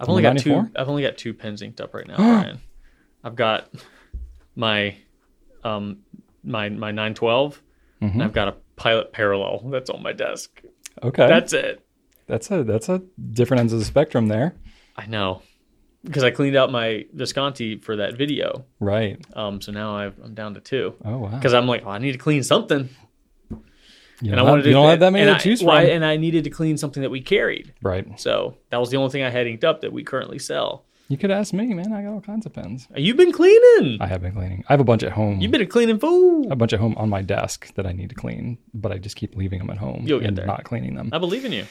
I've only got two. I've only got two pens inked up right now, Brian. I've got my um my my 912 Mm-hmm. and I've got a Pilot Parallel that's on my desk. Okay. That's it. that's a that's a different ends of the spectrum there. I know because I cleaned out my Visconti for that video. Right. Um, so now I've, I'm down to two Oh wow. because I'm like, well, I need to clean something, and don't I have- wanted to. you don't have that many and to choose I, well, from. and I needed to clean something that we carried. right. So that was the only thing I had inked up that we currently sell. You could ask me, man. I got all kinds of pens. Uh, you've been cleaning. I have been cleaning. I have a bunch at home. You've been a cleaning fool. a bunch at home on my desk that I need to clean, but I just keep leaving them at home You'll get and there. not cleaning them. I believe in you.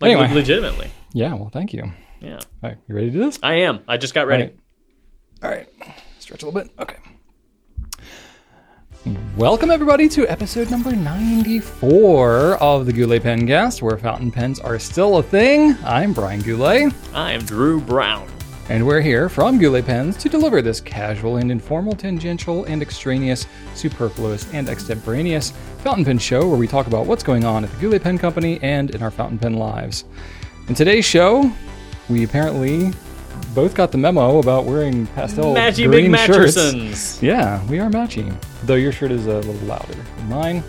Like Anyway. legitimately. Yeah, well, thank you. Yeah. All right, you ready to do this? I am. I just got ready. All right. All right. Stretch a little bit. Okay. Welcome, everybody, to episode number 94 of the Goulet Pencast, where fountain pens are still a thing. I'm Brian Goulet, I am Drew Brown. and we're here from Goulet Pens to deliver this casual and informal, tangential and extraneous, superfluous and extemporaneous fountain pen show where we talk about what's going on at the Goulet Pen Company and in our fountain pen lives. In today's show, we apparently both got the memo about wearing pastel Matchy green Big shirts. Matchersons. Yeah, we are matching. Though your shirt is a little louder. than Mine,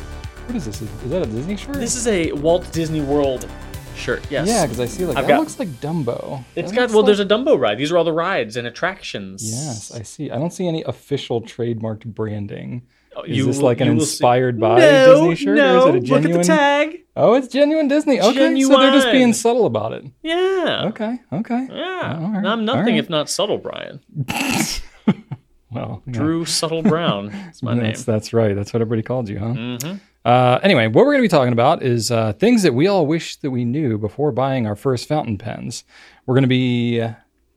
what is this? Is, is that a Disney shirt? This is a Walt Disney World shirt. Yes. yeah, because I see like I've that got- looks like Dumbo. It's That got well. like- There's a Dumbo ride. These are all the rides and attractions. Yes, I see. I don't see any official trademarked branding. Oh, Is you this like an will see- inspired by no, Disney shirt, No, or is it a genuine? look genuine? at the tag. Oh, it's genuine Disney. Okay, so they're just being subtle about it. Yeah. Okay, okay. Yeah. All right, I'm nothing right. if not subtle, Brian. Well, yeah. Drew Subtle Brown. That's my name. That's that's right. That's what everybody called you, huh? Mhm. Uh, anyway, what we're going to be talking about is uh, things that we all wish that we knew before buying our first fountain pens. We're going to be uh,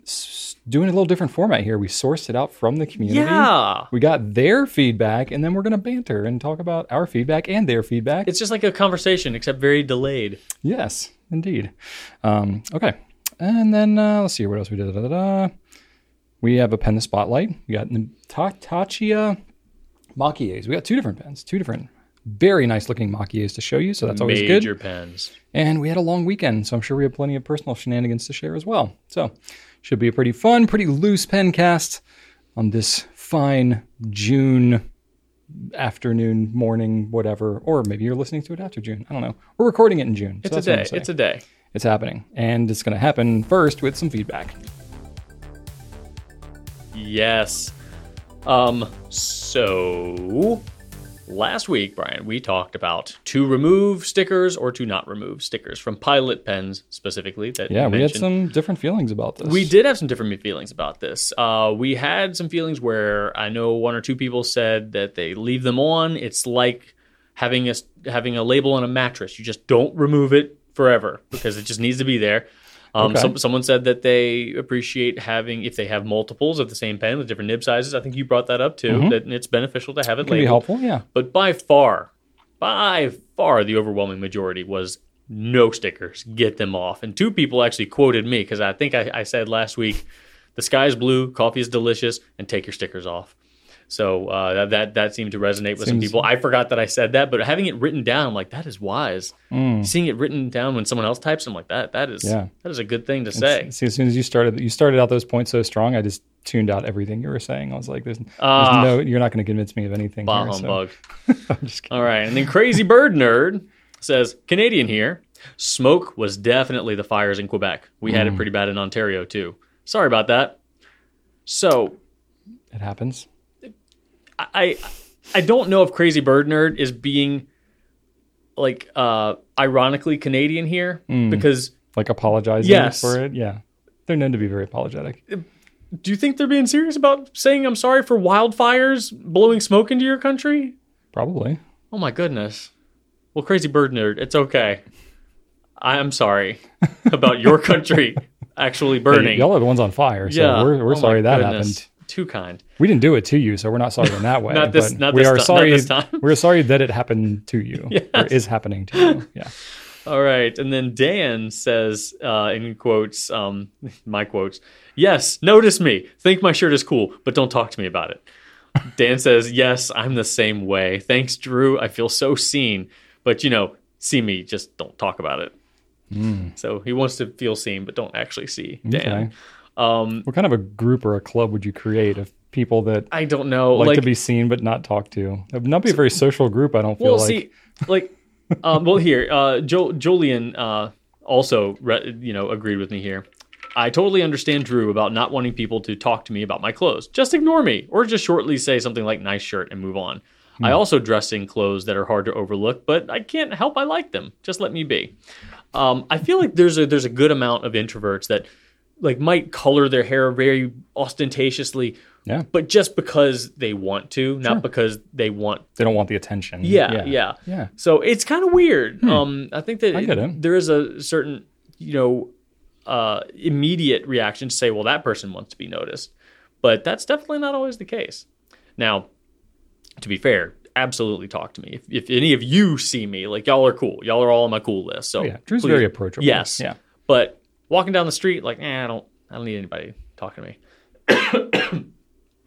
s- doing a little different format here. We sourced it out from the community. Yeah. We got their feedback, and then we're going to banter and talk about our feedback and their feedback. It's just like a conversation, except very delayed. yes, indeed. Um, okay, and then uh, let's see what else we did. Da, da, da. We have a pen to spotlight. We got the Ta- Taccia Maki-es. We got two different pens, two different very nice looking Maki-es to show you. So that's always good. Major pens. And we had a long weekend, so I'm sure we have plenty of personal shenanigans to share as well. So, should be a pretty fun, pretty loose pen cast on this fine June afternoon, morning, whatever. Or maybe you're listening to it after June. I don't know. We're recording it in June. so It's a that's what I'm day. It's a day. it's happening. And it's going to happen first with some feedback. Yes. Um. So last week, Brian, we talked about to remove stickers or to not remove stickers from Pilot pens specifically. That Yeah, we had some different feelings about this. We did have some different feelings about this. Uh, we had some feelings where I know one or two people said that they leave them on. It's like having a having a label on a mattress. You just don't remove it forever because it just needs to be there. Um, Okay. some, someone said that they appreciate having if they have multiples of the same pen with different nib sizes. I think you brought that up too. That it's beneficial to have it Mm-hmm. Labeled. helpful. Yeah. But by far, by far, the overwhelming majority was no stickers. Get them off. And two people actually quoted me because I think I, I said last week, "The sky is blue, coffee is delicious, and take your stickers off." So uh, that, that seemed to resonate with some people. I forgot that I said that, but having it written down, I'm like, that is wise. Seeing it written down when someone else types, I'm like, that that is Mm. Yeah. that is a good thing to say. See, as soon as you started, you started out those points so strong, I just tuned out everything you were saying. I was like, "There's, there's Ah. no, you're not going to convince me of anything." Bah here, so- humbug. I'm just kidding. All right. And then Crazy Bird Nerd says Canadian here. Smoke was definitely the fires in Quebec. We had it pretty bad in Ontario too. Sorry about that. So It happens. I I don't know if Crazy Bird Nerd is being like uh ironically Canadian here because Like apologizing Yes. for it. Yeah, they're known to be very apologetic. do you think they're being serious about saying I'm sorry for wildfires blowing smoke into your country? Probably. Oh my goodness. Well, crazy bird nerd, it's okay. I am sorry about your country actually burning. y'all are the ones on fire, so yeah, we're, we're Oh sorry that goodness. happened. Too kind. We didn't do it to you, so we're not sorry in that way. Not this- but not we this are ti- not sorry. this time. We're sorry that it happened to you, or is happening to you. Yeah. All right, and then Dan says uh, in quotes, um, my quotes, "Yes, notice me. Think my shirt is cool, but don't talk to me about it." Dan says, "Yes, I'm the same way. Thanks, Drew. I feel so seen, but you know, see me, just don't talk about it." So he wants to feel seen, but don't actually see Dan. Okay. what kind of a group or a club would you create of people that I don't know. like, Like, to be seen but not talked to? It would not be a very social group. I don't feel like, well, like. see, like, um, well, here, uh, jo- Jolien uh, also, re- you know, agreed with me here. I totally understand Drew about not wanting people to talk to me about my clothes. Just ignore me, or just shortly say something like "nice shirt" and move on. Hmm. I also dress in clothes that are hard to overlook, but I can't help I like them. Just let me be. Um, I feel like there's a there's a good amount of introverts that like might color their hair very ostentatiously, yeah, but just because they want to, not Sure. because they want they don't want the attention. yeah, yeah, yeah. So it's kind of weird. Um, I think that Hmm. I it. there is a certain, you know, uh, immediate reaction to say, well, that person wants to be noticed, but that's definitely not always the case. Now, to be fair, absolutely talk to me. If, if any of you see me, like y'all are cool, y'all are all on my cool list. So Oh, yeah. Drew's please- very approachable. Yes. Yeah. But walking down the street, like, eh, I don't, I don't need anybody talking to me.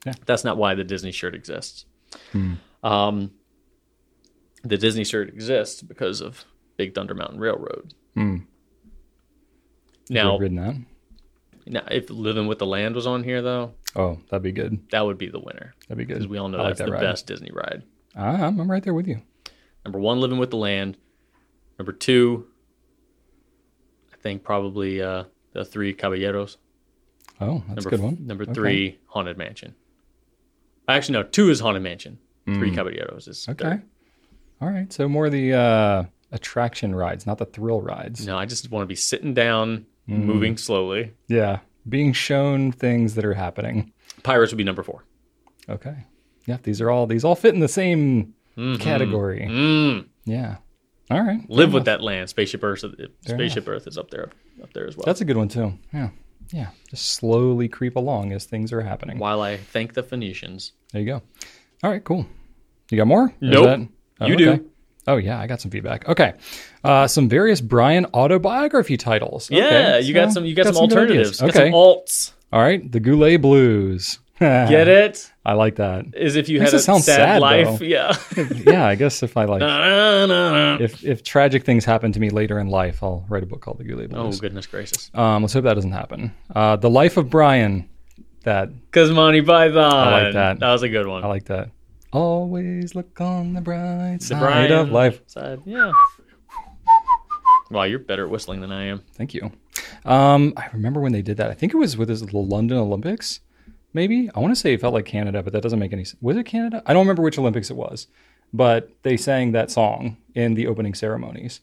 Yeah. That's not why the Disney shirt exists. Hmm. Um, the Disney shirt exists because of Big Thunder Mountain Railroad. Hmm. Now, ridden that. now, if Living with the Land was on here, though, Oh, that'd be good. that would be the winner That'd be good. because we all know I like that's that the ride. best Disney ride. Ah, I'm, I'm right there with you. Number one, Living with the Land. Number two, I think probably uh, the Three Caballeros. Oh, that's Number a good one. Number Okay. three, Haunted Mansion. Actually, no, two is Haunted Mansion. Three Caballeros is. Okay. third. All right. So more the uh, attraction rides, not the thrill rides. No, I just want to be sitting down, Hmm. moving slowly. Yeah. Being shown things that are happening. Pirates would be number four. Okay. Yeah. These are all these all fit in the same category. Mm. Yeah. All right. Live with that land. Spaceship Earth. Spaceship Earth is up there, up there as well. That's a good one too. Yeah. Yeah. Just slowly creep along as things are happening. While I thank the Phoenicians. There you go. All right, cool. You got more? Or Nope. oh, You okay. do. Oh yeah, I got some feedback. Okay, uh, some various Brian autobiography titles. Yeah, Okay, you got some. You got, some good alternatives. ideas. Got Okay, some alts. all right. The Goulet Blues. Get it? I like that. Is if you Makes had a sad, sad, life. though. Yeah. yeah, I guess if I like, if if tragic things happen to me later in life, I'll write a book called The Goulet oh goodness gracious! Um, let's hope that doesn't happen. Uh, the Life of Brian. That Because Monty Python. I like that. That was a good one. I like that. Always look on the bright the side of life. side. Yeah. Wow, you're better at whistling than I am. Thank you. Um, I remember when they did that. I think it was with the London Olympics. Maybe I want to say it felt like Canada, but that doesn't make any sense. Was it Canada? I don't remember which Olympics it was, but they sang that song in the opening ceremonies,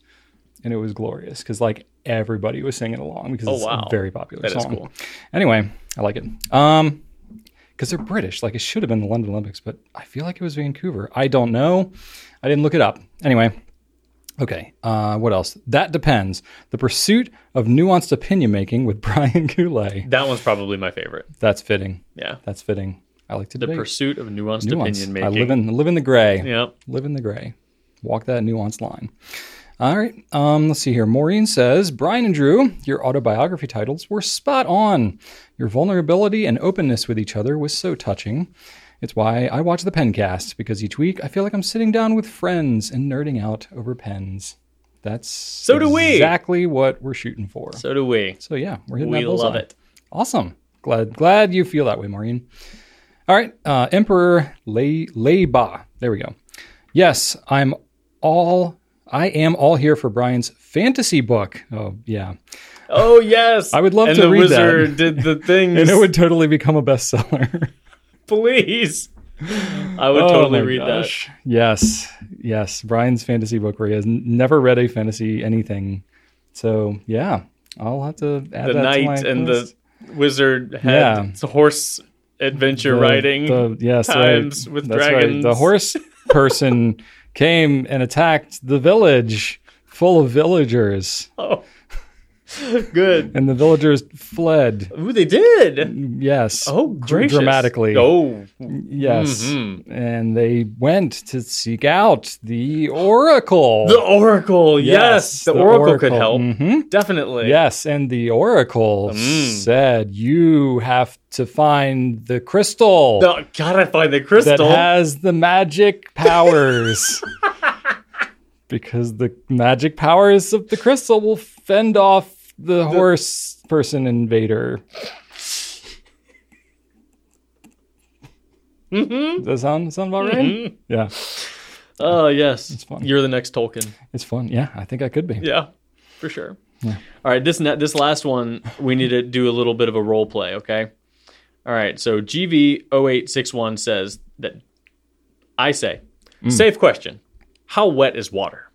and it was glorious because like everybody was singing along because Oh, it's wow. a very popular That is song. cool. Anyway, I like it. Um, because they're British. Like it should have been the London Olympics, but I feel like it was Vancouver. I don't know. I didn't look it up. Anyway, okay. Uh, what else? That depends. The pursuit of nuanced opinion making with Brian Goulet. That one's probably my favorite. That's fitting. Yeah. That's fitting. I like to The debate. pursuit of nuanced Nuance. opinion I making. live in live in the gray. Yep. Live in the gray. Walk that nuanced line. All right. Um, let's see here. Maureen says, Brian and Drew, your autobiography titles were spot on. Your vulnerability and openness with each other was so touching. It's why I watch the Pencast, because each week I feel like I'm sitting down with friends and nerding out over pens. That's So do we. exactly what we're shooting for. So do we. So yeah, we're hitting We that bullseye. love it. Awesome. Glad glad you feel that way, Maureen. All right, uh, Emperor Lei Leiba. There we go. Yes, I'm all. I am all here for Brian's fantasy book. Oh yeah, Oh yes. I would love and to read that. wizard did the things. and it would totally become a bestseller. please. I would Oh totally read gosh. Yes, yes. Brian's fantasy book where he has never read a fantasy anything. So yeah, I'll have to add that. The that knight and list. the wizard had Yeah. horse adventure The- riding the, yes, times right. with That's dragons. Right. The horse person came and attacked the village full of villagers, Oh. Good. and the villagers fled. Ooh, they did. Yes. Oh, gracious. dramatically. Oh, Yes. Mhm. And they went to seek out the oracle. the oracle. Yes, the, oracle, could help. Mhm. Definitely. Yes, and the oracle Mm. said, "You have to find the crystal Oh, gotta find the crystal that has the magic powers." Because the magic powers of the crystal will fend off the, horse person invader. Mm-hmm. Does that sound, sound about right? Mm-hmm. Yeah, Oh yes, it's fun. you're the next Tolkien. it's fun. Yeah, I think I could be. Yeah, for sure. Yeah. All right, this ne- this last one we need to do a little bit of a role play. Okay. All right. So GV0861 says that I say, mm. safe question. How wet is water?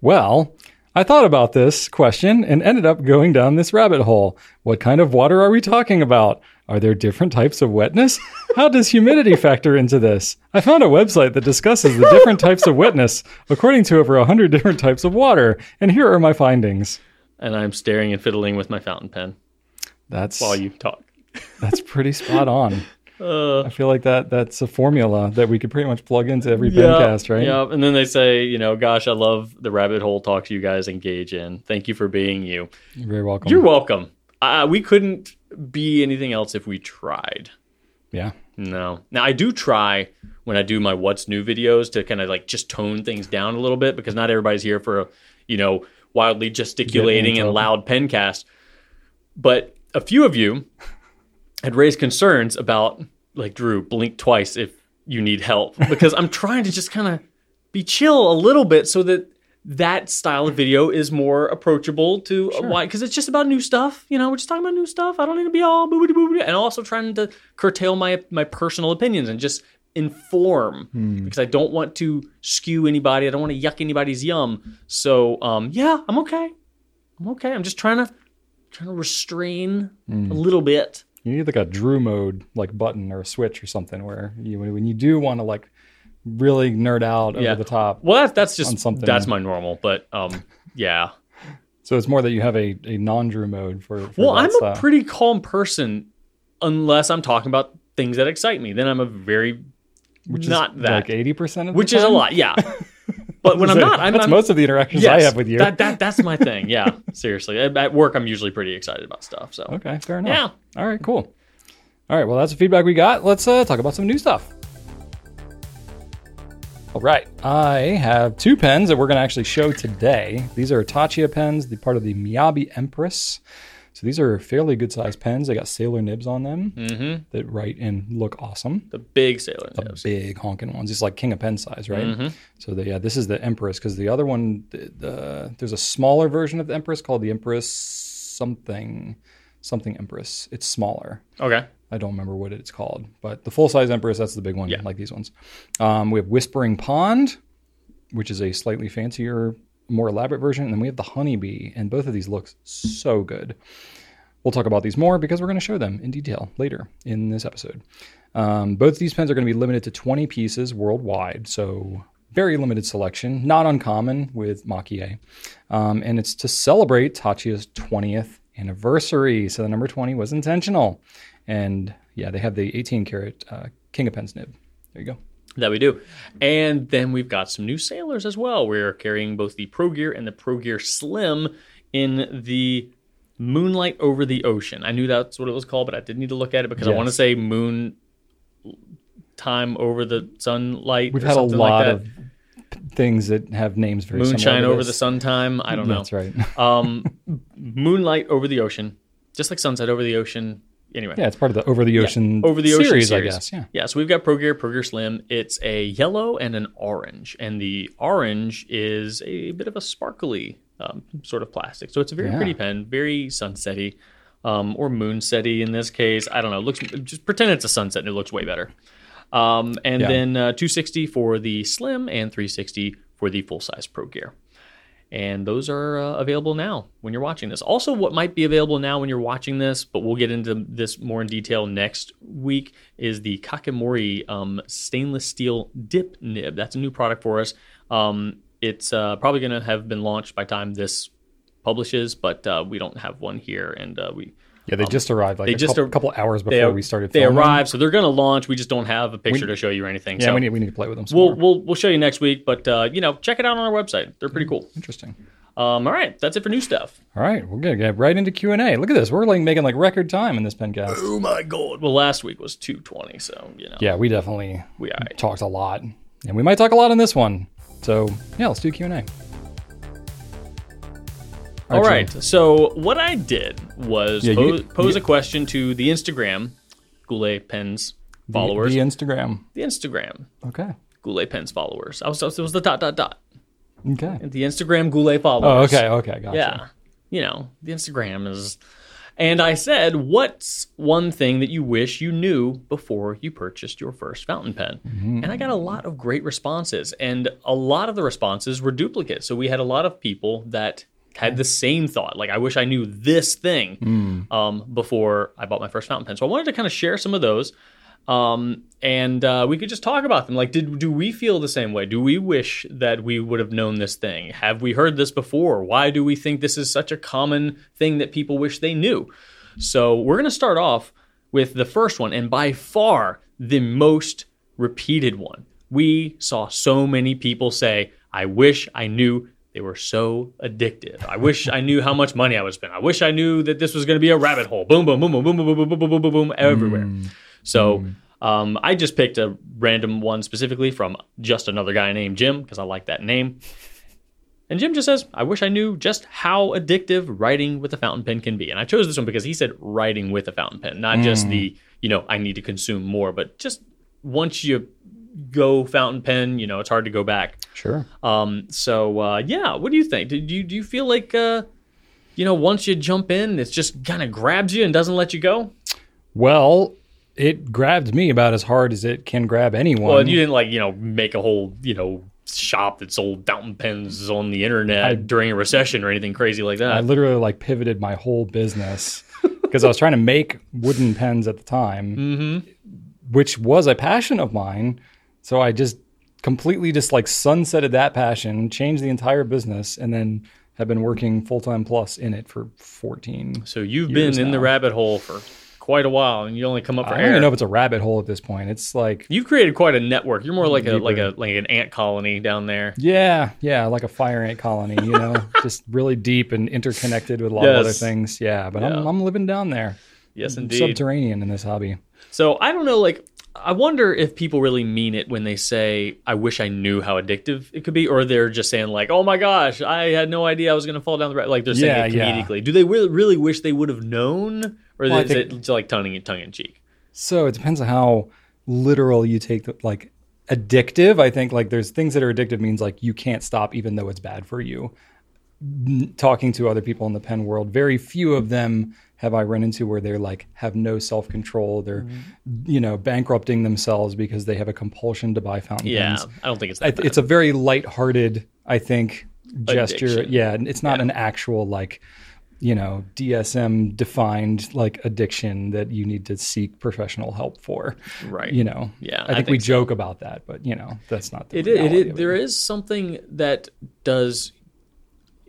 Well, I thought about this question and ended up going down this rabbit hole. What kind of water are we talking about? Are there different types of wetness? How does humidity factor into this? I found a website that discusses the different types of wetness according to over 100 different types of water, and here are my findings. And I'm staring and fiddling with my fountain pen That's while you talk. that's pretty spot on. Uh, I feel like that that's a formula that we could pretty much plug into every pencast, right? Yeah. And then they say, you know, gosh, I love the rabbit hole talks you guys engage in. Thank you for being you. You're very welcome. You're welcome. Uh, we couldn't be anything else if we tried. yeah. No. Now I do try when I do my what's new videos to kind of like just tone things down a little bit because not everybody's here for a, you know, wildly gesticulating and loud pencast. But a few of you had raised concerns about like Drew, blink twice if you need help because I'm trying to just kind of be chill a little bit so that that style of video is more approachable to a wide because it's just about new stuff. You know, we're just talking about new stuff. I don't need to be all boobity boobity, and also trying to curtail my my personal opinions and just inform because I don't want to skew anybody. I don't want to yuck anybody's yum. So um, yeah, I'm okay. I'm okay. I'm just trying to trying to restrain a little bit. You need like a Drew mode like button or a switch or something where you when you do want to like really nerd out over Yeah. the top. Well, that's that's just something. that's my normal. But um, yeah. So it's more that you have a, a non Drew mode for, for Well, I'm style. a pretty calm person unless I'm talking about things that excite me. Then I'm a very which is not that, like eighty percent of the which is a lot. Yeah. But when I'm not, I'm, that's I'm most of the interactions I have with you. That, that that's my thing. Yeah, seriously. At, at work, I'm usually pretty excited about stuff. So okay, fair enough. Yeah. All right, cool. All right, well that's the feedback we got. Let's uh, talk about some new stuff. All right, I have two pens that we're going to actually show today. These are Taccia pens, the part of the Miyabi Empress. So these are fairly good sized pens. They got sailor nibs on them Mhm. that write and look awesome. the big sailor nibs. Big honking ones. It's like king of pen size, right? Mm-hmm. So the, yeah, this is the Empress because the other one, the, the there's a smaller version of the Empress called the Empress something something Empress. It's smaller. Okay. I don't remember what it's called, but the full size Empress, that's the big one, Yeah. like these ones. Um, we have Whispering Pond, which is a slightly fancier, more elaborate version, and then we have the Honeybee, and both of these look so good. We'll talk about these more because we're going to show them in detail later in this episode. Um, both of these pens are going to be limited to 20 pieces worldwide, so very limited selection, not uncommon with maki-e. Um, and it's to celebrate Taccia's 20th anniversary. So the number 20 was intentional. And yeah, they have the 18 karat uh, King of Pens nib. There you go. That we do. And then we've got some new sailors as well. We're carrying both the Pro Gear and the Pro Gear Slim in the Moonlight Over the Ocean. I knew that's what it was called, but I did need to look at it because I want to say Moon Time Over the Sunlight. We've had a lot like of things that have names very. Moonshine Over the. Sun Time. I don't know. That's right. Um, Moonlight Over the Ocean. Just like Sunset Over the Ocean. Anyway. yeah, it's part of the Over the Ocean over the ocean series, series, I guess. Yeah. Yeah, so we've got Pro Gear, Pro Gear Slim. It's a yellow and an orange, and the orange is a bit of a sparkly um, sort of plastic. So it's a very Yeah. pretty pen, very sunsetty, um, or moonsetty in this case. I don't know. It looks just pretend it's a sunset, and it looks way better. Um, and Yeah. then uh, 260 for the Slim and 360 for the full size Pro Gear. And those are uh, available now when you're watching this. Also, what might be available now when you're watching this, but we'll get into this more in detail next week, is the Kakimori um, stainless steel dip nib. That's a new product for us. Um, it's uh, probably going to have been launched by time this publishes, but uh, we don't have one here, and uh, we Yeah, they just arrived like they a just couple, ar- couple hours they before we started Filming. they arrived, so they're going to launch. We just don't have a picture to show you or anything. Yeah, so we need we need to play with them. Some we'll we'll we'll show you next week, but uh, you know, check it out on our website. They're pretty cool. Interesting. Um, all right, that's it for new stuff. All right, we're gonna get right into Q and A. Look at this. We're like making like record time in this pencast. Oh my god! Well, last week was two twenty, so you know. Yeah, we definitely we right. talked a lot, and we might talk a lot in this one. So yeah, let's do Q and A. All right. So what I did was Yeah, you- pose, pose you- a question to the Instagram Goulet Pens followers. The, The, Instagram. The Instagram Okay. Goulet Pens followers. I was, it was the dot dot dot. Okay. The Instagram Goulet followers. Oh, okay. Okay. Gotcha. Yeah. You know, the Instagram is. And I said, what's one thing that you wish you knew before you purchased your first fountain pen? Mm-hmm. And I got a lot of great responses. And a lot of the responses were duplicates. So we had a lot of people that had the same thought. Like, I wish I knew this thing Mm. um, before I bought my first fountain pen. So I wanted to kind of share some of those. Um, and uh, we could just talk about them. Like, did do we feel the same way? Do we wish that we would have known this thing? Have we heard this before? Why do we think this is such a common thing that people wish they knew? So we're gonna start off with the first one, and by far the most repeated one. We saw so many people say, "I wish I knew." They were so addictive. I wish I knew how much money I would spend. I wish I knew that this was going to be a rabbit hole. Boom, boom, boom, boom, boom, boom, boom, boom, boom, boom, boom, boom, everywhere. So um, I just picked a random one specifically from just another guy named Jim because I like that name. And Jim just says, I wish I knew just how addictive writing with a fountain pen can be. And I chose this one because he said writing with a fountain pen, not just the, you know, I need to consume more, but just once you go fountain pen, you know, it's hard to go back. Sure. Um, so uh, yeah, what do you think? Do you do you feel like uh, you know once you jump in, it just kind of grabs you and doesn't let you go? Well, it grabbed me about as hard as it can grab anyone. Well, you didn't like you know make a whole you know shop that sold fountain pens on the internet during a recession or anything crazy like that. I literally like pivoted my whole business because I was trying to make wooden pens at the time, Mm-hmm. which was a passion of mine. So I just completely just like sunsetted that passion, changed the entire business, and then have been working full time plus in it for 14. so you've been in the rabbit hole for quite a while, and you only come up for I don't air. even know if it's a rabbit hole at this point. It's like, You've created quite a network. You're more like a like a like an ant colony down there. yeah, yeah, like a fire ant colony, you know, just really deep and interconnected with a lot of other things. Yeah, but I'm, I'm living down there, Yes, indeed. subterranean in this hobby. So I don't know, like I wonder if people really mean it when they say, "I wish I knew how addictive it could be," or they're just saying like, "Oh my gosh, I had no idea I was going to fall down the rabbit." Like they're saying Yeah, it yeah. comedically. Do they really, really wish they would have known, or Well, is think- it like tongue in tongue in cheek? So it depends on how literal you take the like addictive. I think like there's things that are addictive means like you can't stop even though it's bad for you. Talking to other people in the pen world, very few of them have I run into where they're like have no self control. They're mm-hmm. you know bankrupting themselves because they have a compulsion to buy fountain Yeah, pens. I don't think it's I that. th- it's a very lighthearted, I think, gesture. Addiction. Yeah, it's not an actual like, you know, DSM defined like addiction that you need to seek professional help for. right. You know. Yeah, I I think, we so. joke about that, but you know, that's not the It is, it is, there is something that does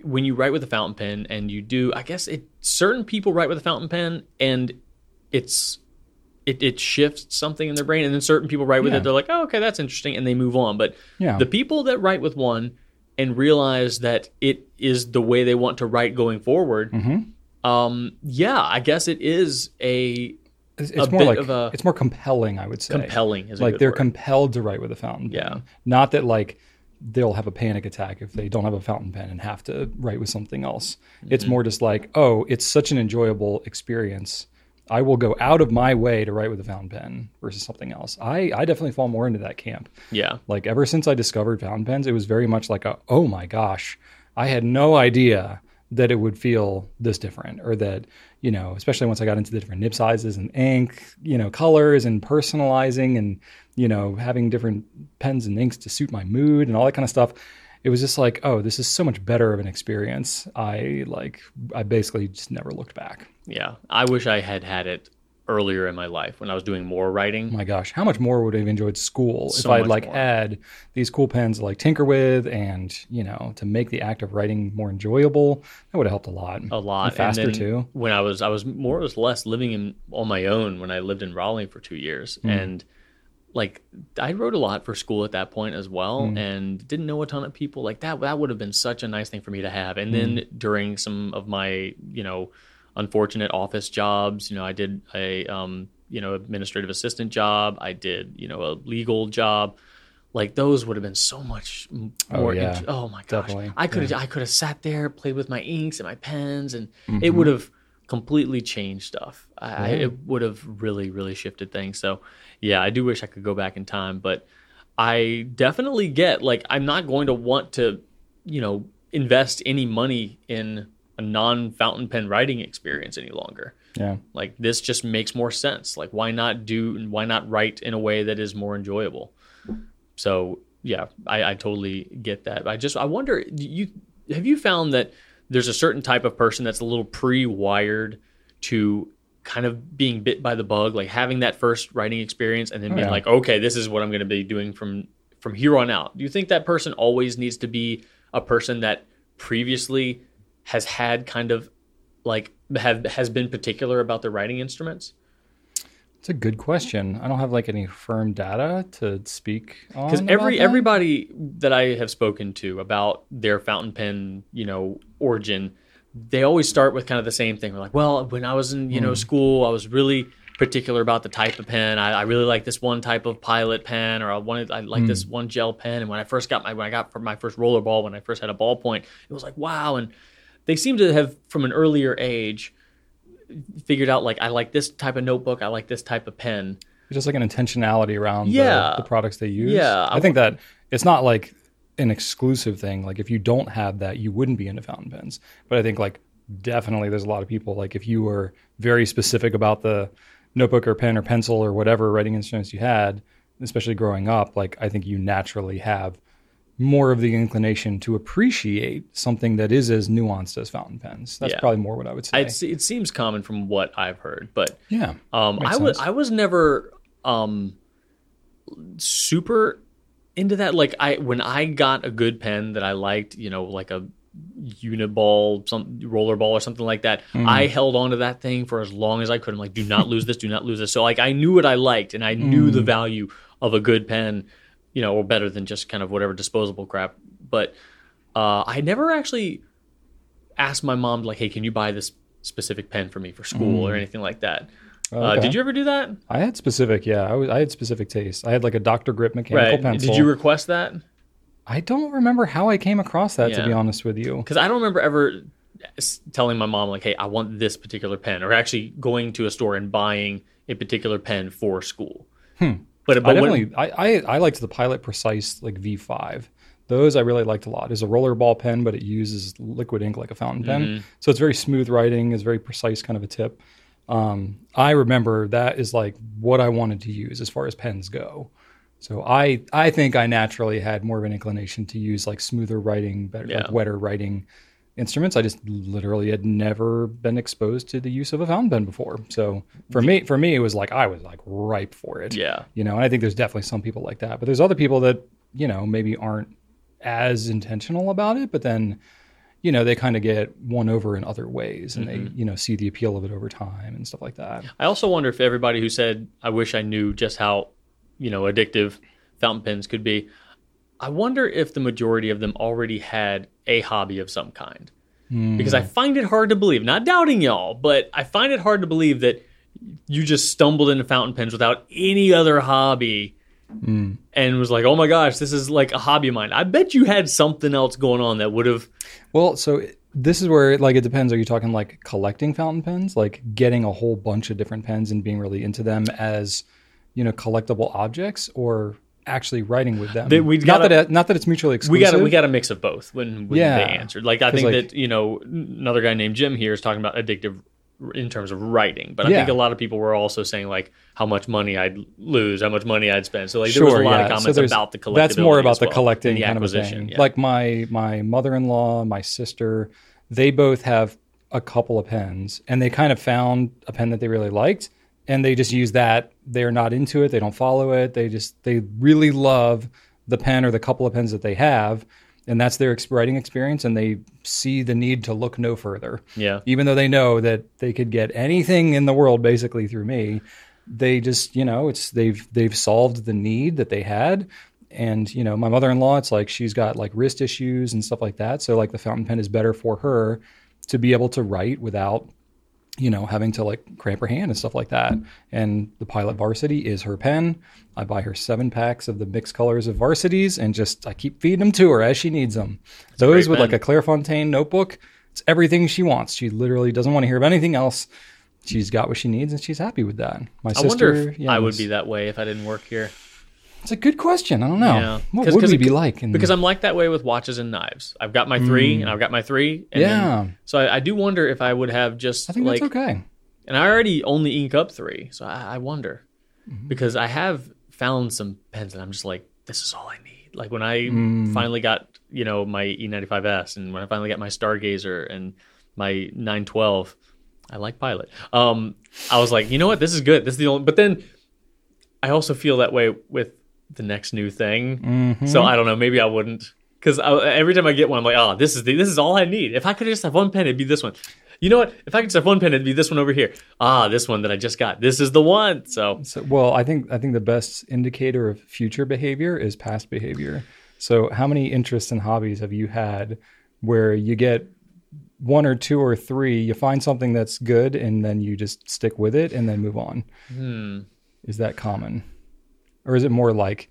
when you write with a fountain pen and you do I guess it certain people write with a fountain pen and it's it, it shifts something in their brain and then certain people write with Yeah. it they're like oh okay that's interesting and they move on but Yeah. the people that write with one and realize that it is the way they want to write going forward Mm-hmm. um yeah I guess it is a It's, a more like a- it's more compelling, I would say. compelling is a like they're word. compelled to write with a fountain pen. Yeah. Not that like they'll have a panic attack if they don't have a fountain pen and have to write with something else. It's Mm-hmm. more just like, oh, it's such an enjoyable experience. I will go out of my way to write with a fountain pen versus something else. I, I definitely fall more into that camp. yeah Like ever since I discovered fountain pens, it was very much like a, oh my gosh, I had no idea that it would feel this different or that, you know, especially once I got into the different nib sizes and ink, you know, colors and personalizing and, you know, having different pens and inks to suit my mood and all that kind of stuff. It was just like, oh, this is so much better of an experience. I like, I basically just never looked back. yeah I wish I had had it earlier in my life when I was doing more writing my gosh, how much more would I have enjoyed school So if I'd like more. had these cool pens to like tinker with and you know to make the act of writing more enjoyable? That would have helped a lot. a lot And faster and too. When I was I was more or less living in on my own when I lived in Raleigh for two years, Hmm. and like I wrote a lot for school at that point as well, Hmm. and didn't know a ton of people. Like that that would have been such a nice thing for me to have. And Hmm. then during some of my you know unfortunate office jobs, you know I did a um, you know administrative assistant job, I did you know a legal job. like those would have been so much m- more. yeah. int- oh my gosh, Definitely. I could have I could have sat there, played with my inks and my pens, and Mm-hmm. it would have completely changed stuff. I, I, it would have really really shifted things. So yeah, I do wish I could go back in time, but I definitely get like I'm not going to want to, you know, invest any money in a non fountain pen writing experience any longer. Yeah. Like this just makes more sense. Like why not do why not write in a way that is more enjoyable? So yeah, I, I totally get that. I just I wonder you have you found that there's a certain type of person that's a little pre-wired to kind of being bit by the bug, like having that first writing experience and then Oh, being yeah. like, okay, this is what I'm going to be doing from from here on out. Do you think that person always needs to be a person that previously has had kind of like have has been particular about their writing instruments? It's a good question. I don't have like any firm data to speak on. because every that. everybody that I have spoken to about their fountain pen, you know, origin, they always start with kind of the same thing. They're like, well, when I was in you Hmm. know school, I was really particular about the type of pen. I, I really like this one type of pilot pen, or I wanted I like this Hmm. one gel pen. And when I first got my when I got for my first roller ball, when I first had a ballpoint, it was like wow. And they seem to have from an earlier age figured out like I like this type of notebook, I like this type of pen. just like an intentionality around the- Yeah. the, products they use. Yeah, I, I think that it's not like an exclusive thing. Like if you don't have that, you wouldn't be into fountain pens. But I think like definitely there's a lot of people like if you were very specific about the notebook or pen or pencil or whatever writing instruments you had, especially growing up, like I think you naturally have more of the inclination to appreciate something that is as nuanced as fountain pens. That's Yeah. probably more what I would say. I'd, it seems common from what I've heard, but yeah. Um, I was sense. I was never um, super into that. Like I when I got a good pen that I liked, you know, like a uniball, some rollerball or something like that. Mm. I held on to that thing for as long as I could. I'm like, do not lose this, do not lose this. So like I knew what I liked and I knew Mm. the value of a good pen, you know, or better than just kind of whatever disposable crap. But uh, I never actually asked my mom like, hey, can you buy this specific pen for me for school or anything like that. Uh, Mm. Okay. did you ever do that? I had specific, yeah. I, was, I had specific taste. I had like a Dr. Grip mechanical Right. pencil. Did you request that? I don't remember how I came across that, to be honest with you. Because I don't remember ever telling my mom like, "Hey, I want this particular pen," or actually going to a store and buying a particular pen for school. But, but. I when- definitely, I, I, I liked the Pilot Precise like V5. Those I really liked a lot. It's a rollerball pen, but it uses liquid ink like a fountain pen. Mm-hmm. So it's very smooth writing. It's very precise kind of a tip. Um, I remember that is like what I wanted to use as far as pens go. So I I think I naturally had more of an inclination to use like smoother writing, better Yeah. like wetter writing instruments. I just literally had never been exposed to the use of a fountain pen before. So for me for me it was like I was like ripe for it. yeah, You know, and I think there's definitely some people like that. But there's other people that, you know, maybe aren't as intentional about it, but then you know, they kind of get won over in other ways and Mm-hmm. they, you know, see the appeal of it over time and stuff like that. I also wonder if everybody who said, "I wish I knew just how, you know, addictive fountain pens could be," I wonder if the majority of them already had a hobby of some kind. Hmm. Because I find it hard to believe, not doubting y'all, but I find it hard to believe that you just stumbled into fountain pens without any other hobby hmm. and was like, "Oh my gosh, this is like a hobby of mine." I bet you had something else going on that would have. Well, so this is where like it depends. Are you talking like collecting fountain pens, like getting a whole bunch of different pens and being really into them as, you know, collectible objects, or actually writing with them? They- we not gotta- that it, not that it's mutually exclusive. We got a, we got a mix of both when, when Yeah. they answered. Like I think like- that you know another guy named Jim here is talking about addictive in terms of writing, but I Yeah. think a lot of people were also saying like how much money I'd lose, how much money I'd spend. So like there was a lot yeah. of comments there's- about the collectibility. That's more about as the collecting and the kind of thing. Like my my mother-in-law, my sister, they both have a couple of pens, and they kind of found a pen that they really liked, and they just use that. They're not into it. They don't follow it. They just they really love the pen or the couple of pens that they have. And that's their writing experience, and they see the need to look no further. yeah. Even though they know that they could get anything in the world basically through me, they just you know it's they've they've solved the need that they had and you know my mother-in-law it's like she's got like wrist issues and stuff like that so like the fountain pen is better for her to be able to write without you know, having to like cramp her hand and stuff like that. And the Pilot Varsity is her pen. I buy her seven packs of the mixed colors of varsities and just I keep feeding them to her as she needs them. Those great with like pen. a Clairefontaine notebook, it's everything she wants. She literally doesn't want to hear of anything else. She's got what she needs and she's happy with that. My I sister, wonder if yeah, I would be that way if I didn't work here. It's a good question. I don't know. Yeah. What 'Cause- would 'cause we it- be like? In, Because I'm like that way with watches and knives. I've got my three, and I've got my three. And then- Mm. Yeah. so I, I do wonder if I would have just I think like, that's okay. and I already only ink up three, so I, I wonder Mm-hmm. because I have found some pens, and I'm just like, this is all I need. Like when I Mm. finally got you know my E95S, and when I finally got my Stargazer and my 912, I like Pilot. Um, I was like, you know what, this is good. This is the only. But then I also feel that way with the next new thing. Mm-hmm. So I don't know. Maybe I wouldn't because every time I get one, I'm like, oh, this is the, this is all I need. If I could just have one pen, it'd be this one. You know what? If I could just have one pen, it'd be this one over here. Ah, this one that I just got. This is the one. So So, well, I think I think the best indicator of future behavior is past behavior. So, how many interests and hobbies have you had where you get one or two or three, you find something that's good, and then you just stick with it and then move on? hmm. Is that common, or is it more like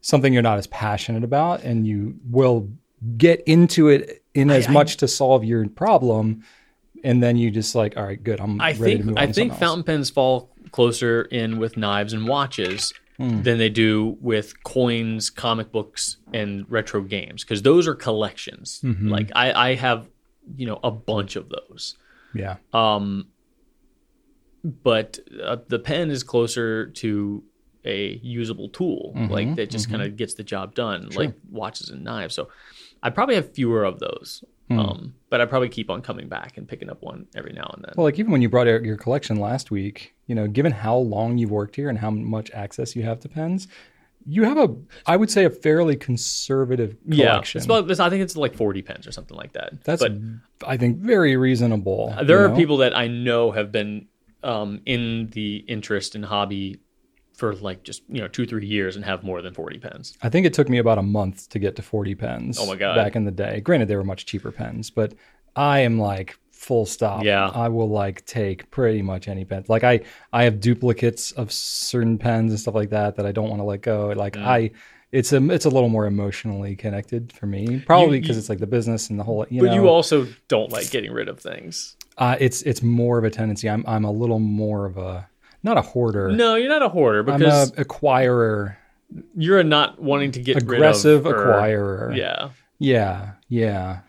something you're not as passionate about, and you will get into it in as I- much to solve your problem, and then you just like, all right, good, I'm I ready think to move on. I think something else." fountain pens fall closer in with knives and watches Hmm. than they do with coins, comic books, and retro games because those are collections. Mm-hmm. Like I, I have you know a bunch of those. yeah, Um, but uh, the pen is closer to a usable tool, Mm-hmm, like that just kind of gets the job done, like watches and knives. So I probably have fewer of those, Hmm. um, but I probably keep on coming back and picking up one every now and then. Well, like even when you brought out your collection last week, you know, given how long you've worked here and how much access you have to pens, you have a, I would say, a fairly conservative yeah, collection. it's about, I think it's like forty pens or something like that. That's, but I think, very reasonable. there are know? people that I know have been um, in the interest and hobby for like just you know two three years and have more than forty pens. I think it took me about a month to get to 40 pens. Oh my God. Back in the day. Granted, they were much cheaper pens, but I am like full stop. Yeah. I will like take pretty much any pen. Like I, I have duplicates of certain pens and stuff like that that I don't want to let go. Like Mm. I, it's a, it's a little more emotionally connected for me, probably because it's like the business and the whole, you But know, you also don't like getting rid of things. uh, it's, it's more of a tendency. I'm, I'm a little more of a, not a hoarder. No, you're not a hoarder I'm because a acquirer, you're a not wanting to get aggressive rid of or- acquirer. Yeah, Yeah, yeah.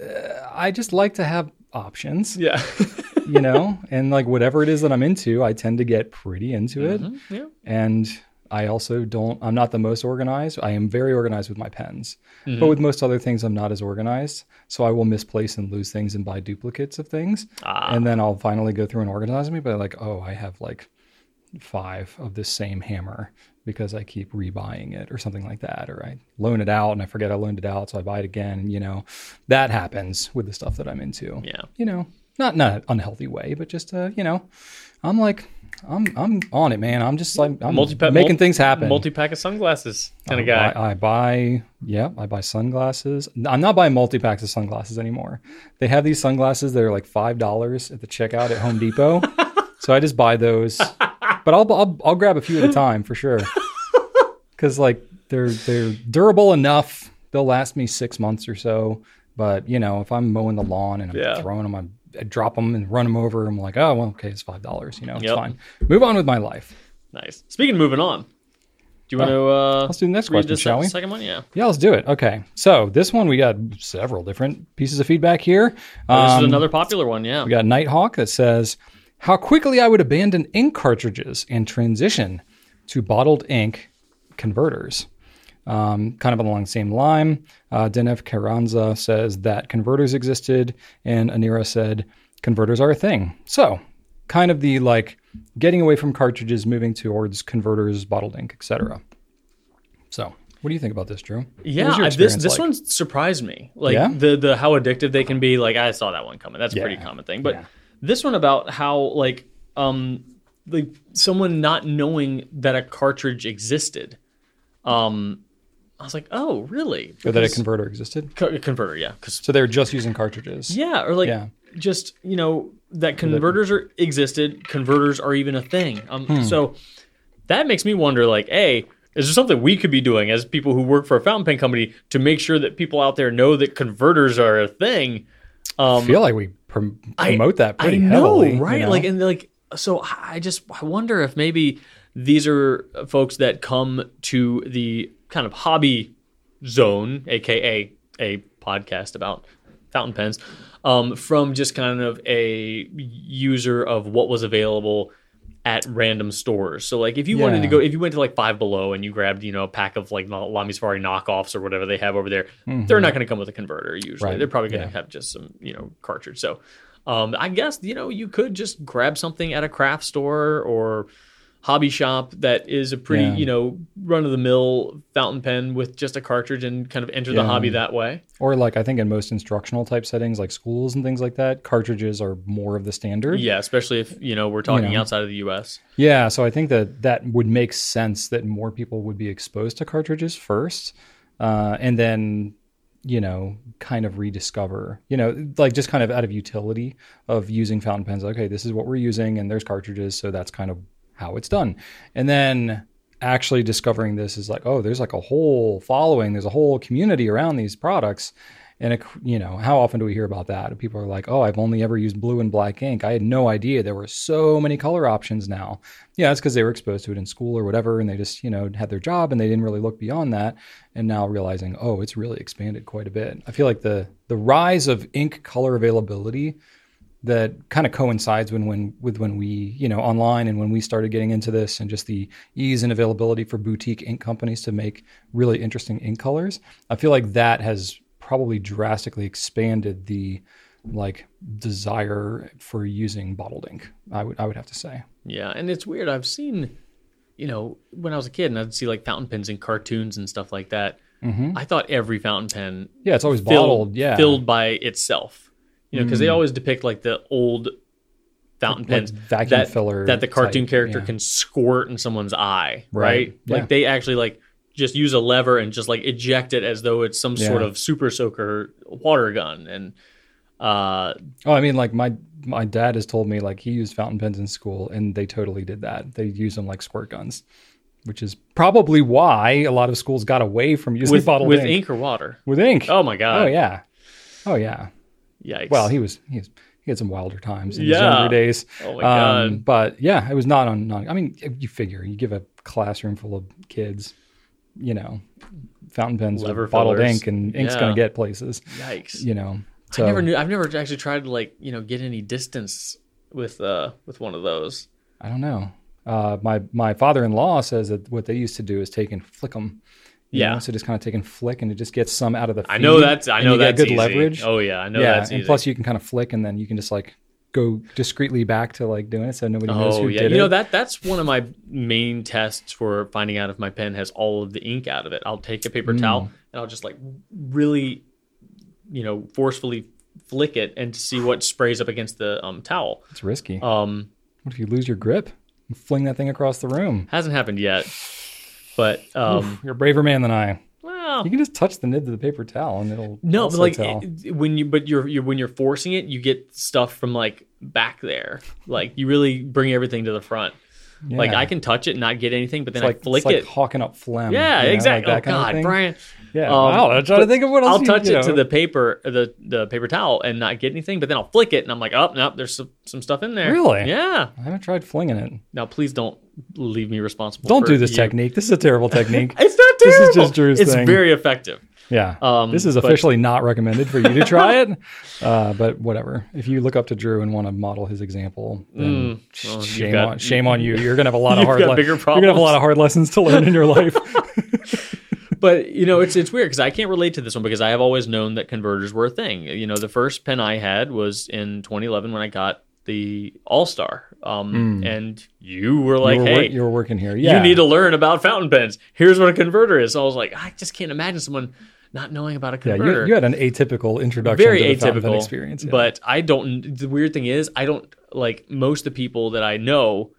Uh, I just like to have options, yeah, you know, and like whatever it is that I'm into, I tend to get pretty into it. Mhm, yeah. And I also don't, I'm not the most organized. I am very organized with my pens, Mm-hmm. but with most other things, I'm not as organized. So I will misplace and lose things and buy duplicates of things. Ah. And then I'll finally go through and organize me, but like, oh, I have like five of this same hammer because I keep rebuying it or something like that. Or I loan it out and I forget I loaned it out, so I buy it again. You know, that happens with the stuff that I'm into. Yeah. You know, not not an unhealthy way, but just uh, you know, I'm like, I'm I'm on it, man. I'm just like I'm Multi-pack- making things happen. Multi pack of sunglasses kind of guy. buy, I buy, yeah, I buy sunglasses. I'm not buying multi packs of sunglasses anymore. They have these sunglasses that are like five dollars at the checkout at Home Depot, so I just buy those. But I'll, I'll I'll grab a few at a time for sure, because like they're they're durable enough. They'll last me six months or so. But you know, if I'm mowing the lawn and I'm Yeah. throwing them, I, I drop them and run them over. I'm like, oh well, okay, it's five dollars. You know, it's Yep. fine. Move on with my life. nice. Speaking of moving on, do you want to uh, Let's do the next question, this shall we? second one? Yeah. Yeah, let's do it. Okay. So this one we got several different pieces of feedback here. This Um, is another popular one. Yeah. we got Nighthawk that says, "How quickly I would abandon ink cartridges and transition to bottled ink converters." Um, kind of along the same line, uh, Denev Carranza says that converters existed, and Anira said converters are a thing. So, kind of the like getting away from cartridges, moving towards converters, bottled ink, etc. So, what do you think about this, Drew? Yeah, this this like? one surprised me. Like Yeah? the the how addictive they can be. Like I saw that one coming. That's a pretty common thing. But Yeah. this one about how like um like someone not knowing that a cartridge existed. Um, I was like, oh really? Or that a converter existed. Co- converter, yeah, because So they're just using cartridges. yeah, or like Yeah. just you know that converters are existed, converters are even a thing. Um, Hmm. So that makes me wonder, like, a is there something we could be doing as people who work for a fountain pen company to make sure that people out there know that converters are a thing? I feel like we prom- promote that pretty I know, heavily. you right? know? Like, and like, so I just I wonder if maybe these are folks that come to the kind of hobby zone, aka a podcast about fountain pens, um, from just kind of a user of what was available at random stores. So like if you wanted to go if you went to like Five Below and you grabbed, you know, a pack of like Lamy Safari knockoffs or whatever they have over there, they're not going to come with a converter usually. Mm-hmm. Right. They're probably going to Yeah. have just some, you know, cartridge. So um, I guess, you know, you could just grab something at a craft store or hobby shop that is a pretty, Yeah. you know, run of the mill fountain pen with just a cartridge and kind of enter the hobby that way. or like I think in most instructional type settings, like schools and things like that, cartridges are more of the standard. Yeah, especially if, you know, we're talking know. outside of the US. Yeah, so I think that that would make sense that more people would be exposed to cartridges first, uh, and then you know kind of rediscover, you know, like just kind of out of utility of using fountain pens. Okay, this is what we're using, and there's cartridges, so that's kind of how it's done. And then actually discovering this is like, oh, there's like a whole following, there's a whole community around these products. And it, you know, how often do we hear about that? People are like, "Oh, I've only ever used blue and black ink. I had no idea there were so many color options now." Yeah, that's because they were exposed to it in school or whatever, and they just, you know, had their job and they didn't really look beyond that. And now realizing, oh, it's really expanded quite a bit. I feel like the the rise of ink color availability that kind of coincides when when with when we you know online and when we started getting into this and just the ease and availability for boutique ink companies to make really interesting ink colors. I feel like that has probably drastically expanded the like desire for using bottled ink. I would I would have to say. Yeah, and it's weird. I've seen, you know, when I was a kid, and I'd see like fountain pens in cartoons and stuff like that. Mm-hmm. I thought every fountain pen Yeah, it's always filled, bottled. Yeah, filled by itself. You know, because they always depict like the old fountain Mm. Like pens vacuum that, filler that the cartoon type, character yeah. can squirt in someone's eye, right? Right, yeah. Like they actually like just use a lever and just like eject it as though it's some sort of super soaker water gun. And uh, Oh, I mean, like my my dad has told me like he used fountain pens in school, and they totally did that. They use them like squirt guns, which is probably why a lot of schools got away from using with bottled with ink. ink or water. With ink. Oh my god! Oh yeah. Oh yeah. Yikes! Well, he was he was he had some wilder times in his younger days. Oh my God. But yeah, it was not on. Non, I mean, you figure you give a classroom full of kids, you know, fountain pens Lever with bottled ink, and ink's Yeah. going to get places. Yikes! You know. So I never knew. I've never actually tried to like you know get any distance with uh with one of those. I don't know. Uh, my my father in law says that what they used to do is take and flick them. Yeah. so just kind of take and flick, and it just gets some out of the. I know that's. I know that's good easy. leverage. Oh yeah, I know yeah, that's and easy. plus you can kind of flick, and then you can just like go discreetly back to like doing it, so nobody knows Oh who yeah, did it. you know that that's one of my main tests for finding out if my pen has all of the ink out of it. I'll take a paper Mm. towel and I'll just like really, you know, forcefully flick it and to see what sprays up against the um, towel. It's risky. Um, what if you lose your grip? and Fling that thing across the room. hasn't happened yet, but um, You're a braver man than I. well, You can just touch the nib of the paper towel, and it'll no, but like tell. when you but you're, you're when you're forcing it, you get stuff from like back there. Like you really bring everything to the front. Like I can touch it and not get anything, but then like I flick it's like it. hawking up phlegm. Yeah, you know, exactly. that oh God. Brian. Yeah. Um, wow. I'm trying to think of what else. I'll you- touch you it to the paper, the the paper towel, and not get anything. But then I'll flick it, and I'm like, oh no, there's some, some stuff in there. Really? Yeah. I haven't tried flinging it. Now please don't leave me responsible. Don't do this you. technique. This is a terrible technique. It's not terrible. This is just Drew's thing. It's thing. very effective. Yeah. Um, this is but- officially not recommended for you to try it. Uh, but whatever. If you look up to Drew and want to model his example, then sh- well, shame got- on shame on you. You're gonna have a lot of hard. le- bigger you're gonna have a lot of hard lessons to learn in your life. But you know, it's it's weird because I can't relate to this one because I have always known that converters were a thing. You know, the first pen I had was in 2011 when I got the AL-star, um, and you were like, you, were, "Hey, you were working here. Yeah. you need to learn about fountain pens. Here's what a converter is." So I was like, I just can't imagine someone not knowing about a Yeah. converter. You, you had an atypical introduction Very to the fountain pen atypical experience. yeah. But I don't. The weird thing is, I don't like most of the people that I know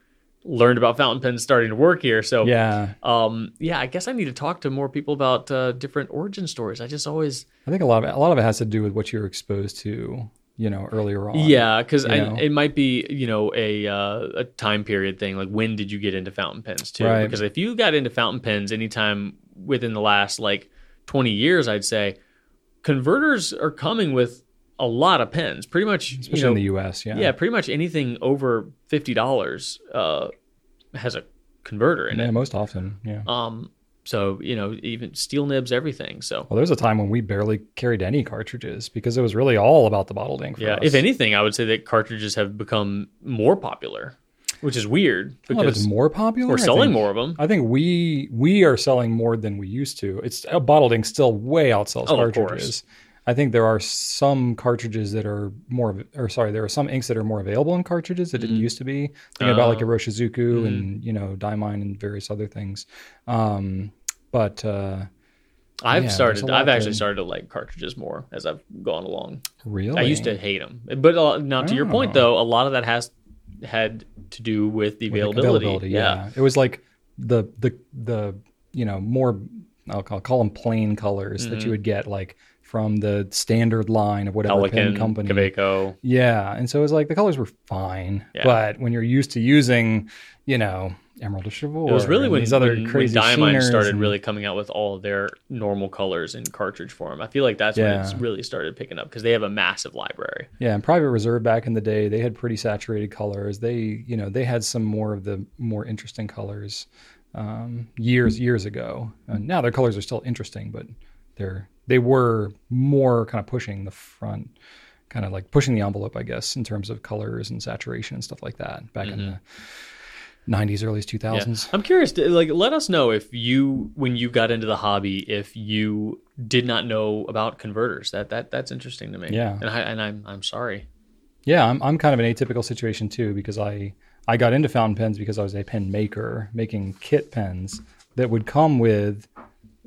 learned about fountain pens starting to work here. So yeah, um, yeah, I guess I need to talk to more people about uh, different origin stories. I just always I think a lot of it, a lot of it has to do with what you're exposed to you know, earlier on. Yeah, because it might be you know a uh, a time period thing. Like when did you get into fountain pens too? Right. Because if you got into fountain pens anytime within the last like twenty years, I'd say converters are coming with a lot of pens. Pretty much, especially you know, in the U.S. Yeah, yeah, pretty much anything over fifty dollars uh, has a converter in yeah, it. most often. Yeah. Um, so you know, even steel nibs, everything. So Well, there's a time when we barely carried any cartridges because it was really all about the bottled ink. Yeah, us. if anything, I would say that cartridges have become more popular, which is weird know if it's because more popular. we're selling think- more of them. I think we we are selling more than we used to. It's uh, bottled ink still way outsells Oh, of cartridges. I think there are some cartridges that are more, or sorry, there are some inks that are more available in cartridges that didn't used to be. Think about like Oh. Iroshizuku and you know Diamine and various other things. Um, but uh, I've yeah, started. I've actually started to like cartridges more as I've gone along. really, I used to hate them, but uh, now to your point Oh. though, a lot of that has had to do with the With, like, availability. yeah. it was like the the the you know more I'll call, call them plain colors that you would get like from the standard line of whatever pen Mm-hmm. Company. Yeah, and so it was like the colors were fine, Yeah. but when you're used to using, you know, Emerald of Chivor, It was really when these other when, when crazy Diamine started and- really coming out with all of their normal colors in cartridge form. I feel like that's when it's really started picking up because they have a massive library. Yeah, and Private Reserve back in the day, they had pretty saturated colors. They, you know, they had some more of the more interesting colors um, years years ago. And now their colors are still interesting, but they're they were more kind of pushing the front, kind of like pushing the envelope, I guess, in terms of colors and saturation and stuff like that back in mm-hmm. the '90s, early 2000s. I'm curious. Like, let us know if you, when you got into the hobby, if you did not know about converters. That that that's interesting to me. Yeah. and I and I'm I'm sorry. Yeah, I'm I'm kind of an atypical situation too because I I got into fountain pens because I was a pen maker making kit pens that would come with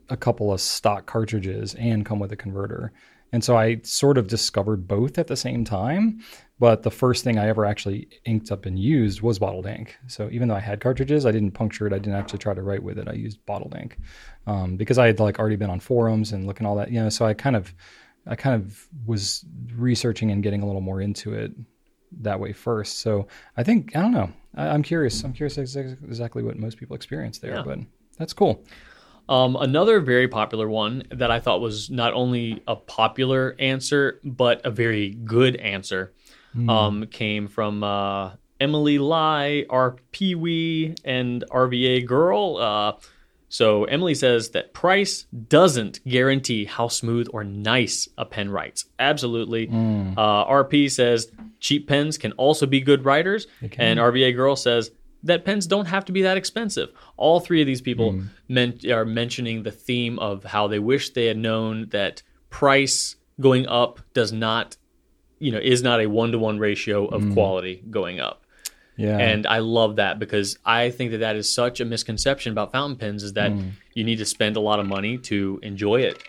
a couple of stock cartridges and come with a converter. And so I sort of discovered both at the same time, but the first thing I ever actually inked up and used was bottled ink. So even though I had cartridges, I didn't puncture it. I didn't actually try to write with it. I used bottled ink um, because I had like already been on forums and looking all that, you know. So I kind of, I kind of was researching and getting a little more into it that way first. So I think I don't know. I, I'm curious. I'm curious ex- exactly what most people experience there, Yeah. but that's cool. Um, another very popular one that I thought was not only a popular answer but a very good answer um, came from uh, Emily Lai, our Pee Wee, and RVA girl. Uh, so Emily says that price doesn't guarantee how smooth or nice a pen writes. Absolutely. Uh, RP says cheap pens can also be good writers, and RVA girl says that pens don't have to be that expensive. All three of these people hmm. men- are mentioning the theme of how they wish they had known that price going up does not, you know, is not a one to one ratio of hmm. quality going up. Yeah. And I love that because I think that that is such a misconception about fountain pens is that hmm. you need to spend a lot of money to enjoy it.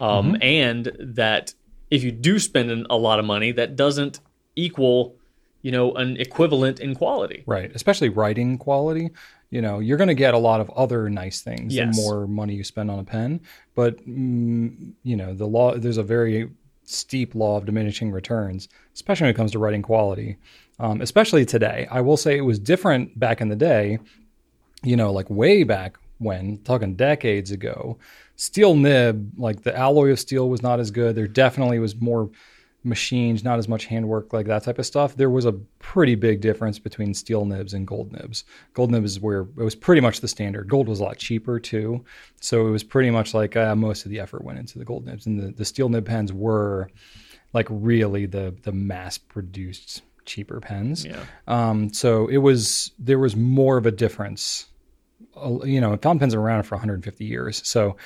Um, And that if you do spend a lot of money, that doesn't equal, you know, an equivalent in quality. Right, especially writing quality. You know, you're going to get a lot of other nice things Yes. the more money you spend on a pen. But mm, you know, the law there's a very steep law of diminishing returns, especially when it comes to writing quality. Um, especially today, I will say it was different back in the day. You know, like way back when, talking decades ago, steel nib, like the alloy of steel was not as good. There definitely was more machines, not as much handwork, like that type of stuff. There was a pretty big difference between steel nibs and gold nibs. Gold nibs is where it was pretty much the standard. Gold was a lot cheaper too, so it was pretty much like uh, most of the effort went into the gold nibs, and the, the steel nib pens were like really the the mass produced cheaper pens. Yeah. Um, so it was there was more of a difference. Uh, You know, fountain pens are around for 150 years, so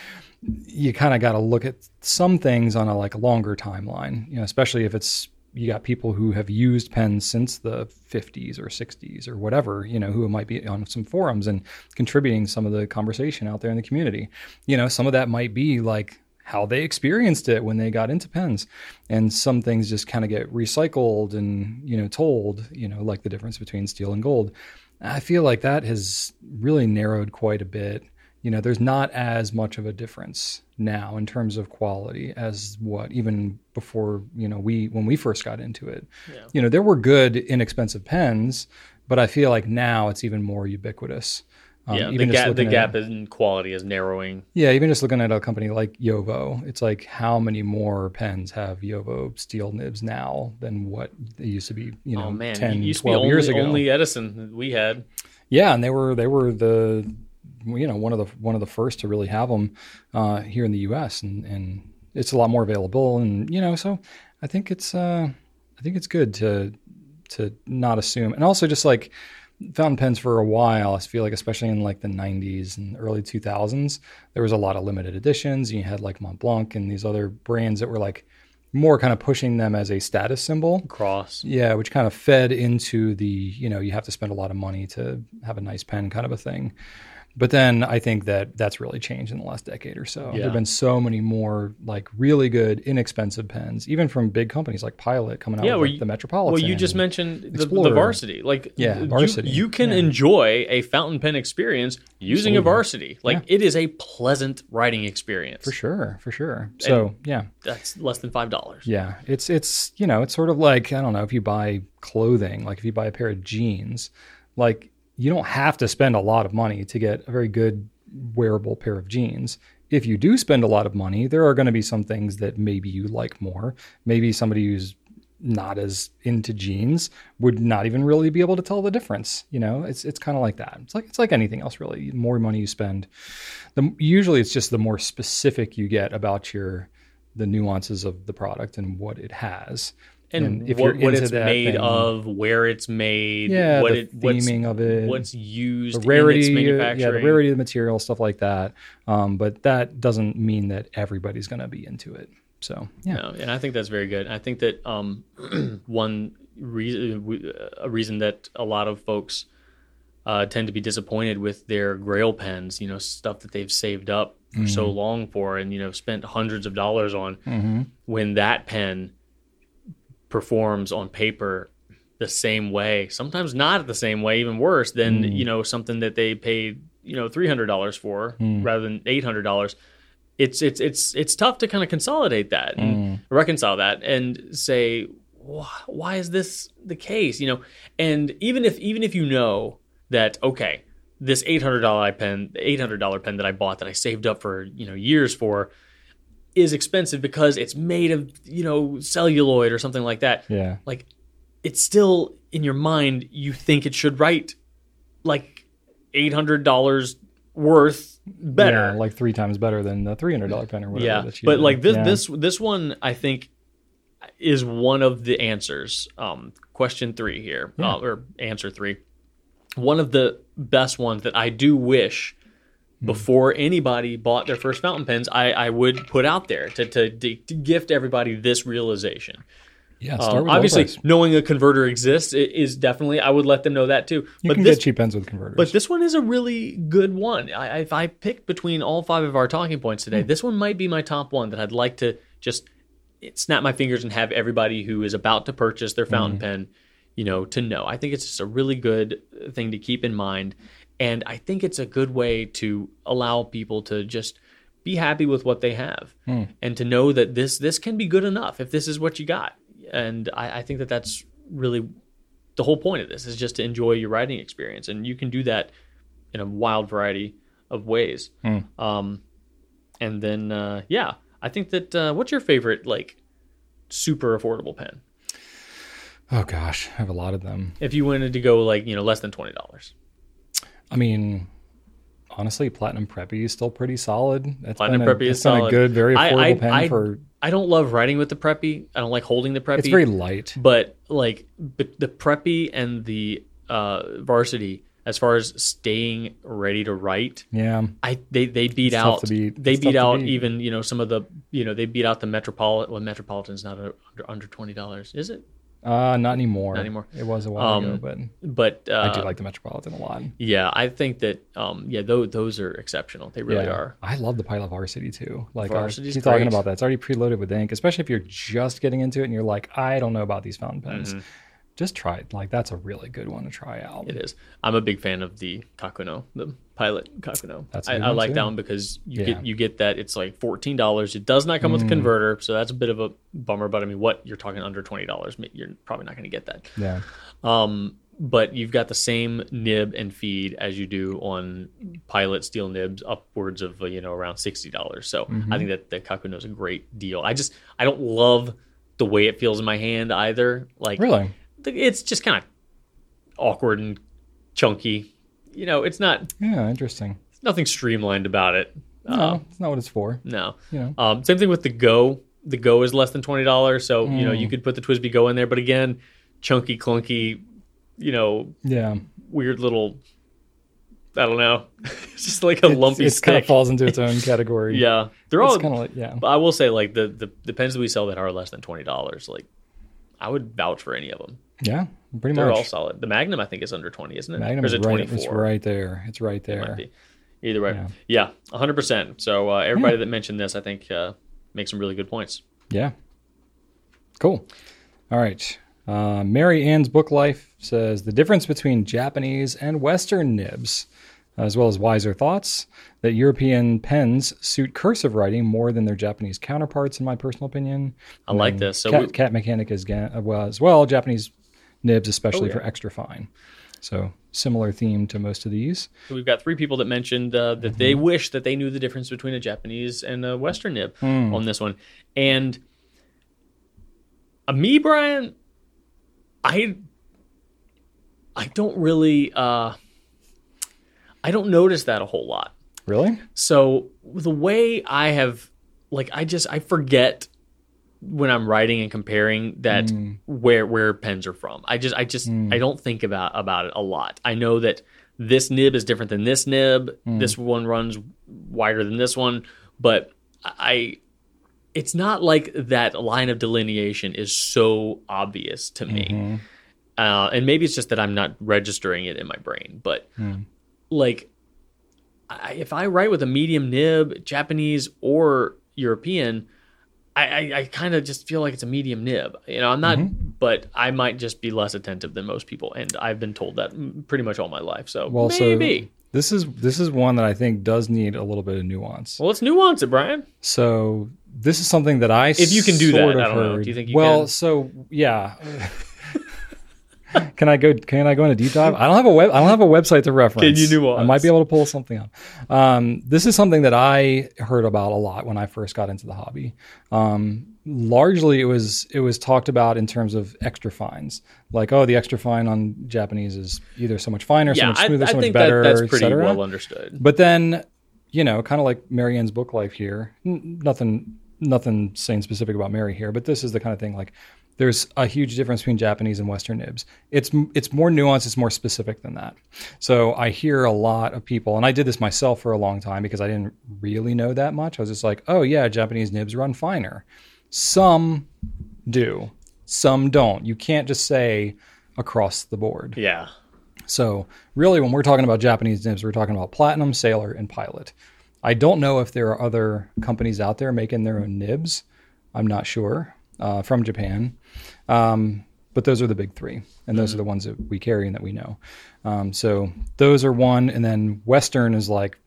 you kind of got to look at some things on a like longer timeline. You know, especially if it's you got people who have used pens since the 50s or 60s or whatever. You know, who might be on some forums and contributing some of the conversation out there in the community. You know, some of that might be like how they experienced it when they got into pens and some things just kind of get recycled and you know told you know like the difference between steel and gold i feel like that has really narrowed quite a bit you know, there's not as much of a difference now in terms of quality as what even before, you know, we when we first got into it. Yeah. You know, there were good inexpensive pens, but I feel like now it's even more ubiquitous. Um, yeah, the gap the looking at- gap in quality is narrowing. yeah, even just looking at a company like JoWo, it's like how many more pens have JoWo steel nibs now than what they used to be, you know, oh man, 10, it used to 12 be only, years ago. only Edison we had. Yeah, and they were they were the you know one of the one of the first to really have them uh, here in the U.S. and and it's a lot more available and you know so I think it's uh, I think it's good to to not assume and also just like fountain pens for a while I feel like especially in like the 90s and early 2000s there was a lot of limited editions you had like Montblanc and these other brands that were like more kind of pushing them as a status symbol Cross. yeah, which kind of fed into the, you know, you have to spend a lot of money to have a nice pen kind of a thing. But then I think that that's really changed in the last decade or so. There have been so many more like really good, inexpensive pens, even from big companies like Pilot coming out Yeah, with like, you- the Metropolitan. Well, you just mentioned the, the varsity. Like, Yeah, you- varsity. You, can Yeah. enjoy a fountain pen experience using a varsity. Like, it is a pleasant writing experience. for sure, for sure. So yeah, That's less than five dollars. Yeah, it's it's you know it's sort of like I don't know if you buy clothing, like if you buy a pair of jeans, like you don't have to spend a lot of money to get a very good wearable pair of jeans. If you do spend a lot of money, there are going to be some things that maybe you like more. Maybe somebody who's not as into jeans would not even really be able to tell the difference. You know, it's it's kind of like that. It's like it's like anything else really. The more money you spend, the usually it's just the more specific you get about your the nuances of the product and what it has. And, if what, what it's made thing- of, where it's made, yeah, what the it what's, theming of it, what's used the rarity, yeah, the rarity of the material, stuff like that. Um, but that doesn't mean that everybody's going to be into it. So yeah, No, and I think that's very good. I think that um, one reason, a reason that a lot of folks uh, tend to be disappointed with their Grail pens, you know, stuff that they've saved up for so Mm-hmm. long for, and you know, spent hundreds of dollars on, hmm when that pen performs on paper the same way, sometimes not the same way, even worse than Mm. you know something that they paid you know three hundred dollars for Mm. rather than eight hundred dollars. It's it's it's it's tough to kind of consolidate that and Mm. reconcile that and say why, why is this the case? You know, and even if even if you know that okay, this eight hundred dollar pen, eight hundred dollar pen that I bought that I saved up for you know years for is expensive because it's made of you know celluloid or something like that yeah, like it's still in your mind you think it should write like $800 worth better Yeah, like three times better than the three hundred dollar pen or whatever. yeah that you but like this Yeah. this this one i think is one of the answers um question three here Yeah. uh, or answer three one of the best ones that i do wish. Before anybody bought their first fountain pens i i would put out there to to, to, to gift everybody this realization yeah, Um, with obviously, knowing a converter exists is definitely. I would let them know that too. you but can this, get cheap pens with converters. but this one is a really good one. I, if I picked between all five of our talking points today, Hmm. this one might be my top one that I'd like to just snap my fingers and have everybody who is about to purchase their fountain Hmm. pen, you know, to know. I think it's just a really good thing to keep in mind, and I think it's a good way to allow people to just be happy with what they have Hmm. and to know that this this can be good enough if this is what you got. And I, I think that that's really the whole point of this is just to enjoy your writing experience, and you can do that in a wild variety of ways. Hmm. Um, and then uh, yeah, I think that uh, what's your favorite like super affordable pen? oh gosh, I have a lot of them. If you wanted to go like you know less than twenty dollars, I mean, honestly, Platinum Preppy is still pretty solid. It's Platinum been a, Preppy is been solid. a good, very affordable I- pen I- for. I don't love writing with the preppy. I don't like holding the preppy. It's very light. but like but the preppy and the uh, varsity, as far as staying ready to write, Yeah, I they they beat It's out beat. they It's beat out beat. even you know some of the you know they beat out the metropolitan. Well, metropolitan's not a, under under twenty dollars, is it? Uh, not anymore. Not anymore. It was a while Um, ago, but But uh, I do like the Metropolitan a lot. yeah, I think that um, yeah, those those are exceptional. They really yeah. are. I love the Pilot Varsity too. Like I Varsity's keep talking about that. It's already preloaded with ink, especially if you're just getting into it and you're like, I don't know about these fountain pens. Mm-hmm. just try it. Like that's a really good one to try out. It is. I'm a big fan of the Kakuno, the pilot Kakuno. That's I, I like too. that one because you Yeah. get you get that it's like fourteen dollars. It does not come with a Mm. converter, so that's a bit of a bummer. But I mean, what you're talking under twenty dollars, you're probably not going to get that. Yeah. Um, but you've got the same nib and feed as you do on pilot steel nibs, upwards of you know around sixty dollars. So Mm-hmm. I think that the Kakuno is a great deal. I just I don't love the way it feels in my hand either. Like Really? it's just kind of awkward and chunky. You know, it's not Yeah. Interesting. it's nothing streamlined about it. No, Uh, it's not what it's for. no. You know. Um, same thing with the Go. The Go is less than twenty dollars, so you know Mm. you could put the TWSBI Go in there. But again, chunky, clunky, you know, Yeah. weird little. I don't know. it's just like a It's- lumpy It kind of falls into its own category. yeah, they're It's all. kind of like yeah. but I will say, like the, the the pens that we sell that are less than twenty dollars, like I would vouch for any of them. Yeah. Pretty much They're all solid. The Magnum, I think, is under twenty, isn't it? Magnum or is it right. twenty It's right there. It's right It might there. be. Either way, Yeah. yeah, hundred percent. So uh, everybody that mentioned this, I think, uh, makes some really good points. Yeah. Cool. All right. Uh, Mary Ann's Book Life says the difference between Japanese and Western nibs, as well as wiser thoughts, that European pens suit cursive writing more than their Japanese counterparts, in my personal opinion. I like this. So cat, we- cat mechanic is uh, well as well Japanese nibs, especially Oh, for extra fine. So similar theme to most of these. So we've got three people that mentioned uh, that they Mm-hmm. wish that they knew the difference between a Japanese and a Western nib Hmm. on this one. And uh, me, Brian, I I don't really uh, I don't notice that a whole lot. Really? So the way I have like I just I forget when I'm writing and comparing that Mm. where where pens are from. I just I just Mm. I don't think about about it a lot. I know that this nib is different than this nib. Mm. This one runs wider than this one, but I it's not like that line of delineation is so obvious to me. Mhm. Uh, and maybe it's just that I'm not registering it in my brain, but Mm. like I, if I write with a medium nib, Japanese or European, I, I, I kind of just feel like it's a medium nib. You know, I'm not, Mm-hmm. but I might just be less attentive than most people, and I've been told that pretty much all my life. So Well, maybe. so this is this is one that I think does need a little bit of nuance. well, let's nuance it, Brian. So this is something that I If you can do that, I don't know. Do you think you well, can? so yeah. Can I go? Can I go in a deep dive? I don't have a web. I don't have a website to reference. Can you nuance? I might be able to pull something up. Um, this is something that I heard about a lot when I first got into the hobby. Um, largely, it was it was talked about in terms of extra fines, like oh, the extra fine on Japanese is either so much finer, so Yeah, much I, smoother, I so much think better, that, that's pretty well understood. But then, you know, kind of like Marianne's book life here. n- Nothing, nothing saying specific about Mary here, but this is the kind of thing like there's a huge difference between Japanese and Western nibs. It's it's more nuanced. It's more specific than that. So I hear a lot of people, and I did this myself for a long time because I didn't really know that much. I was just like, oh yeah, Japanese nibs run finer. Some do, some don't. You can't just say across the board. Yeah. So really, when we're talking about Japanese nibs, we're talking about Platinum, Sailor, and Pilot. I don't know if there are other companies out there making their own nibs. I'm not sure uh, from Japan, um, but those are the big three, and those are the ones that we carry and that we know. Um, so those are one, and then Western is like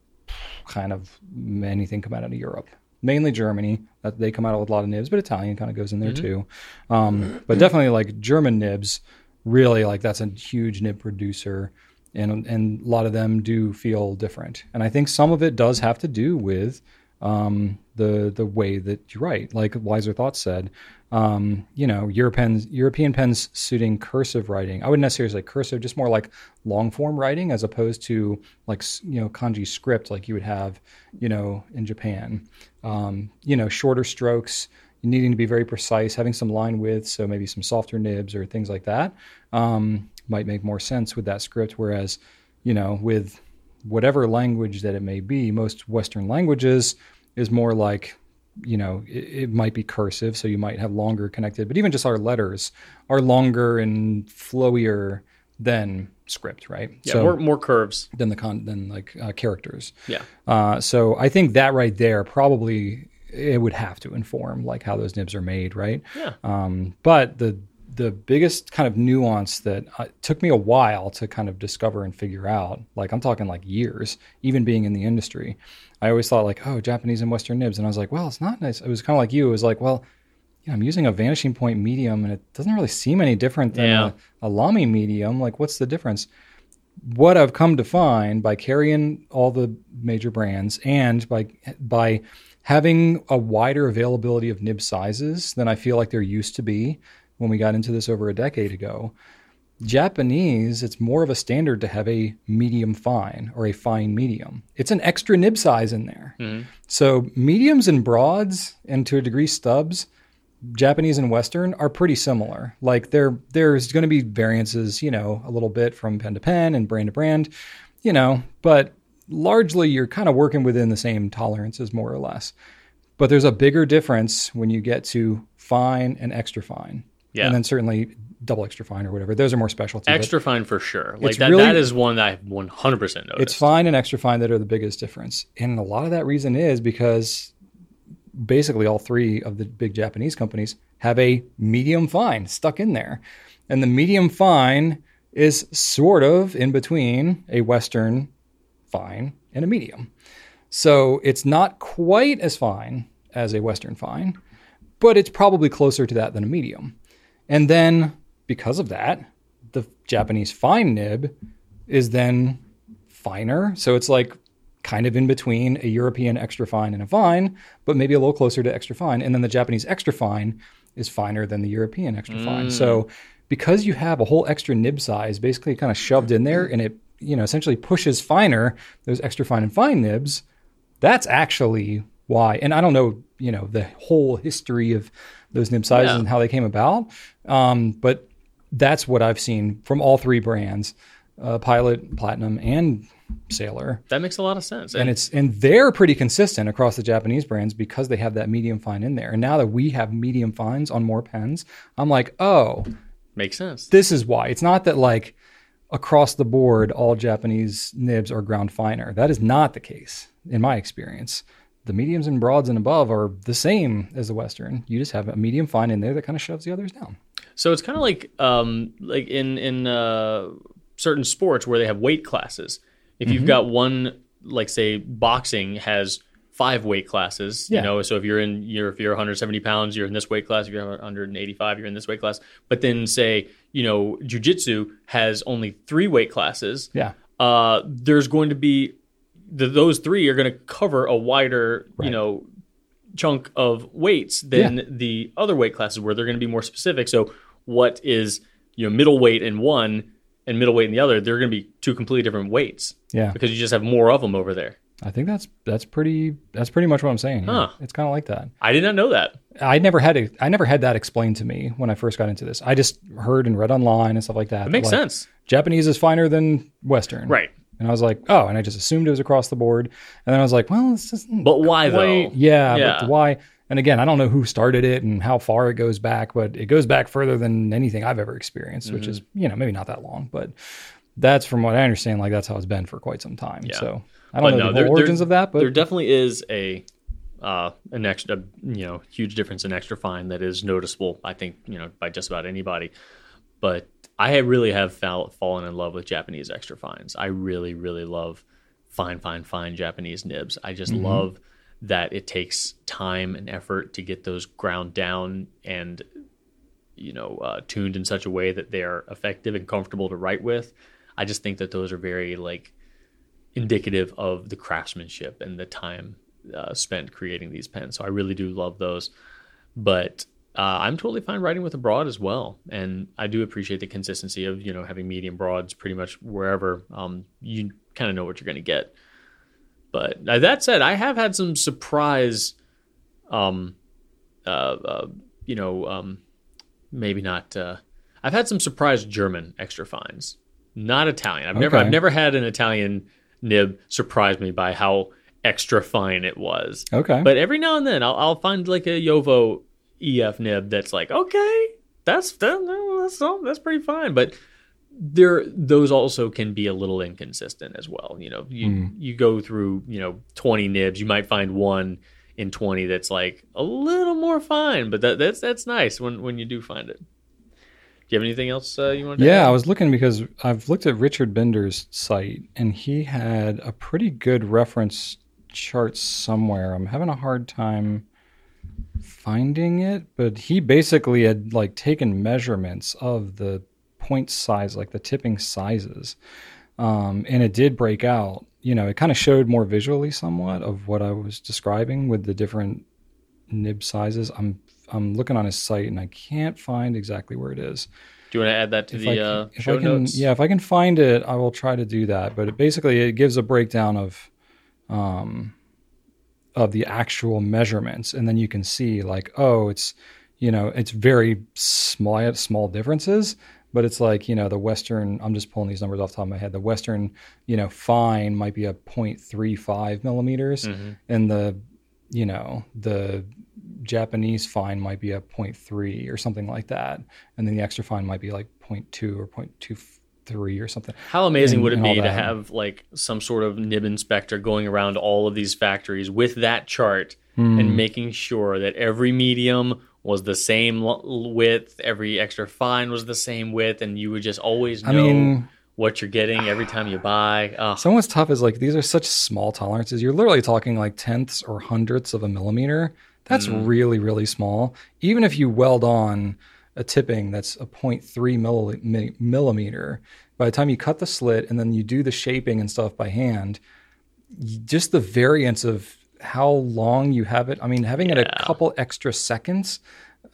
kind of anything come out of Europe, mainly Germany. That they come out with a lot of nibs, but Italian kind of goes in there too. Um, but definitely like German nibs, really like that's a huge nib producer, and and a lot of them do feel different. And I think some of it does have to do with um, the the way that you write. Like Wiser Thoughts said, um, you know, European European pens suiting cursive writing. I wouldn't necessarily say cursive, just more like long form writing as opposed to like you know kanji script like you would have, you know, in Japan. Um, you know, shorter strokes, needing to be very precise, having some line width, so maybe some softer nibs or things like that um, might make more sense with that script. Whereas, you know, with whatever language that it may be, most Western languages is more like, you know, it, it might be cursive, so you might have longer connected, but even just our letters are longer and flowier than script, right? Yeah. so more more curves. than the con than like uh, characters. Yeah. Uh, so I think that right there probably it would have to inform like how those nibs are made, right? Yeah. Um, but the the biggest kind of nuance that uh, took me a while to kind of discover and figure out, like I'm talking like years, even being in the industry. I always thought like, oh, Japanese and Western nibs, and I was like, well, it's not nice. It was kind of like you. It was like, well, yeah, I'm using a vanishing point medium, and it doesn't really seem any different than Yeah. a, a Lamy medium. Like, what's the difference? What I've come to find by carrying all the major brands and by by having a wider availability of nib sizes than I feel like there used to be when we got into this over a decade ago. Japanese, it's more of a standard to have a medium fine or a fine medium. It's an extra nib size in there. Mm-hmm. So mediums and broads, and to a degree stubs, Japanese and Western are pretty similar. Like there, there's going to be variances, you know, a little bit from pen to pen and brand to brand, you know, but largely you're kind of working within the same tolerances more or less. But there's a bigger difference when you get to fine and extra fine. Yeah. And then certainly double extra fine or whatever. Those are more specialty. Extra fine for sure. Like that. really- that is one that I 100 percent noticed. It's fine and extra fine that are the biggest difference. And a lot of that reason is because basically all three of the big Japanese companies have a medium fine stuck in there. And the medium fine is sort of in between a Western fine and a medium. So it's not quite as fine as a Western fine, but it's probably closer to that than a medium. And then because of that, the Japanese fine nib is then finer. So it's like kind of in between a European extra fine and a fine, but maybe a little closer to extra fine. And then the Japanese extra fine is finer than the European extra mm. fine. So because you have a whole extra nib size basically kind of shoved in there and it, you know, essentially pushes finer those extra fine and fine nibs, that's actually why. And I don't know, you know, the whole history of those nib sizes Yeah. and how they came about. Um, but that's what I've seen from all three brands, uh, Pilot, Platinum, and Sailor. that makes a lot of sense. And it's and they're pretty consistent across the Japanese brands because they have that medium fine in there. And now that we have medium fines on more pens, I'm like, oh, makes sense. this is why. It's not that like across the board all Japanese nibs are ground finer. That is not the case in my experience. The mediums and broads and above are the same as the Western. You just have a medium fine in there that kind of shoves the others down. So it's kind of like um, like in in uh, certain sports where they have weight classes. If Mm-hmm. you've got one, like say boxing has five weight classes, Yeah. you know. So if you're in you're if you're 170 pounds, you're in this weight class. If you're 185, you're in this weight class. But then say you know jujitsu has only three weight classes. Yeah. Uh, there's going to be the, those three are going to cover a wider you know chunk of weights than the other weight classes where they're going to be more specific. So what is you know middleweight in one and middleweight in the other? They're going to be two completely different weights Yeah. because you just have more of them over there. I think that's that's pretty that's pretty much what I'm saying. Huh. It's kind of like that. I did not know that. I never had a, I never had that explained to me when I first got into this. I just heard and read online and stuff like that. It makes like, sense, Japanese is finer than Western. right? And I was like, oh, and I just assumed it was across the board. And then I was like, well, this isn't But why quite- though? Yeah, Yeah. but why? And again, I don't know who started it and how far it goes back, but it goes back further than anything I've ever experienced, which Mm-hmm. is, you know, maybe not that long, but that's from what I understand, like that's how it's been for quite some time. Yeah. So I don't know no, the there- origins there- of that, but there definitely is a uh, an extra, you know, huge difference in extra fine that is noticeable. I think you know by just about anybody. But I really have fall, fallen in love with Japanese extra fines. I really, really love fine, fine, fine Japanese nibs. I just love that it takes time and effort to get those ground down and you know uh, tuned in such a way that they are effective and comfortable to write with. I just think that those are very like indicative of the craftsmanship and the time uh, spent creating these pens. So I really do love those. But uh, I'm totally fine writing with a broad as well, and I do appreciate the consistency of you know having medium broads pretty much wherever um, you kind of know what you're going to get. But uh, that said, I have had some surprise, um, uh, uh, you know, um, maybe not. Uh, I've had some surprise German extra fines, not Italian. I've never, I've never had an Italian nib surprise me by how extra fine it was. okay. But every now and then, I'll, I'll find like a JoWo EF nib that's like, okay, that's that, that's that's pretty fine. But there, those also can be a little inconsistent as well. You know, you you go through you know twenty nibs, you might find one in twenty that's like a little more fine, but that, that's that's nice when when you do find it. Do you have anything else uh, you want to? Yeah, I was looking because I've looked at Richard Binder's site and he had a pretty good reference chart somewhere. I'm having a hard time finding it, but he basically had like taken measurements of the point size, like the tipping sizes. Um, and it did break out. You know, it kind of showed more visually somewhat of what I was describing with the different nib sizes. I'm I'm looking on his site and I can't find exactly where it is. Do you want to add that to If the I, uh, if show I can, notes? yeah, if I can find it, I will try to do that. But it basically, it gives a breakdown of, um, of the actual measurements, and then you can see like, oh, it's, you know, it's very small, small differences. But it's like you know the Western. I'm just pulling these numbers off the top of my head. The Western, you know, fine might be a 0.35 millimeters, Mhm. and the, you know, the Japanese fine might be a 0.3 or something like that, and then the extra fine might be like 0.2 or 0.23 or something. How amazing and- would it be to have like some sort of nib inspector going around all of these factories with that chart Hmm. and making sure that every medium was the same l- width, every extra fine was the same width, and you would just always know I mean, what you're getting every time you buy. Oh, Some what's tough is like these are such small tolerances. You're literally talking like tenths or hundredths of a millimeter. That's Mm. really, really small. Even if you weld on a tipping that's a 0.3 milli- millimeter, by the time you cut the slit and then you do the shaping and stuff by hand, just the variance of how long you have it. I mean, having it a couple extra seconds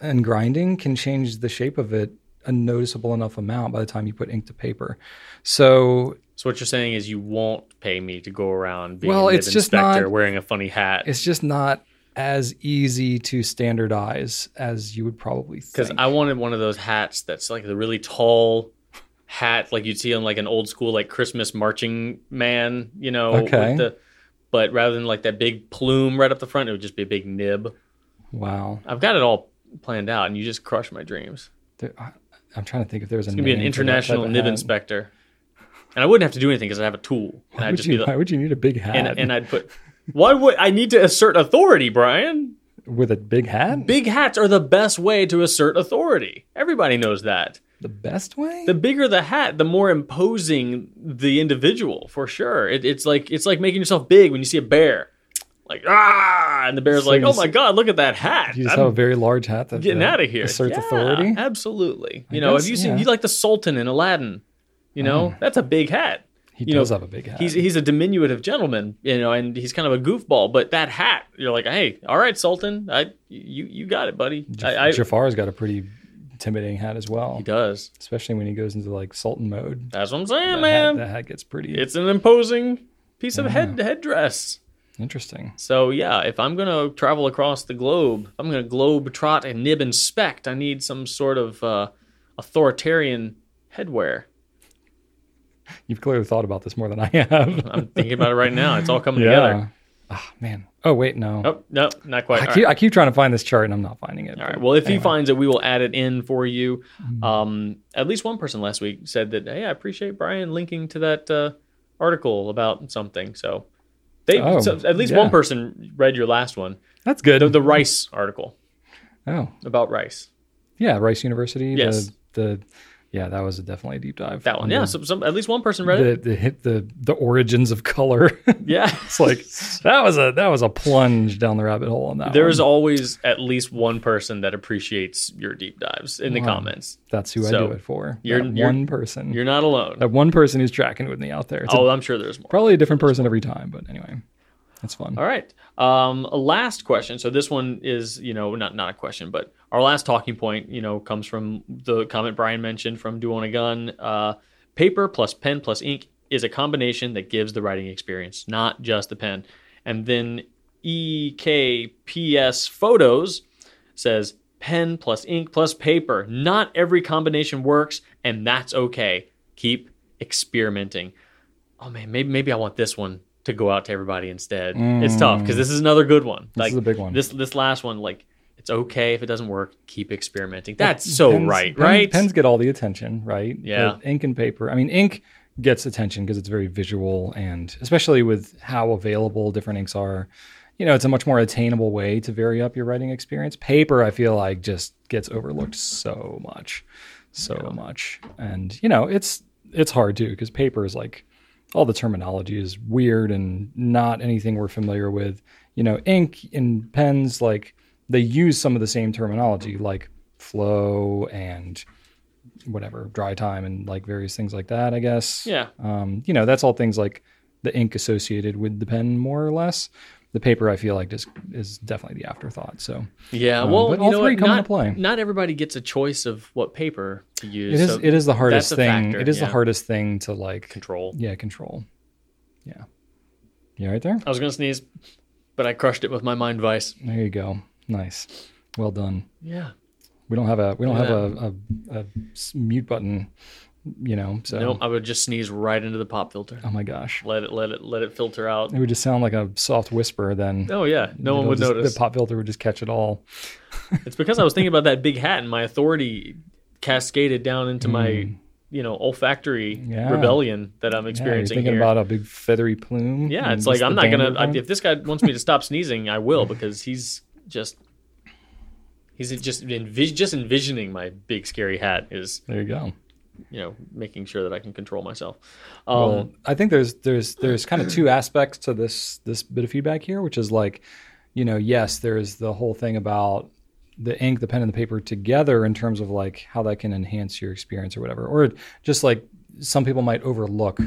and grinding can change the shape of it a noticeable enough amount by the time you put ink to paper. So so what you're saying is you won't pay me to go around being Well, a nib it's inspector not- wearing a funny hat. it's just not as easy to standardize as you would probably think. Because. I wanted one of those hats that's like the really tall hat, like you'd see on like an old school like Christmas marching man, you know. with Okay. the- but rather than like that big plume right up the front, it would just be a big nib. wow. I've got it all planned out, and you just crush my dreams. There, I, I'm trying to think if there's a It's gonna be an name for that international nib hat. inspector, and I wouldn't have to do anything because I have a tool, and Why I'd just you, be why would you need a big hat and, and I'd put. Why would I need to assert authority, Brian? with a big hat? Big hats are the best way to assert authority. Everybody knows that. the best way? the bigger the hat, the more imposing the individual for sure. It, it's like it's like making yourself big when you see a bear, like ah, and the bear's So like, oh just- my god, look at that hat. you just I'm have a very large hat that getting that out of here. asserts Yeah, authority. Absolutely. I You know, guess, have you seen yeah. you like the Sultan in Aladdin? You know, that's a big hat. He you know, does have a big hat. He's he's a diminutive gentleman, you know, and he's kind of a goofball. But that hat, you're like, hey, all right, Sultan, I you you got it, buddy. I, I, Jafar's got a pretty intimidating hat as well, he does. especially when he goes into like Sultan mode. That's what I'm saying, That man. hat, that hat gets pretty it's an imposing piece of head headdress. interesting. So yeah, if I'm gonna travel across the globe, if I'm gonna globe trot and nib inspect, I need some sort of uh, authoritarian headwear. You've clearly thought about this more than I have. I'm thinking about it right now. It's all coming together. Oh man. Oh wait, no. Oh no, not quite. I keep, right. I keep trying to find this chart and I'm not finding it. All right. Well, if he finds it, we will add it in for you. Mm-hmm. Um, at least one person last week said that, hey, I appreciate Brian linking to that uh, article about something. So they, Oh, so at least yeah. one person read your last one, that's good. the, the rice article oh about rice. yeah, Rice University. Yes. The, the yeah, that was definitely a deep dive. That one, yeah. the- So some, at least one person read it. the the hit the the origins of color. Yeah, it's like that was a that was a plunge down the rabbit hole on that. There one. is always at least one person that appreciates your deep dives in the Wow. comments. That's who I do it for. you're- you're- one person. You're not alone. that one person who's tracking with me out there. It's Oh, I'm sure there's more. probably a different person every time, but anyway, that's fun. All right. Um, last question. So this one is, you know, not not a question, but our last talking point, you know, comes from the comment Brian mentioned from Do on a Gun. Uh, paper plus pen plus ink is a combination that gives the writing experience, not just the pen. And then EKPS Photos says pen plus ink plus paper. Not every combination works, and that's okay. Keep experimenting. Oh man, maybe maybe I want this one to go out to everybody instead. It's tough because this is another good one. This is a big one. This this last one, like it's okay if it doesn't work. Keep experimenting. That's so Pens- right, pens- right? Pens get all the attention, right? Yeah. But ink and paper. I mean, ink gets attention because it's very visual, and especially with how available different inks are. You know, it's a much more attainable way to vary up your writing experience. Paper, I feel like, just gets overlooked so much. so Yeah. much. And you know, it's it's hard too because paper is like all the terminology is weird and not anything we're familiar with. You know, ink and pens like they use some of the same terminology like flow and whatever dry time and like various things like that. I guess. Yeah. Um, you know, that's all things like the ink associated with the pen, more or less. The paper, I feel like, just is definitely the afterthought. So Yeah, Um, well, all know three what? come not, into play. not everybody gets a choice of what paper to use. it is so it is the hardest thing. factor, it is yeah. the hardest thing to like control. yeah control. Yeah, you right there? I was gonna sneeze, but I crushed it with my mind vice. There you go. Nice. Well done. Yeah. We don't have a we don't Look have a a mute button, you know. So Nope. I would just sneeze right into the pop filter. oh my gosh, Let it let it let it filter out. it would just sound like a soft whisper. Then Oh yeah, no one would just- notice. The pop filter would just catch it all. It's because I was thinking about that big hat and my authority cascaded down into my, you know, olfactory Mm. Yeah. rebellion that I'm Yeah, experiencing thinking here. about a big feathery plume. yeah, it's like I'm not gonna. I, if this guy wants me to stop sneezing, I will because he's just he's just envis- just envisioning my big scary hat is There you go. you know making sure that I can control myself. Um, well, I think there's there's there's kind of two aspects to this this bit of feedback here, which is like, you know, yes, there's the whole thing about the ink, the pen, and the paper together in terms of like how that can enhance your experience or whatever, or just like some people might overlook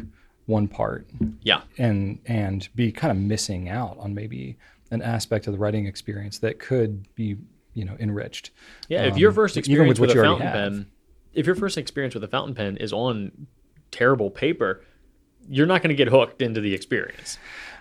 one part yeah, and and be kind of missing out on maybe an aspect of the writing experience that could be you know enriched. yeah. if your Um, first even with experience with, a fountain pen, if your first experience with a fountain pen is on terrible paper, you're not going to get hooked into the experience.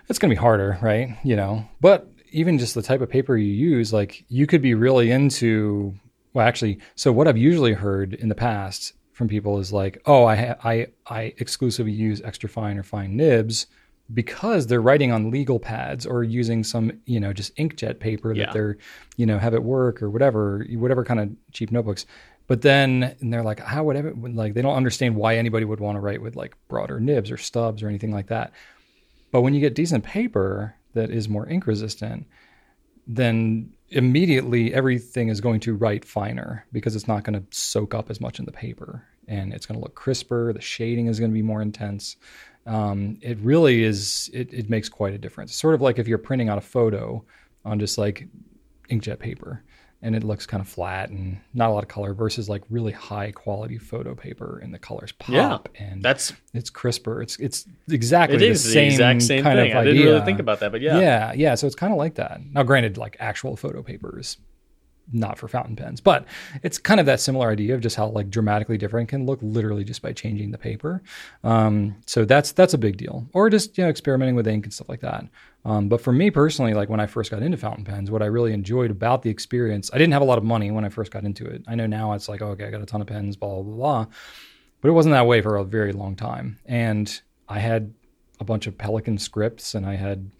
it's going to be harder, right? You know, but even just the type of paper you use, like you could be really into. Well, actually, so what I've usually heard in the past from people is like, oh, I ha- I I exclusively use extra fine or fine nibs because they're writing on legal pads or using some you know just inkjet paper that Yeah. they're you know have at work or whatever whatever kind of cheap notebooks. But then and they're like, how would ever like they don't understand why anybody would want to write with like broader nibs or stubs or anything like that. But when you get decent paper that is more ink resistant, then immediately everything is going to write finer because it's not going to soak up as much in the paper and it's going to look crisper. The shading is going to be more intense. Um, it really is, it, it makes quite a difference. It's sort of like if you're printing out a photo on just like inkjet paper and it looks kind of flat and not a lot of color versus like really high quality photo paper and the colors pop Yeah, and That's it's crisper. It's it's exactly it the is same the exact same kind thing. of I idea. didn't really think about that, but yeah, yeah, yeah. So it's kind of like that. Now, granted, like actual photo paper is not for fountain pens, but it's kind of that similar idea of just how like dramatically different can look literally just by changing the paper. Um, so that's that's a big deal. Or just you know experimenting with ink and stuff like that. Um, but for me personally, like when I first got into fountain pens, what I really enjoyed about the experience, I didn't have a lot of money when I first got into it. I know now it's like, oh, okay, I got a ton of pens, blah blah blah. blah. But it wasn't that way for a very long time, and I had a bunch of Pelikan scripts, and I had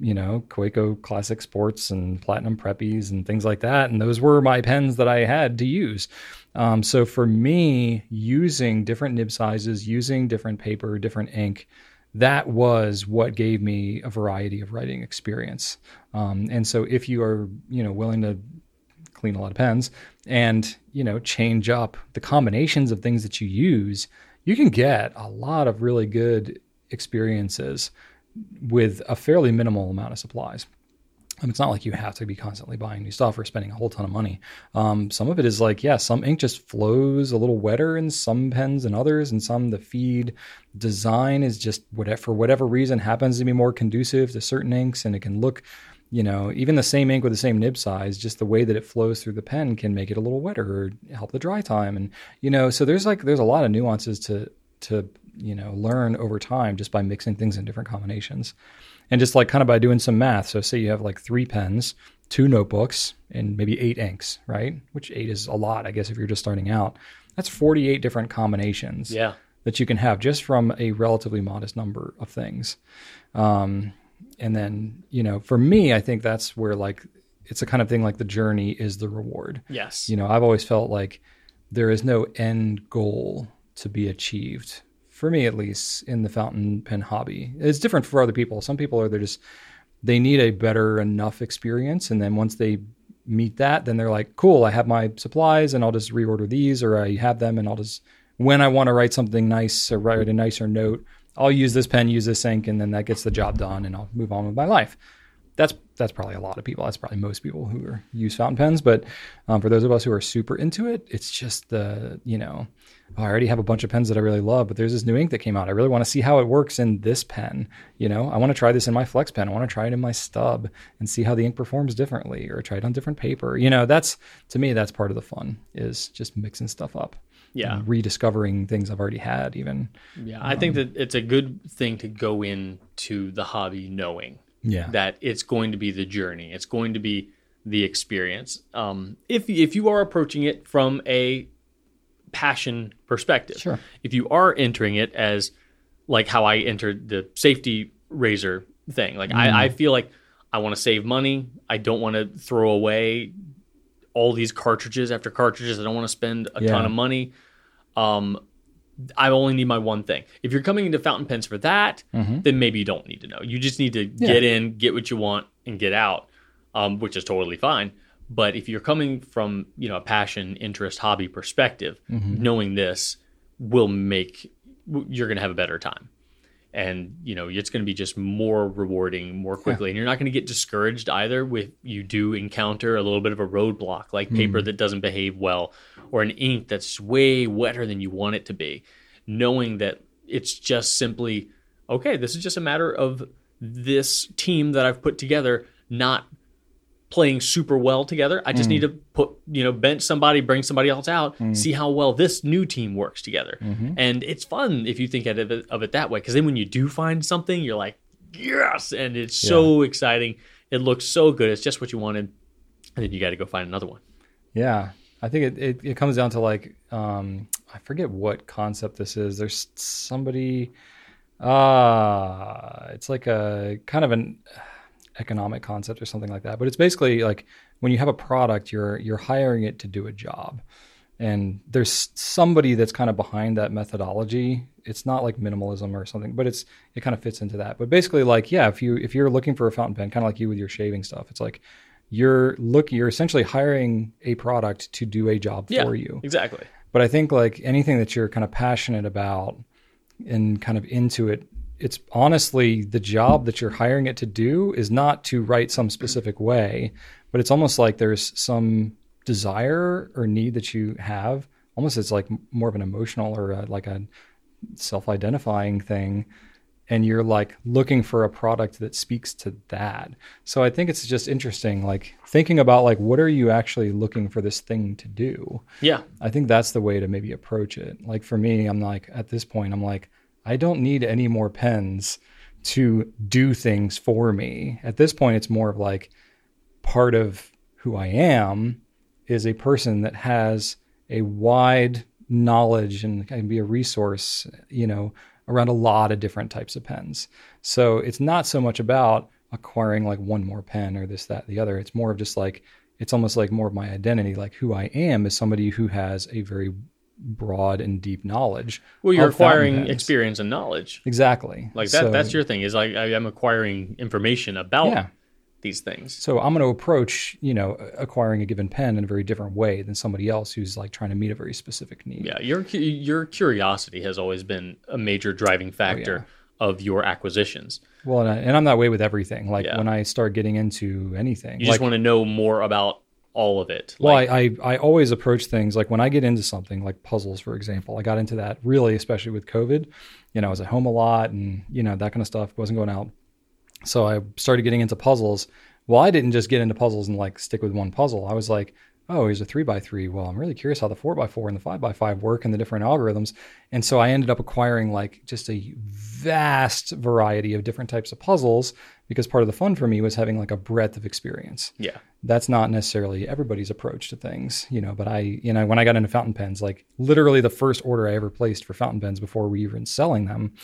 you know, Kaweco Classic Sports and Platinum Preppies and things like that. And those were my pens that I had to use. Um, so for me, using different nib sizes, using different paper, different ink, that was what gave me a variety of writing experience. Um, and so if you are, you know, willing to clean a lot of pens and, you know, change up the combinations of things that you use, you can get a lot of really good experiences with a fairly minimal amount of supplies. Um, it's not like you have to be constantly buying new stuff or spending a whole ton of money. Um, some of it is like, yeah, some ink just flows a little wetter in some pens than others, and some the feed design is just whatever for whatever reason happens to be more conducive to certain inks, and it can look, you know, even the same ink with the same nib size, just the way that it flows through the pen can make it a little wetter or help the dry time, and you know, so there's like there's a lot of nuances to to you know learn over time just by mixing things in different combinations. And just like kind of by doing some math so say you have like three pens two notebooks and maybe eight inks right? Which eight is a lot i guess if you're just starting out. That's 48 different combinations yeah, that you can have just from a relatively modest number of things. Um, and then you know for me i think that's where like it's a kind of thing like the journey is the reward. Yes, you know, I've always felt like there is no end goal to be achieved. For me, at least, in the fountain pen hobby, it's different for other people. Some people are they're just they need a better enough experience, and then once they meet that, then they're like, cool, I have my supplies and I'll just reorder these, or I have them and I'll just, when I want to write something nice or write a nicer note, I'll use this pen, use this ink, and then that gets the job done and I'll move on with my life. That's that's probably a lot of people. That's probably most people who are, use fountain pens. But um, for those of us who are super into it, it's just the you know, oh, I already have a bunch of pens that I really love, but there's this new ink that came out. I really want to see how it works in this pen. You know, I want to try this in my flex pen. I want to try it in my stub and see how the ink performs differently, or try it on different paper. You know, that's to me that's part of the fun is just mixing stuff up. Yeah. rediscovering things I've already had. Even Yeah, I think that it's a good thing to go into the hobby knowing yeah, that it's going to be the journey. It's going to be the experience. Um, if if you are approaching it from a passion perspective, Sure. If you are entering it as like how I entered the safety razor thing, like I, I feel like I want to save money. I don't want to throw away all these cartridges after cartridges. I don't want to spend a Yeah. ton of money. Um, I only need my one thing. If you're coming into fountain pens for that, then maybe you don't need to know. You just need to get in, get what you want, and get out, um, which is totally fine. But if you're coming from you know a passion, interest, hobby perspective, mm-hmm. knowing this will make you're going to have a better time, and you know it's going to be just more rewarding more quickly, and you're not going to get discouraged either. With you do encounter a little bit of a roadblock, like mm-hmm. paper that doesn't behave well, or an ink that's way wetter than you want it to be, knowing that it's just simply okay. This is just a matter of this team that I've put together not playing super well together. I just need to put, you know, bench somebody, bring somebody else out, see how well this new team works together. And it's fun if you think of it, of it that way. Because then when you do find something, you're like, yes, and it's so exciting. It looks so good. It's just what you wanted, and then you got to go find another one. Yeah, I think it, it, it comes down to like um, I forget what concept this is. There's somebody, uh it's like a kind of an economic concept or something like that. But it's basically like when you have a product, you're you're hiring it to do a job, and there's somebody that's kind of behind that methodology. It's not like minimalism or something, but it's it kind of fits into that. But basically, like yeah, if you if you're looking for a fountain pen, kind of like you with your shaving stuff, it's like you're look you're essentially hiring a product to do a job Yeah, for you. exactly. But I think like anything that you're kind of passionate about and kind of into it, it's honestly the job that you're hiring it to do is not to write some specific way, but it's almost like there's some desire or need that you have. Almost it's like more of an emotional or a, like a self-identifying thing and you're like looking for a product that speaks to that. So I think it's just interesting like thinking about like what are you actually looking for this thing to do? Yeah, I think that's the way to maybe approach it. Like for me, I'm like at this point, I'm like, I don't need any more pens to do things for me. At this point, it's more of like part of who I am is a person that has a wide knowledge and can be a resource, you know, around a lot of different types of pens. So it's not so much about acquiring like one more pen or this, that, the other. It's more of just like, it's almost like more of my identity, like who I am is somebody who has a very broad and deep knowledge. well, you're acquiring experience and knowledge. Exactly. Like that. So- that's your thing. Is like I, I'm acquiring information about Yeah. these things. So I'm going to approach, you know, acquiring a given pen in a very different way than somebody else who's like trying to meet a very specific need. Yeah, your your curiosity has always been a major driving oh, factor of your acquisitions. Well, and, I, and I'm that way with everything. Like Yeah. when I start getting into anything, You like, just want to know more about all of it. well, Like, I, I I always approach things like when I get into something like puzzles, for example. I got into that really, especially with COVID. You know, I was at home a lot, and you know that kind of stuff wasn't going out. So I started getting into puzzles. Well, I didn't just get into puzzles and like stick with one puzzle. I was like, oh, here's a three by three. Well, I'm really curious how the four by four and the five by five work and the different algorithms. And so I ended up acquiring like just a vast variety of different types of puzzles because part of the fun for me was having like a breadth of experience yeah, that's not necessarily everybody's approach to things, you know. But I, you know, when I got into fountain pens, like literally the first order I ever placed for fountain pens before we even selling them,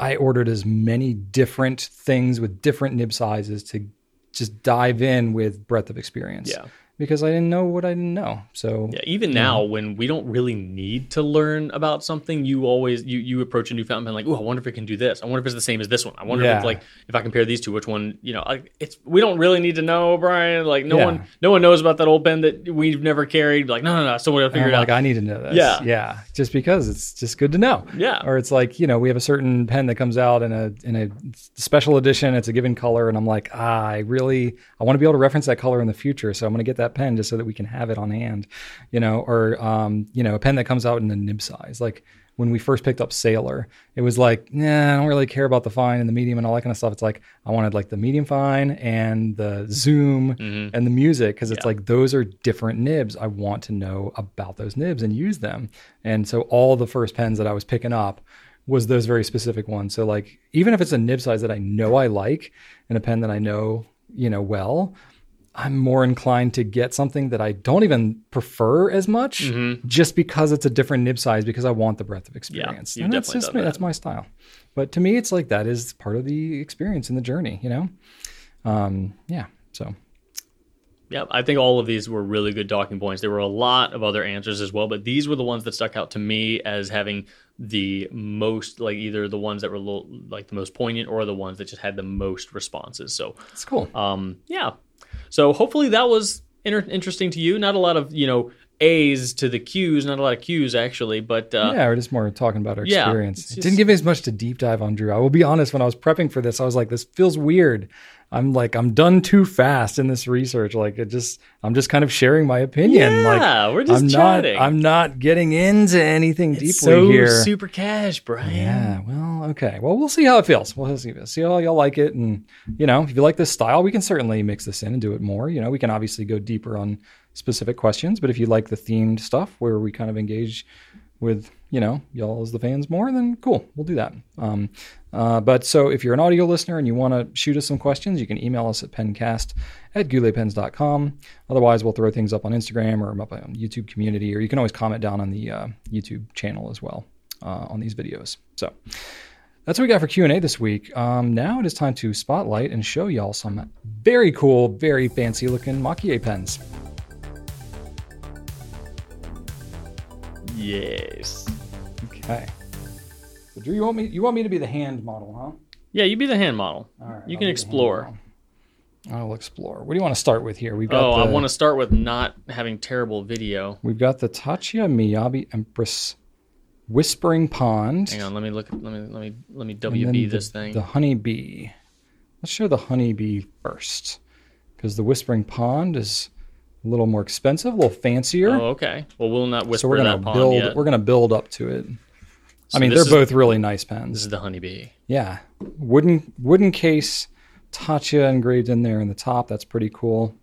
I ordered as many different things with different nib sizes to just dive in with breadth of experience. yeah, because I didn't know what I didn't know. So Yeah, even now when we don't really need to learn about something, you always you you approach a new fountain pen like, oh, I wonder if it can do this. I wonder if it's the same as this one. I wonder Yeah. if like if I compare these two, which one you know? Like it's we don't really need to know, Brian. Like no Yeah. one no one knows about that old pen that we've never carried. Like no no no, someone will figure I'm it like, out. Like I need to know this. Yeah. Yeah. Just because it's just good to know. Yeah. Or it's like, you know, we have a certain pen that comes out in a in a special edition. It's a given color, and I'm like, ah, I really I want to be able to reference that color in the future. So I'm gonna get that pen just so that we can have it on hand. You know, or um, you know, a pen that comes out in the nib size. Like when we first picked up Sailor, it was like, nah, I don't really care about the fine and the medium and all that kind of stuff. It's like I wanted like the medium fine and the zoom Mhm. and the music because it's Yeah. like those are different nibs. I want to know about those nibs and use them. And so all the first pens that I was picking up was those very specific ones. So like even if it's a nib size that I know I like and a pen that I know, you know, well, I'm more inclined to get something that I don't even prefer as much Mm-hmm. just because it's a different nib size because I want the breadth of experience. you've and that's definitely just me. That's my style. But to me it's like that is part of the experience and the journey, you know? Um, yeah. So Yeah, I think all of these were really good talking points. There were a lot of other answers as well, but these were the ones that stuck out to me as having the most, like either the ones that were like the most poignant or the ones that just had the most responses. So, it's cool. um, yeah. So hopefully that was inter- interesting to you. Not a lot of you know A's to the Q's, not a lot of Q's actually, but uh, yeah, we're just more talking about our yeah, experience. it's It didn't give me as much to deep dive on Drew. I will be honest, when I was prepping for this, I was like, this feels weird. I'm like, I'm done too fast in this research. Like it just I'm just kind of sharing my opinion. like yeah, we're just I'm chatting. not I'm not getting into anything It's deeply so here. super cash, Brian. Yeah, well, okay. Well, we'll see how it feels. We'll see, see how y'all like it. And, you know, if you like this style, we can certainly mix this in and do it more. You know, we can obviously go deeper on specific questions, but if you like the themed stuff where we kind of engage with, you know, y'all as the fans more, then cool, we'll do that. Um, uh, but so if you're an audio listener and you want to shoot us some questions, you can email us at pencast at gouletpens.com. Otherwise, we'll throw things up on Instagram or up on YouTube community, or you can always comment down on the uh, YouTube channel as well uh, on these videos. So that's what we got for Q&A this week. Um, now it is time to spotlight and show y'all some very cool, very fancy looking maki-e pens. Yes. Okay. So Drew, you want me you want me to be the hand model, huh? Yeah, you be the hand model. All right. You I'll can the explore. I'll explore. What do you want to start with here? We've got Oh, I want to start with not having terrible video. We've got the Taccia Miyabi Empress Whispering Pond. Hang on, let me look. Let me let me let me WB the, this thing. The honeybee. Let's show the honeybee first, because the Whispering Pond is a little more expensive, a little fancier. Oh, okay. Well, we'll not whisper so we're gonna that pond build. yet. We're gonna build up to it. So I mean, they're is- both really nice pens. This is the honeybee. Yeah, wooden wooden case, Taccia engraved in there in the top. That's pretty cool.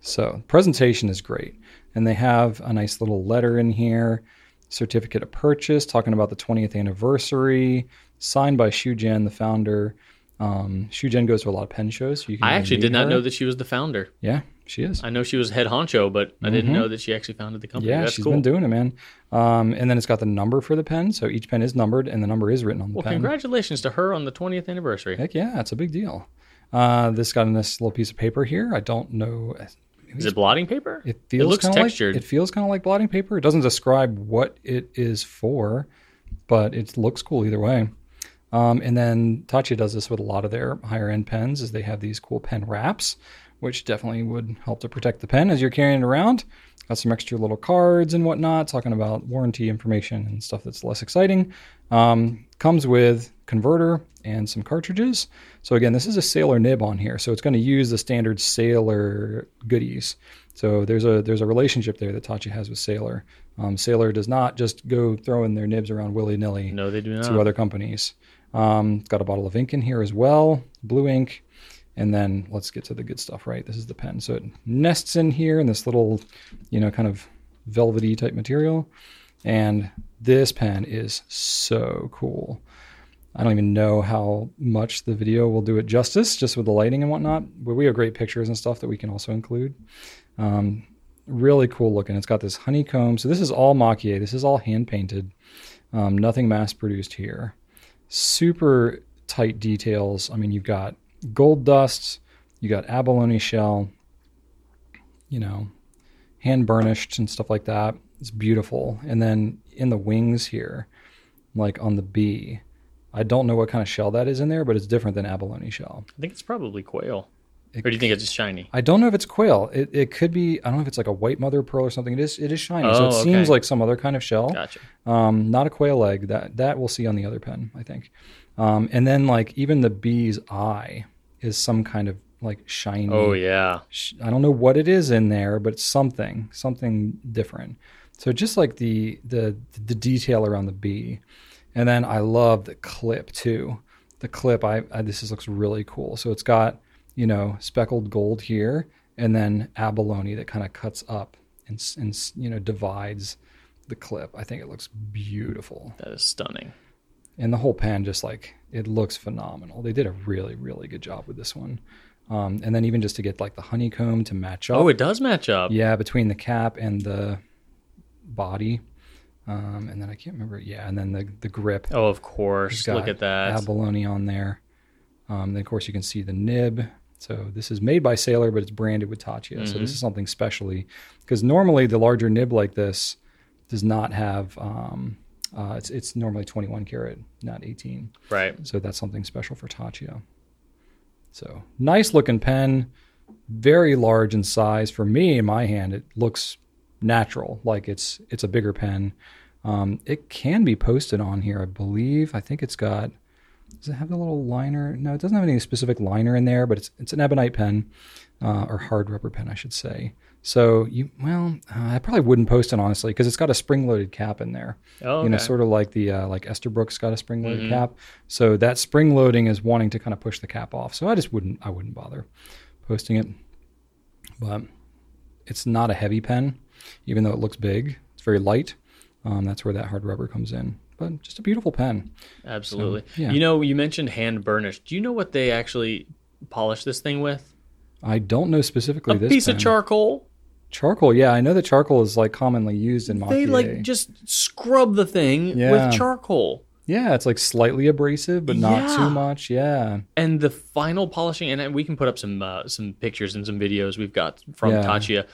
So presentation is great, and they have a nice little letter in here, certificate of purchase, talking about the 20th anniversary, signed by Shu Jen, the founder. Um, Shu Jen goes to a lot of pen shows. So you can I actually did not her. know that she was the founder. Yeah, she is. I know she was head honcho, but I didn't know that she actually founded the company. Mm-hmm. Yeah, That's she's cool. been doing it, man. Um, and then it's got the number for the pen, so each pen is numbered, and the number is written on the well, pen. congratulations to her on the 20th anniversary. Heck yeah, it's a big deal. Uh, this got a nice little piece of paper here. I don't know. Is it blotting paper? It feels looks kinda textured. Like, it feels kind of like blotting paper. It doesn't describe what it is for, but it looks cool either way. Um, and then Taccia does this with a lot of their higher end pens, is they have these cool pen wraps, which definitely would help to protect the pen as you're carrying it around. Got some extra little cards and whatnot, talking about warranty information and stuff that's less exciting. Um, comes with converter and some cartridges. So again, this is a Sailor nib on here, so it's going to use the standard Sailor goodies. So there's a there's a relationship there that Taccia has with Sailor. Um, Sailor does not just go throwing their nibs around willy nilly No, they do not. to other companies. Um, got a bottle of ink in here as well, blue ink. And then let's get to the good stuff, right? This is the pen. So it nests in here in this little, you know, kind of velvety type material. And this pen is so cool. I don't even know how much the video will do it justice, just with the lighting and whatnot. But we have great pictures and stuff that we can also include. Um, really cool looking. It's got this honeycomb. So this is all maki-e. This is all hand painted. Um, nothing mass produced here. Super tight details. I mean, you've got gold dust, you got abalone shell, you know, hand burnished and stuff like that. It's beautiful. And then in the wings here, like on the bee, I don't know what kind of shell that is in there, but it's different than abalone shell. I think it's probably quail. It or do you think it's just shiny? I don't know if it's quail. It, it could be. I don't know if it's like a white mother pearl or something. It is. It is shiny, so Oh, it seems like some other kind of shell. Gotcha. Um, not a quail egg. That that we'll see on the other pen, I think. Um, and then like even the bee's eye is some kind of like shiny. Oh yeah. sh- I don't know what it is in there, but it's something, something different. So just like the the the detail around the bee, and then I love the clip too. The clip, I, I this is, looks really cool. So it's got you know speckled gold here, and then abalone that kind of cuts up and and you know divides the clip. I think it looks beautiful, That is stunning. And the whole pen just like it looks phenomenal. They did a really really good job with this one. Um, and then even just to get like the honeycomb to match up. Oh, it does match up. Yeah, between the cap and the body. Um, and then I can't remember. Yeah, and then the the grip. Oh, of course. Look at that. abalone on there. Um, then of course you can see the nib. So this is made by Sailor, but it's branded with Taccia. So Mhm. this is something specially because normally the larger nib like this does not have. Um, uh, it's it's normally 21 karat, not 18. Right. So that's something special for Taccia. So nice looking pen, very large in size. For me, in my hand, it looks natural, like it's it's a bigger pen. Um, it can be posted on here, I believe. I think it's got. Does it have the little liner? No, it doesn't have any specific liner in there, but it's it's an ebonite pen, uh, or hard rubber pen, I should say. So you, well, uh, I probably wouldn't post it honestly because it's got a spring-loaded cap in there Oh, you know, sort of like the uh, like Esterbrook's got a spring loaded Mhm. cap. So that spring loading is wanting to kind of push the cap off. So I just wouldn't I wouldn't bother posting it. But it's not a heavy pen, even though it looks big. It's very light. Um, that's where that hard rubber comes in. But just a beautiful pen. Absolutely. So, yeah. You know, you mentioned hand burnish. Do you know what they actually polish this thing with? I don't know specifically A this piece pen. of charcoal. Charcoal. Yeah, I know that charcoal is like commonly used in Mach They like just scrub the thing Yeah. with charcoal. yeah, it's like slightly abrasive, but not Yeah. too much. Yeah, And the final polishing, and we can put up some uh, some pictures and some videos we've got from Yeah. Taccia.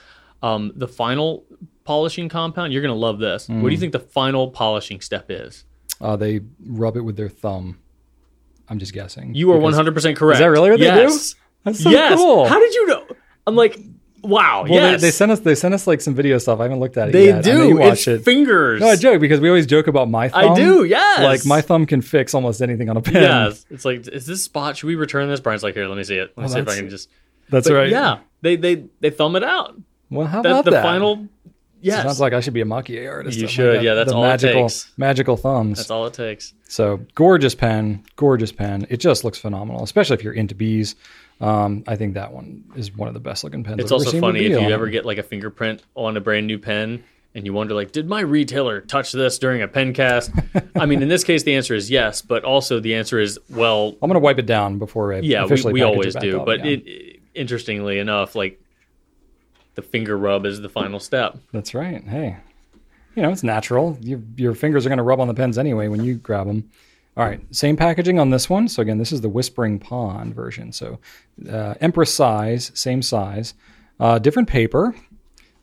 Um, the final polishing compound, you're gonna love this. What do Mm. you think the final polishing step is? uh, they rub it with their thumb. I'm just guessing. You are Because- 100 percent correct. Is that really what they do? yes. That's so yes. cool. How did you know? I'm like, wow. well, yes. they, they sent us they sent us like some video stuff. I haven't looked at it They yet. I know do. watch it's it. fingers. No, I joke because we always joke about my thumb. I do. Yes. Like my thumb can fix almost anything on a pen. Yes. It's like, is this spot? Should we return this? Brian's like, here, let me see it. Let me Oh, see if I can just. That's But right. Yeah. They they they thumb it out. Well, how That, about the that? final. Yes. Sounds like I should be a maki-e artist. You Oh should. God, Yeah, that's the all it magical, takes. Magical thumbs. That's all it takes. So gorgeous pen, gorgeous pen. It just looks phenomenal, especially if you're into bees. Um, I think that one is one of the best looking pens. It's I've also funny if you ever get like a fingerprint on a brand new pen and you wonder like, did my retailer touch this during a pen cast? I mean, in this case, the answer is yes, but also the answer is well, I'm gonna wipe it down before I yeah, we, we always do. up, but yeah. it, it- interestingly enough, like the finger rub is the final step. That's right. Hey, you know it's natural. Your your fingers are going to rub on the pens anyway when you grab them. All right, same packaging on this one. So again, this is the Whispering Pond version. So uh, Empress size, same size, uh, different paper,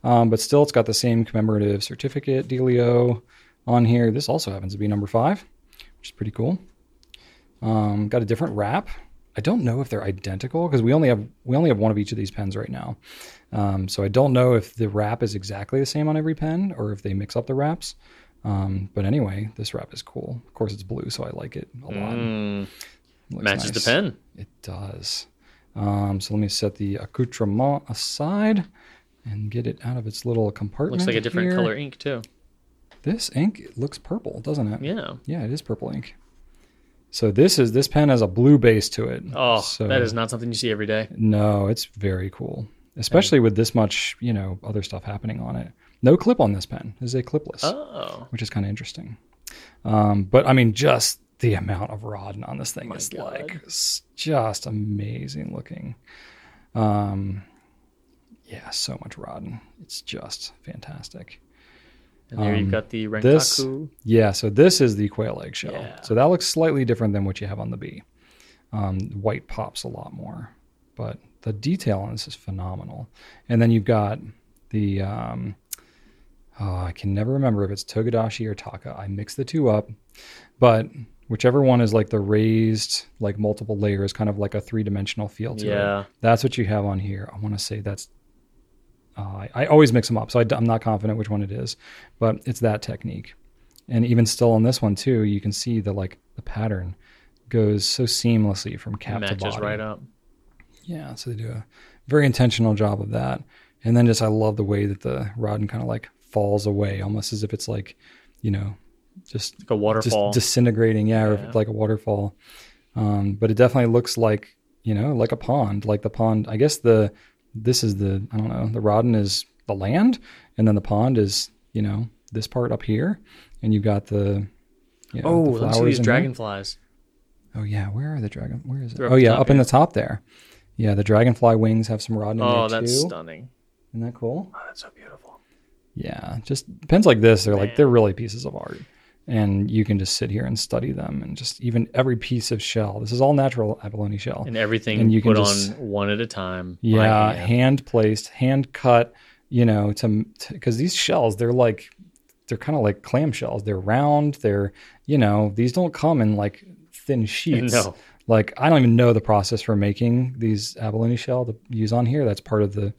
um, but still it's got the same commemorative certificate dealio on here. This also happens to be number five, which is pretty cool. Um, got a different wrap. I don't know if they're identical because we only have we only have one of each of these pens right now. Um, so I don't know if the wrap is exactly the same on every pen or if they mix up the wraps. Um, but anyway, this wrap is cool. Of course, it's blue, so I like it a lot. Mm, It matches nice. the pen. It does. Um, so let me set the accoutrement aside and get it out of its little compartment. Looks like a different here. color ink too. This ink looks purple, doesn't it? Yeah. Yeah, it is purple ink. So this is this pen has a blue base to it. Oh, so, that is not something you see every day. No, it's very cool, especially with this much, you know, other stuff happening on it. No clip on this pen. This is a clipless, Oh, which is kind of interesting. Um, but I mean, just the amount of raden on this thing is God. like just amazing looking. Um, yeah, so much raden. It's just fantastic. and there Um, you've got the rankaku. this- Yeah, so this is the quail egg shell. Yeah. So that looks slightly different than what you have on the bee. Um, white pops a lot more, but the detail on this is phenomenal. And then you've got the um, oh, I can never remember if it's togidashi or Taka. I mix the two up, but whichever one is like the raised, like multiple layers, kind of like a three dimensional feel to it. Yeah. That's what you have on here. I want to say that's. Uh, I, I always mix them up, so I, am not confident which one it is, but it's that technique. And even still on this one too, you can see the like the pattern goes so seamlessly from cap to Matches right up. Yeah, so they do a very intentional job of that. And then just I love the way that the raden kind of like falls away, almost as if it's like, you know, just Like a waterfall. just disintegrating. Yeah, or like a waterfall. Um, but it definitely looks like you know, like a pond, like the pond. I guess the this is the I don't know. The raden is the land, and then the pond is you know this part up here, and you've got the you know, oh, the flowers these here. dragonflies. Oh yeah, where are the dragon? Where is it? They're oh yeah, up in the top there. Yeah, the dragonfly wings have some raden in Oh, there that's too. stunning. Isn't that cool? Oh, that's so beautiful. Yeah, just pens like this, they're like they're really pieces of art, and you can just sit here and study them, and just even every piece of shell. This is all natural abalone shell. And everything And you can put just- on one at a time. yeah, hand. hand placed, hand cut. You know, to because these shells, they're like they're kind of like clam shells. They're round. They're you know these don't come in like thin sheets. No. Like I don't even know the process for making these abalone shell to use on here. That's part of the,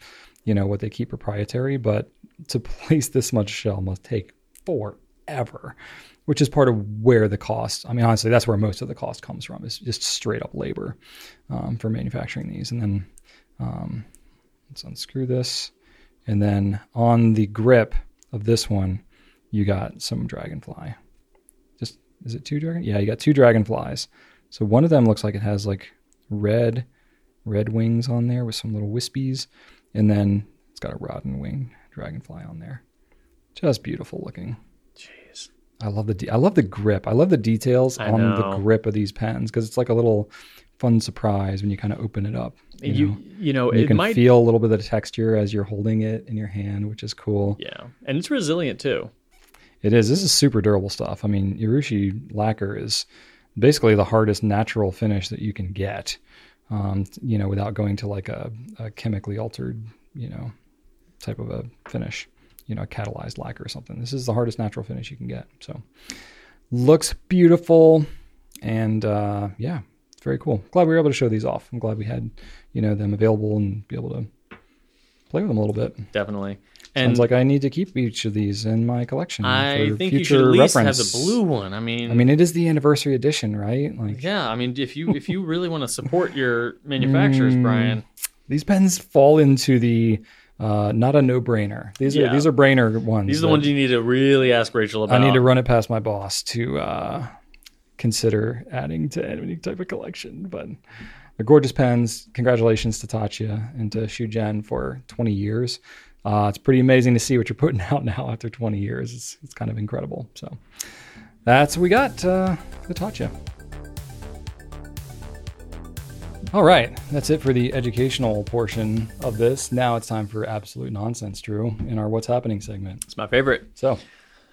you know, what they keep proprietary. But to place this much shell must take forever, which is part of where the cost. I mean, honestly, that's where most of the cost comes from. Is just straight up labor um, for manufacturing these. And then um, let's unscrew this, and then on the grip of this one, you got some dragonfly. Just is it two dragon? Yeah, you got two dragonflies. So one of them looks like it has like red, red wings on there with some little wispies, and then it's got a raden wing dragonfly on there. Just beautiful looking. Jeez. I love the de- I love the grip. I love the details I on the grip of these pens because it's like a little fun surprise when you kind of open it up. You, You know? you know, you can might feel a little bit of the texture as you're holding it in your hand, which is cool. Yeah. And it's resilient too. It is. This is super durable stuff. I mean, Urushi lacquer is basically the hardest natural finish that you can get. Um, you know, without going to like a, a chemically altered, you know, type of a finish. You know, a catalyzed lacquer or something. This is the hardest natural finish you can get. So, looks beautiful, and uh, yeah, it's very cool. Glad we were able to show these off. I'm glad we had, you know, them available and be able to play with them a little bit. Definitely. And Sounds like I need to keep each of these in my collection. I for think you future should at least reference. have the blue one. I mean, I mean, it is the anniversary edition, right? Like yeah. I mean, if you if you really want to support your manufacturers, Mm, Brian, these pens fall into the uh, not a no-brainer. These are these are brainer ones. these are the ones you need to really ask Rachel about. I need to run it past my boss to uh, consider adding to any type of collection. But they're gorgeous pens. Congratulations to Taccia and to Shujen for 20 years. Uh, it's pretty amazing to see what you're putting out now after 20 years. It's, it's kind of incredible. So that's what we got uh, the Taccia. All right, that's it for the educational portion of this. Now it's time for absolute nonsense, Drew, in our What's Happening segment. It's my favorite. So,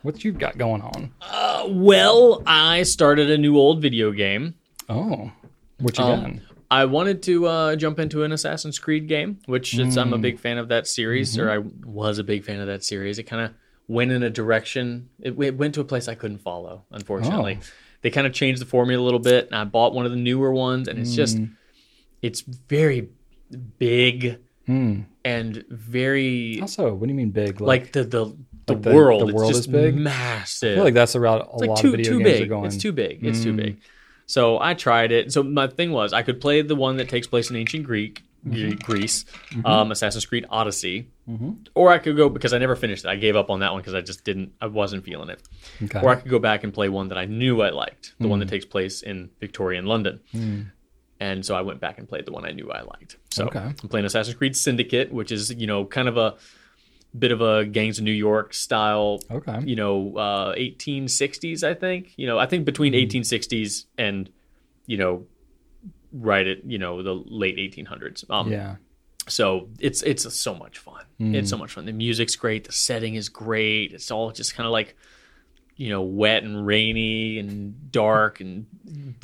what you've got going on? Uh, well, I started a new old video game. Oh, what you Um, got? I wanted to uh, jump into an Assassin's Creed game, which is, I'm a big fan of that series, or I was a big fan of that series. It kind of went in a direction. It, it went to a place I couldn't follow. Unfortunately, they kind of changed the formula a little bit. And I bought one of the newer ones, and it's just, it's very big Hmm. and very Also, what do you mean big? like the the the, Like the- world. the world is big? massive. I feel like that's the route a It's like lot too of video too games big. are going. It's too big. It's too Mm. big. So I tried it. So my thing was I could play the one that takes place in ancient Greek, Mm-hmm. Greece, um, Assassin's Creed Odyssey, Mhm. or I could go because I never finished it. I gave up on that one because I just didn't. I wasn't feeling it. Okay. Or I could go back and play one that I knew I liked, the one Mm. that takes place in Victorian London. And so I went back and played the one I knew I liked. So Okay. I'm playing Assassin's Creed Syndicate, which is you know kind of a bit of a Gangs of New York style okay. you know, uh, 1860s, I think. You know, I think between 1860s and, you know, right at, you know, the late 1800s. Um, Yeah. So it's it's so much fun. Mm. It's so much fun. The music's great. The setting is great. It's all just kind of like, you know, wet and rainy and dark and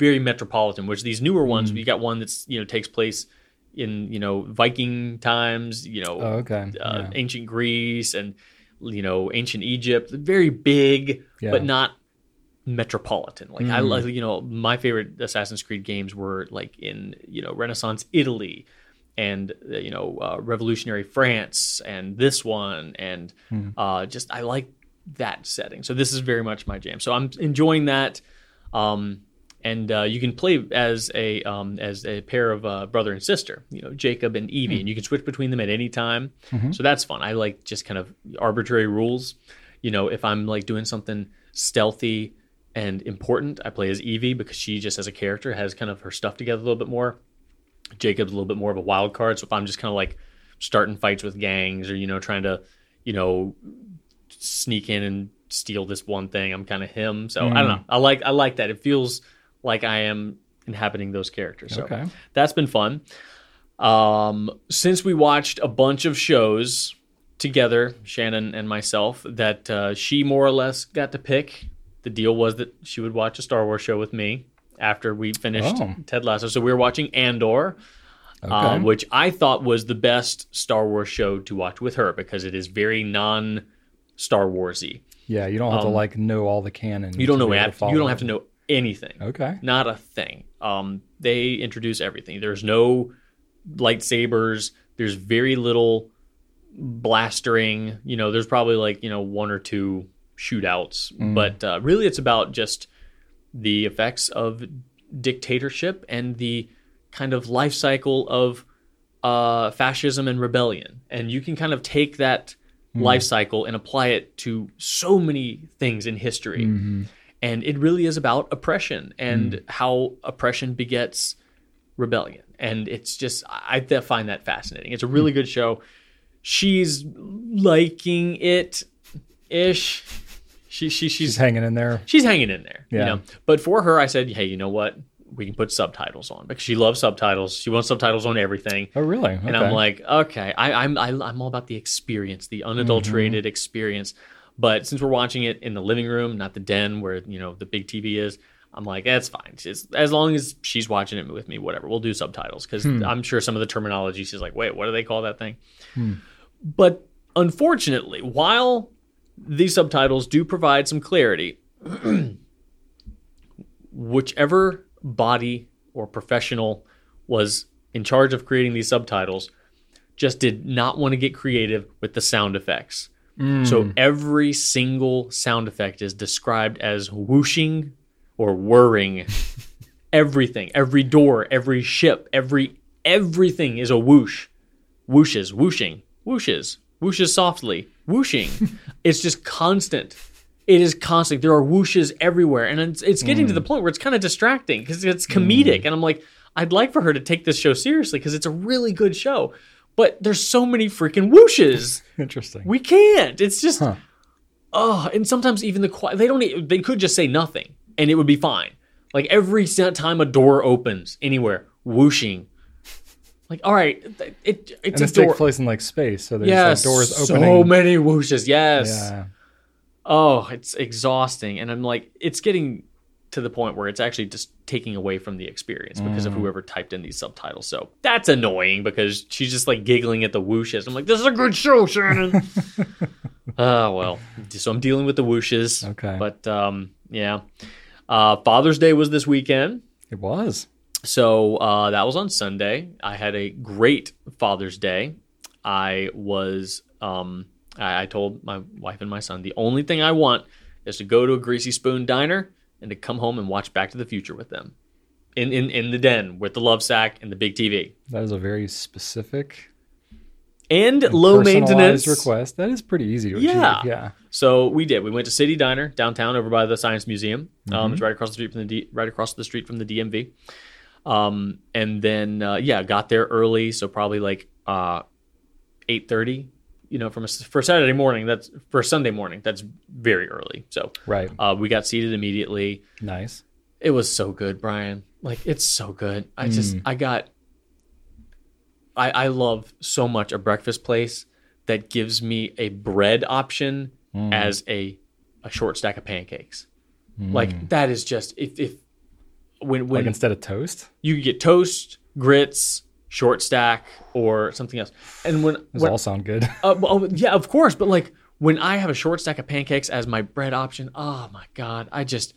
very metropolitan. Which these newer ones, Mm. you got one that's you know takes place in you know Viking times, you know, Oh, okay. uh, yeah. ancient Greece and you know ancient Egypt. Very big, Yeah. but not metropolitan. Like I Mm. like you know my favorite Assassin's Creed games were like in you know Renaissance Italy and uh, you know uh, Revolutionary France and this one and Hmm. uh, just I like that setting. So this is very much my jam. So I'm enjoying that. Um, and uh, you can play as a um, as a pair of uh, brother and sister, you know, Jacob and Evie, Hmm. and you can switch between them at any time. Mm-hmm. So that's fun. I like just kind of arbitrary rules. You know, if I'm like doing something stealthy and important, I play as Evie because she just as a character has kind of her stuff together a little bit more. Jacob's a little bit more of a wild card. So if I'm just kind of like starting fights with gangs or you know trying to you know sneak in and steal this one thing, I'm kind of him. So I don't know. I like I like that. It feels like I am inhabiting those characters. So Okay. that's been fun. Um, since we watched a bunch of shows together, Shannon and myself, that uh, she more or less got to pick. The deal was that she would watch a Star Wars show with me after we finished Oh. Ted Lasso. So we were watching Andor, Okay. um, which I thought was the best Star Wars show to watch with her because it is very non Star Warsy. yeah, you don't have to like know all the canon. um, You don't know ad- you don't have to know anything. Okay. Not a thing. Um, they introduce everything. There's no lightsabers. There's very little blastering. You know, there's probably like you know one or two shootouts, but uh, really it's about just the effects of dictatorship and the kind of life cycle of uh, fascism and rebellion. And you can kind of take that Mm-hmm. life cycle and apply it to so many things in history. Mm-hmm. And it really is about oppression and mm-hmm. how oppression begets rebellion. And it's just, I I find that fascinating. It's a really mm. good show. She's liking it ish. She, she, she's, She's hanging in there. she's hanging in there. Yeah. You know? But for her, I said, hey, you know what? We can put subtitles on because she loves subtitles. She wants subtitles on everything. Oh, really? And I'm like, okay, I, I'm I, I'm all about the experience, the unadulterated mm-hmm. experience. But since we're watching it in the living room, not the den where you know the big TV is, I'm like, eh, that's fine. It's, as long as she's watching it with me, whatever. We'll do subtitles because hmm. I'm sure some of the terminology she's like, wait, what do they call that thing? Hmm. But unfortunately, while these subtitles do provide some clarity, whichever body or professional was in charge of creating these subtitles just did not want to get creative with the sound effects. So hmm. every single sound effect is described as whooshing or whirring. everything, every door, every ship, every everything is a whoosh. Whooshes, whooshing, whooshes, whooshes softly, whooshing. it's just constant. It is constant. There are whooshes everywhere, and it's, it's getting to the mm. point where it's kind of distracting because it's comedic. Mm. And I'm like, I'd like for her to take this show seriously because it's a really good show, but there's so many freaking whooshes. Interesting. We can't. It's just, Huh. oh, and sometimes even the quiet. They don't. They could just say nothing, and it would be fine. Like every time a door opens anywhere, whooshing. Like, all right, it, it it's and a this door. takes place in like space, so there's Yes, like doors opening. so many whooshes. Yes. Yeah. Oh, it's exhausting, and I'm like, it's getting to the point where it's actually just taking away from the experience because Mm. of whoever typed in these subtitles. So that's annoying because she's just like giggling at the whooshes. I'm like, this is a good show, Shannon. Oh well, so I'm dealing with the whooshes. Okay. but um, yeah. Uh, Father's Day was this weekend. It was. So uh, that was on Sunday. I had a great Father's Day. I was, um, I, I told my wife and my son, the only thing I want is to go to a Greasy Spoon diner and to come home and watch Back to the Future with them, in in, in the den with the love sack and the big TV That is a very specific, and low maintenance request. That is pretty easy to Yeah. achieve. Yeah. So we did. We went to City Diner downtown, over by the Science Museum. Um, it's right across the street from the D- right across the street from the DMV. Um, and then uh, yeah, got there early, so probably like uh, eight thirty. You know, from a, for Saturday morning, that's for Sunday morning. That's very early. So Right. uh, we got seated immediately. Nice. It was so good, Brian. Like it's so good. I just mm. I got I I love so much a breakfast place that gives me a bread option mm. as a a short stack of pancakes. Mm. Like that is just if if when when Like instead of toast. you get toast, grits, short stack or something else. And when, Those when all sound good. uh, well, yeah, of course, but like when I have a short stack of pancakes as my bread option, oh my god, I just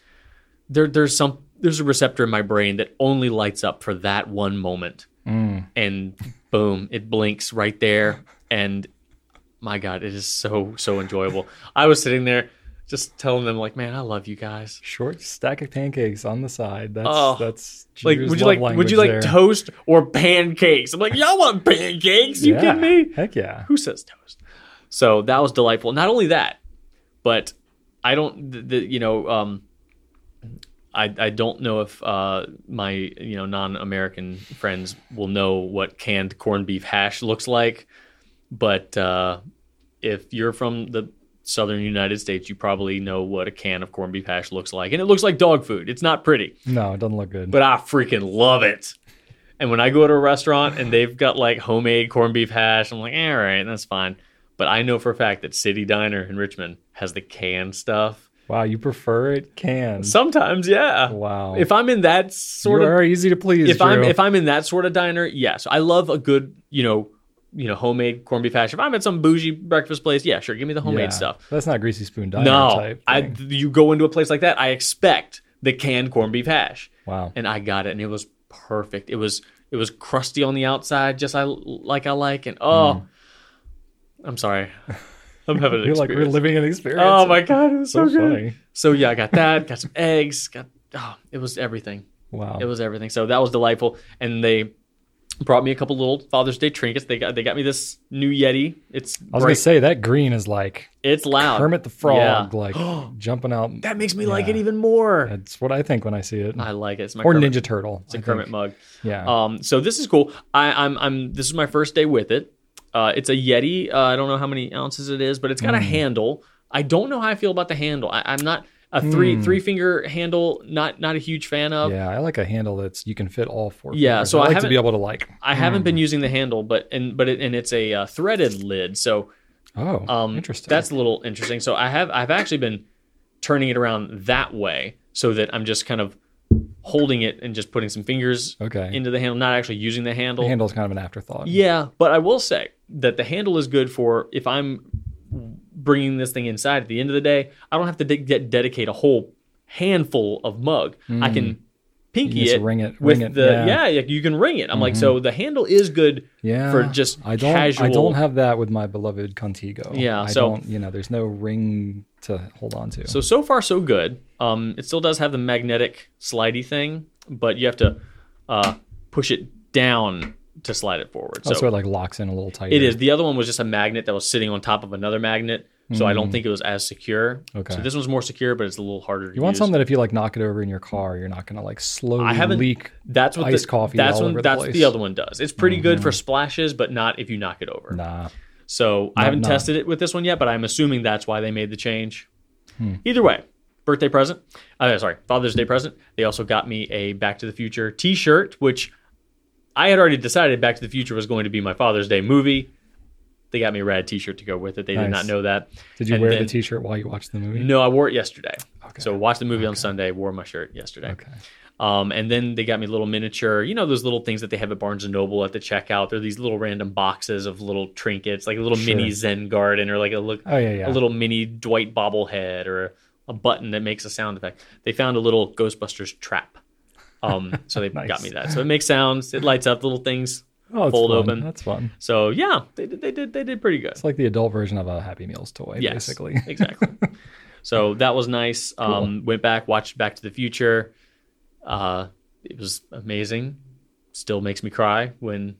there there's some there's a receptor in my brain that only lights up for that one moment, and boom, it blinks right there, and my god, it is so so enjoyable. I was sitting there just telling them like, man, I love you guys. Short stack of pancakes on the side. That's Oh, that's Like, would you like would you like there. toast or pancakes? I'm like, y'all want pancakes? You yeah. kidding me? Heck yeah. who says toast? So that was delightful. Not only that, but I don't, the, the, you know, um, I I don't know if uh, my you know non-American friends will know what canned corned beef hash looks like, but uh, if you're from the southern United States, you probably know what a can of corned beef hash looks like, and it looks like dog food. It's not pretty No, it doesn't look good. but I freaking love it. And when I go to a restaurant and they've got like homemade corned beef hash, I'm like, eh, all right, that's fine. But I know for a fact that City Diner in Richmond has the canned stuff. wow, you prefer it canned. Sometimes, yeah. wow. If I'm in that sort you of are easy to please, if I'm if I'm in that sort of diner, yes, I love a good, you know, you know, homemade corned beef hash. If I'm at some bougie breakfast place, yeah, sure, give me the homemade Yeah. stuff. That's not greasy spoon diner No, type. I you go into a place like that, I expect the canned corned beef hash. wow. and I got it, and it was perfect. It was it was crusty on the outside, just I like I like, and oh, mm. I'm sorry, I'm having an You're like reliving an experience. oh my god, it was so, so good. funny. So yeah, I got that, got some eggs, got oh, it was everything. Wow. It was everything. So that was delightful, and they brought me a couple little Father's Day trinkets. They got they got me this new Yeti. It's I was gonna say that green is like it's loud. Kermit the Frog, Yeah. like jumping out. That makes me like it even more. That's what I think when I see it. I like it. It's my or Kermit, Ninja Turtle. It's a I Kermit think. mug. Yeah. Um, so this is cool. I, I'm, I'm. This is my first day with it. Uh, it's a Yeti. Uh, I don't know how many ounces it is, but it's got a handle. I don't know how I feel about the handle. I, I'm not a three Hmm. three finger handle. Not not a huge fan of. yeah, I like a handle that's you can fit all four. Yeah, fingers. so I I like to be able to like. I haven't been using the handle, but and but it, and it's a uh, threaded lid. So Oh, um, interesting. That's a little interesting. So I have I've actually been turning it around that way so that I'm just kind of holding it and just putting some fingers okay. into the handle, not actually using the handle. the handle's kind of an afterthought. Yeah, but I will say that the handle is good for if I'm bringing this thing inside at the end of the day. I don't have to de- get dedicate a whole handful of mug. I can pinky. You just it ring it- with ring it, the yeah. Mm-hmm. yeah. you can ring it. I'm like, so the handle is good Yeah. for just I don't. casual. I don't have that with my beloved Contigo. Yeah, I so- don't. You know, there's no ring to hold on to. So so far so good. Um, it still does have the magnetic slidey thing, but you have to uh, push it down to slide it forward. That's so where it like locks in a little tighter. it is. The other one was just a magnet that was sitting on top of another magnet, so I don't think it was as secure. Okay. So this one's more secure, but it's a little harder to You want use. something that if you like knock it over in your car, you're not gonna like slowly I haven't- leak. That's what iced the, coffee That's all over the that's. Mm-hmm. the other one does. It's pretty good for splashes, but not if you knock it over. Nah. So I haven't not. tested it with this one yet, but I'm assuming that's why they made the change. Hmm. Either way, birthday present. Uh, sorry, Father's Day present. They also got me a Back to the Future T-shirt, which I had already decided Back to the Future was going to be my Father's Day movie. They got me a rad T-shirt to go with it. They did not know that. Did you And wear then- the T-shirt while you watched the movie? No, I wore it yesterday. Okay. So watched the movie on Sunday. Wore my shirt yesterday. Okay. Um, and then they got me little miniature, you know, those little things that they have at Barnes and Noble at the checkout. They're these little random boxes of little trinkets, like a little Sure. mini Zen garden or like a look, Oh yeah, yeah. a little mini Dwight bobblehead or a button that makes a sound effect. They found a little Ghostbusters trap. Um, so they Nice. got me that. So it makes sounds. It lights up little things. oh, fold fun. open. That's fun. So yeah, they did. They did. They did pretty good. It's like the adult version of a Happy Meals toy, Yes, basically. exactly. So that was nice. Um, Went back, watched Back to the Future. Uh, it was amazing. Still makes me cry when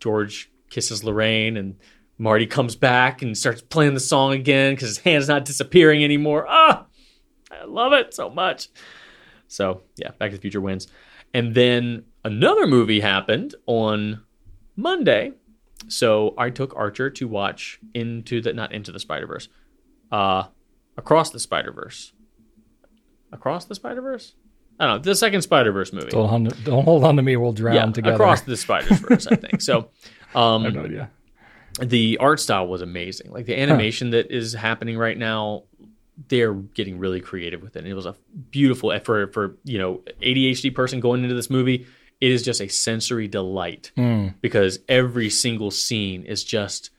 George kisses Lorraine and Marty comes back and starts playing the song again because his hand's not disappearing anymore. Ah, I love it so much. So yeah, Back to the Future wins. And then another movie happened on Monday. So I took Archer to watch into the not into the Spider Verse, uh, across the Spider Verse, across the Spider Verse. I don't know the second Spider Verse movie. Don't, hold- don't hold on to me. We'll drown yeah, together. across the Spider Verse. I think so. Um, I have no idea. the art style was amazing. Like the animation that is happening right now, they're getting really creative with it. And it was a beautiful for for you know ADHD person going into this movie. it is just a sensory delight hmm. because every single scene is just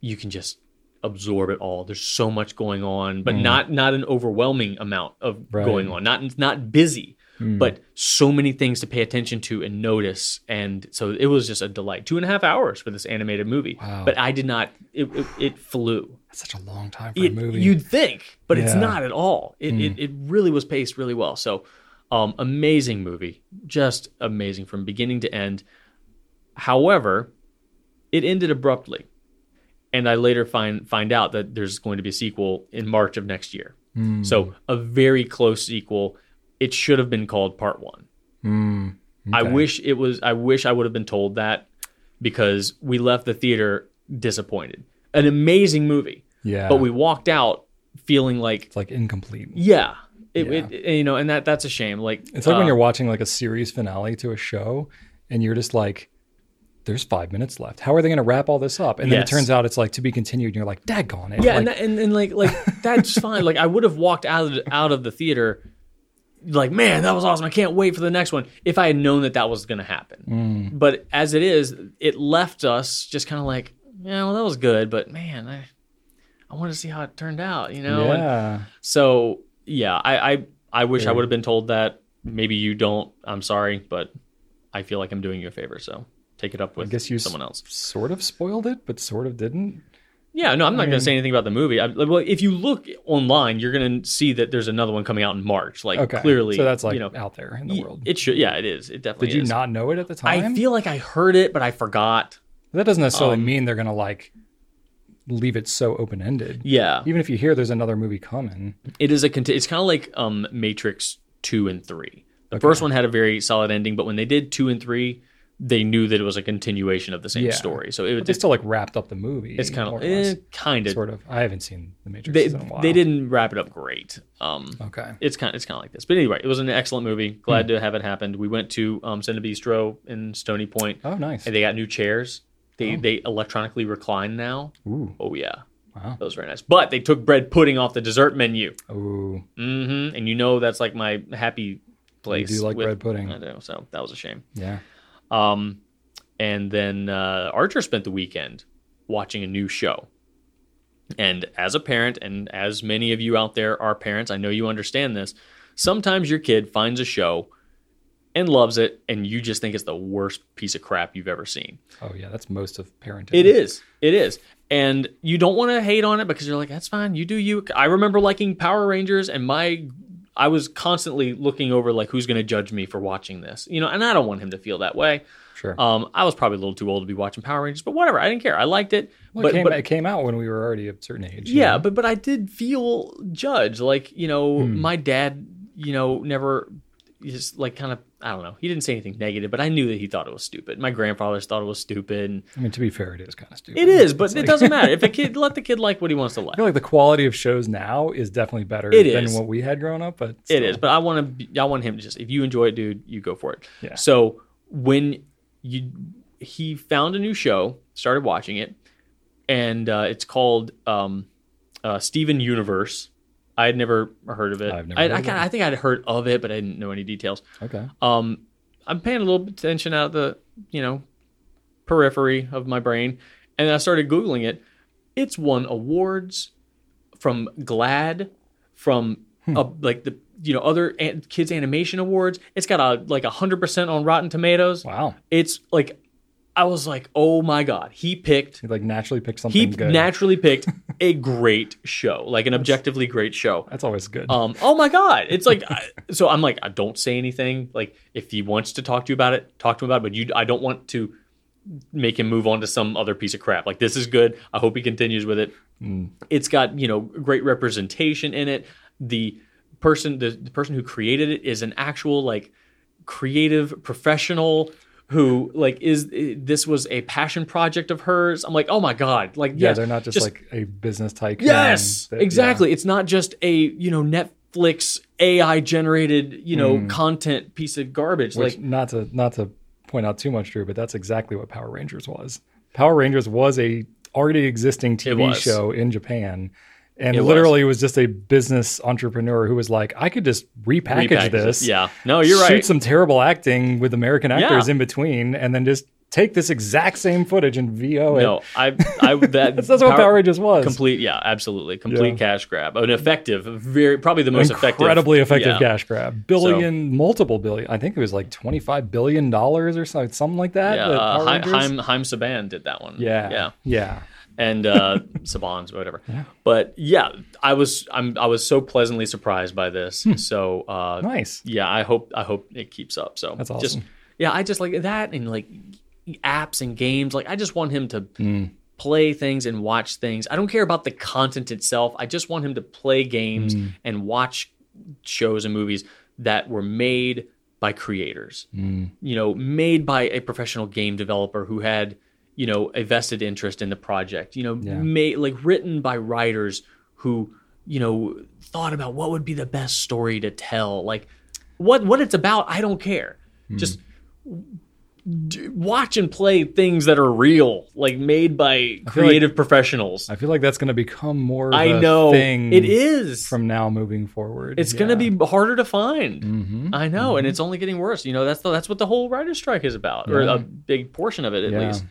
you can just absorb it all. There's so much going on, but hmm. not not an overwhelming amount of Right. going on. Not not busy, hmm. but so many things to pay attention to and notice. And so it was just a delight. Two and a half hours for this animated movie, Wow. but I did not. It it, it flew. That's such a long time for It- a movie. You'd think, but it's not at all. It, hmm. it it really was paced really well. So, um, amazing movie, just amazing from beginning to end. However, it ended abruptly, and I later find find out that there's going to be a sequel in March of next year. Hmm. So a very close sequel. It should have been called Part One. Hmm. I wish it was. I wish I would have been told that because we left the theater disappointed. An amazing movie, yeah. but we walked out feeling like, it's like incomplete. yeah, it, Yeah. it- you know, and that that's a shame. Like It's like uh, when you're watching like a series finale to a show and you're just like, there's five minutes left. How are they going to wrap all this up? And then Yes. it turns out it's like to be continued. And you're like, daggone it. yeah, Like, and, that, and and like like that's fine. Like I would have walked out of the, out of the theater, like man, that was awesome. I can't wait for the next one. If I had known that that was going to happen, Mm. but as it is, it left us just kind of like, yeah, well, that was good, but man, I I want to see how it turned out. You know, And yeah. so yeah, I I, I wish I would have been told that. Maybe you don't. I'm sorry, but I feel like I'm doing you a favor. So take it up with I guess you someone else. sort of spoiled it, but sort of didn't. Yeah, no, I'm not going mean- to say anything about the movie. I, well, if you look online, you're going to see that there's another one coming out in March. Like Okay. clearly, So that's like you know, out there in the world. It should, yeah, it is. It definitely Did you is. not know it at the time? I feel like I heard it, but I forgot. That doesn't necessarily um, mean they're going to like leave it so open ended. Yeah, Even if you hear there's another movie coming. it is a. Conti- it's kind of like um, Matrix two and three. The first one had a very solid ending, but when they did two and three, they knew that it was a continuation of the same Yeah. story. So it, But they still like wrapped up the movie. it's kind of eh, kind of. sort of. I haven't seen the Matrix They in a while. they didn't wrap it up great. Um, Okay. it's kind of, it's kind of like this. But anyway, it was an excellent movie. Hmm. Glad to have it happened. We went to um, Cinema Bistro in Stony Point, Oh, nice. and they got new chairs. They they electronically recline now. Ooh. Oh yeah, Wow. that was very nice. But they took bread pudding off the dessert menu. Ooh. hmm And you know that's like my happy place. do like with- bread pudding. I do. So that was a shame. Yeah. Um, and then uh, Archer spent the weekend watching a new show. And as a parent, and as many of you out there are parents, I know you understand this. Sometimes your kid finds a show and loves it, and you just think it's the worst piece of crap you've ever seen. Oh yeah, that's most of parenting. It is. It is. And you don't want to hate on it because you're like, that's fine. You do you. I remember liking Power Rangers and my I was constantly looking over like who's going to judge me for watching this. You know, and I don't want him to feel that way. Sure. Um, I was probably a little too old to be watching Power Rangers, but whatever. I didn't care. I liked it. Well, but, it, came, but it came out when we were already a certain age. you yeah, know? but but I did feel judged. Like you know, Hmm. my dad, you know, never just like kind of I don't know. He didn't say anything negative, but I knew that he thought it was stupid. My grandfathers thought it was stupid. And I mean, to be fair, it is kind of stupid. it is, but It's it like- doesn't matter. If a kid let the kid like what he wants to like. I feel like the quality of shows now is definitely better It than is. what we had growing up. But It still. is, but I want to. I want him to just. If you enjoy it, dude, you go for it. Yeah. So when you he found a new show, started watching it, and uh, it's called um, uh, Steven Universe. I had never heard of it. I've never I, I, of kinda-. I think I'd heard of it, but I didn't know any details. Okay. Um, I'm paying a little bit attention out of the you know periphery of my brain, and I started googling it. It's won awards from GLAAD, from Hmm. uh, like the you know other an- kids animation awards. It's got a like hundred percent on Rotten Tomatoes. Wow. It's like I was like, oh my god, he picked He like naturally picked something he good. naturally picked a great show, like an objectively great show. That's always good. Um, oh my god, it's like I, so. I'm like, I don't say anything. Like, if he wants to talk to you about it, talk to him about it. But you, I don't want to make him move on to some other piece of crap. Like, this is good. I hope he continues with it. Mm. It's got you know great representation in it. The person, the, the person who created it is an actual like creative professional who like is this was a passion project of hers. I'm like, oh my god, like yeah, yes, they're not just, like a business tycoon. Yes, that- exactly. It's not just a you know Netflix AI generated you know Mm. content piece of garbage. Which like not to not to point out too much, Drew, but that's exactly what Power Rangers was. Power Rangers was a already existing TV show in Japan, And It literally, it was just a business entrepreneur who was like, I could just repackage, Repackage it. this. Yeah. No, you're shoot right. Shoot some terrible acting with American actors Yeah. in between, and then just take this exact same footage and VO it. No, I, I that That's, that's what Power Rangers was. complete. Yeah, absolutely, complete Yeah. cash grab. An effective, very probably the most effective, Incredibly effective yeah. cash grab. Billion, multiple billion. I think it was like $25 billion or something, something like that. Yeah, that uh, Power Rangers- Haim, Haim Saban did that one. yeah. yeah, Yeah. And uh, Sabans, whatever. But yeah, I was I'm I was so pleasantly surprised by this. Hmm. So uh, Nice. yeah, I hope I hope it keeps up. So That's Just, awesome. yeah, I just like that and like apps and games. Like I just want him to Hmm. play things and watch things. I don't care about the content itself. I just want him to play games Hmm. and watch shows and movies that were made by creators. Hmm. You know, made by a professional game developer who had you know a vested interest in the project. You know, Yeah. made like written by writers who you know thought about what would be the best story to tell. Like what what it's about, I don't care. Hmm. Just d- watch and play things that are real, like made by feel like- creative professionals. I feel like that's going to become more of I a know thing it is. from now moving forward. it's going to be harder to find. I know, and it's only getting worse. You know, that's the, that's what the whole writer's strike is about, or a big portion of it at Yeah. least.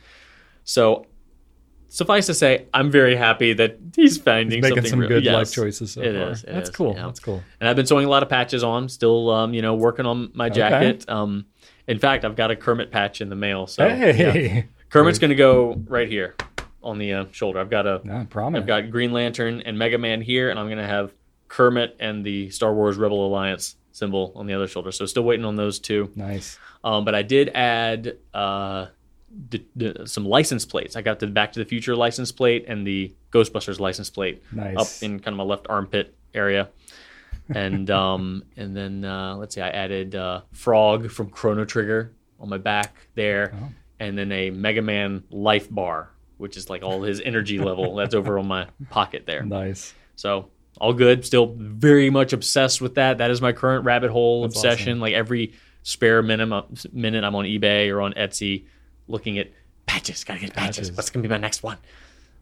So, suffice to say, I'm very happy that he's finding making something some real- good Yes, life choices so it far. is, it that's is, cool. yeah. That's cool. And I've been sewing a lot of patches on. Still, um, you know, working on my jacket. Um, in fact, I've got a Kermit patch in the mail. So yeah. Kermit's going to go right here on the uh, shoulder. I've got a, yeah, prominent. I've got Green Lantern and Mega Man here, and I'm going to have Kermit and the Star Wars Rebel Alliance symbol on the other shoulder. So still waiting on those two. nice. Um, but I did add uh, the, the, some license plates. I got the Back to the Future license plate and the Ghostbusters license plate Nice. up in kind of my left armpit area. And um, and then uh, let's see, I added uh, Frog from Chrono Trigger on my back there, Oh. and then a Mega Man life bar, which is like all his energy level. That's over on my pocket there. Nice. So all good. Still very much obsessed with that. That is my current rabbit hole That's obsession. Like every spare minute, minute I'm on eBay or on Etsy looking at patches. Gotta get patches. Patches. What's gonna be my next one?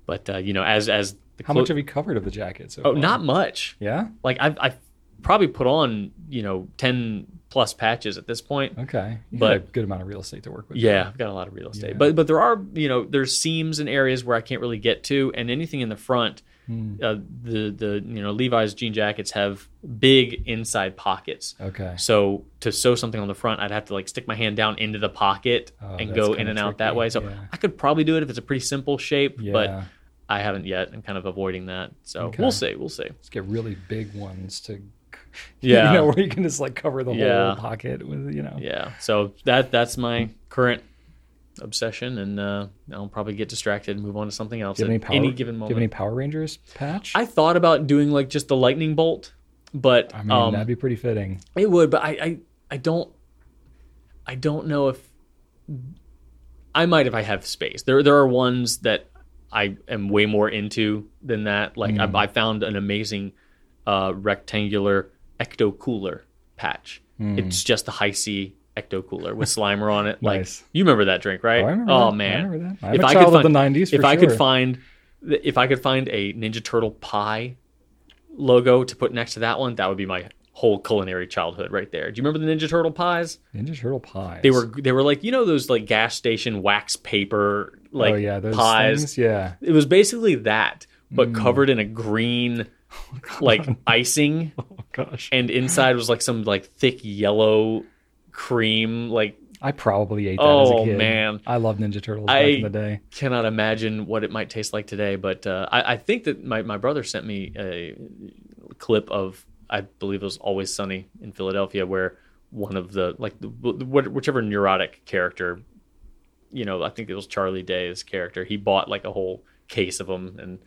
But uh, you know, as as the How clo- much have you covered of the jacket so oh, far? not much. Yeah. Like I've I've probably put on you know ten plus patches at this point. Okay. You But- got a good amount of real estate to work with. Yeah, I've got a lot of real estate, Yeah. but but there are you know there's seams and areas where I can't really get to, and anything in the front, Hmm. uh, the the you know Levi's jean jackets have big inside pockets. Okay. So to sew something on the front, I'd have to like stick my hand down into the pocket Oh, and go in and out that way. So yeah. I could probably do it if it's a pretty simple shape, Yeah. but I haven't yet. I'm kind of avoiding that. So Okay. we'll see. We'll see. Let's get really big ones to. Yeah. You know where you can just like cover the Yeah. whole pocket with you know. Yeah. So that that's my current obsession, and uh, I'll probably get distracted and move on to something else Do you have any power? any given Do you moment. have any Power Rangers patch? I thought about doing like just the lightning bolt, but I mean, um, that'd be pretty fitting. it would. But I, I, I don't, I don't know if I might if I have space. There, there are ones that I am way more into than that. Like Hmm. I, I found an amazing uh, rectangular ecto cooler patch. It's just the Hi-C ecto cooler with Slimer on it. Like. Nice. you remember that drink, right? Oh, I oh. I man, remember that. I'm if I could find, the 90s if for I could find, if I could find a Ninja Turtle pie logo to put next to that one, that would be my whole culinary childhood right there. Do you remember the Ninja Turtle pies? Ninja Turtle pies. They were they were like you know those like gas station wax paper like oh yeah, those pies. things. Yeah. It was basically that, but Mm. covered in a green like icing, Oh gosh. and inside was like some like thick yellow cream. Like I probably ate that as a Oh, kid. man. I love Ninja Turtles I- back in the day. cannot imagine what it might taste like today. But uh, I, I think that my my brother sent me a clip of I believe it was Always Sunny in Philadelphia where one of the like the, whichever neurotic character you know, I think it was Charlie Day's character. He bought like a whole case of them and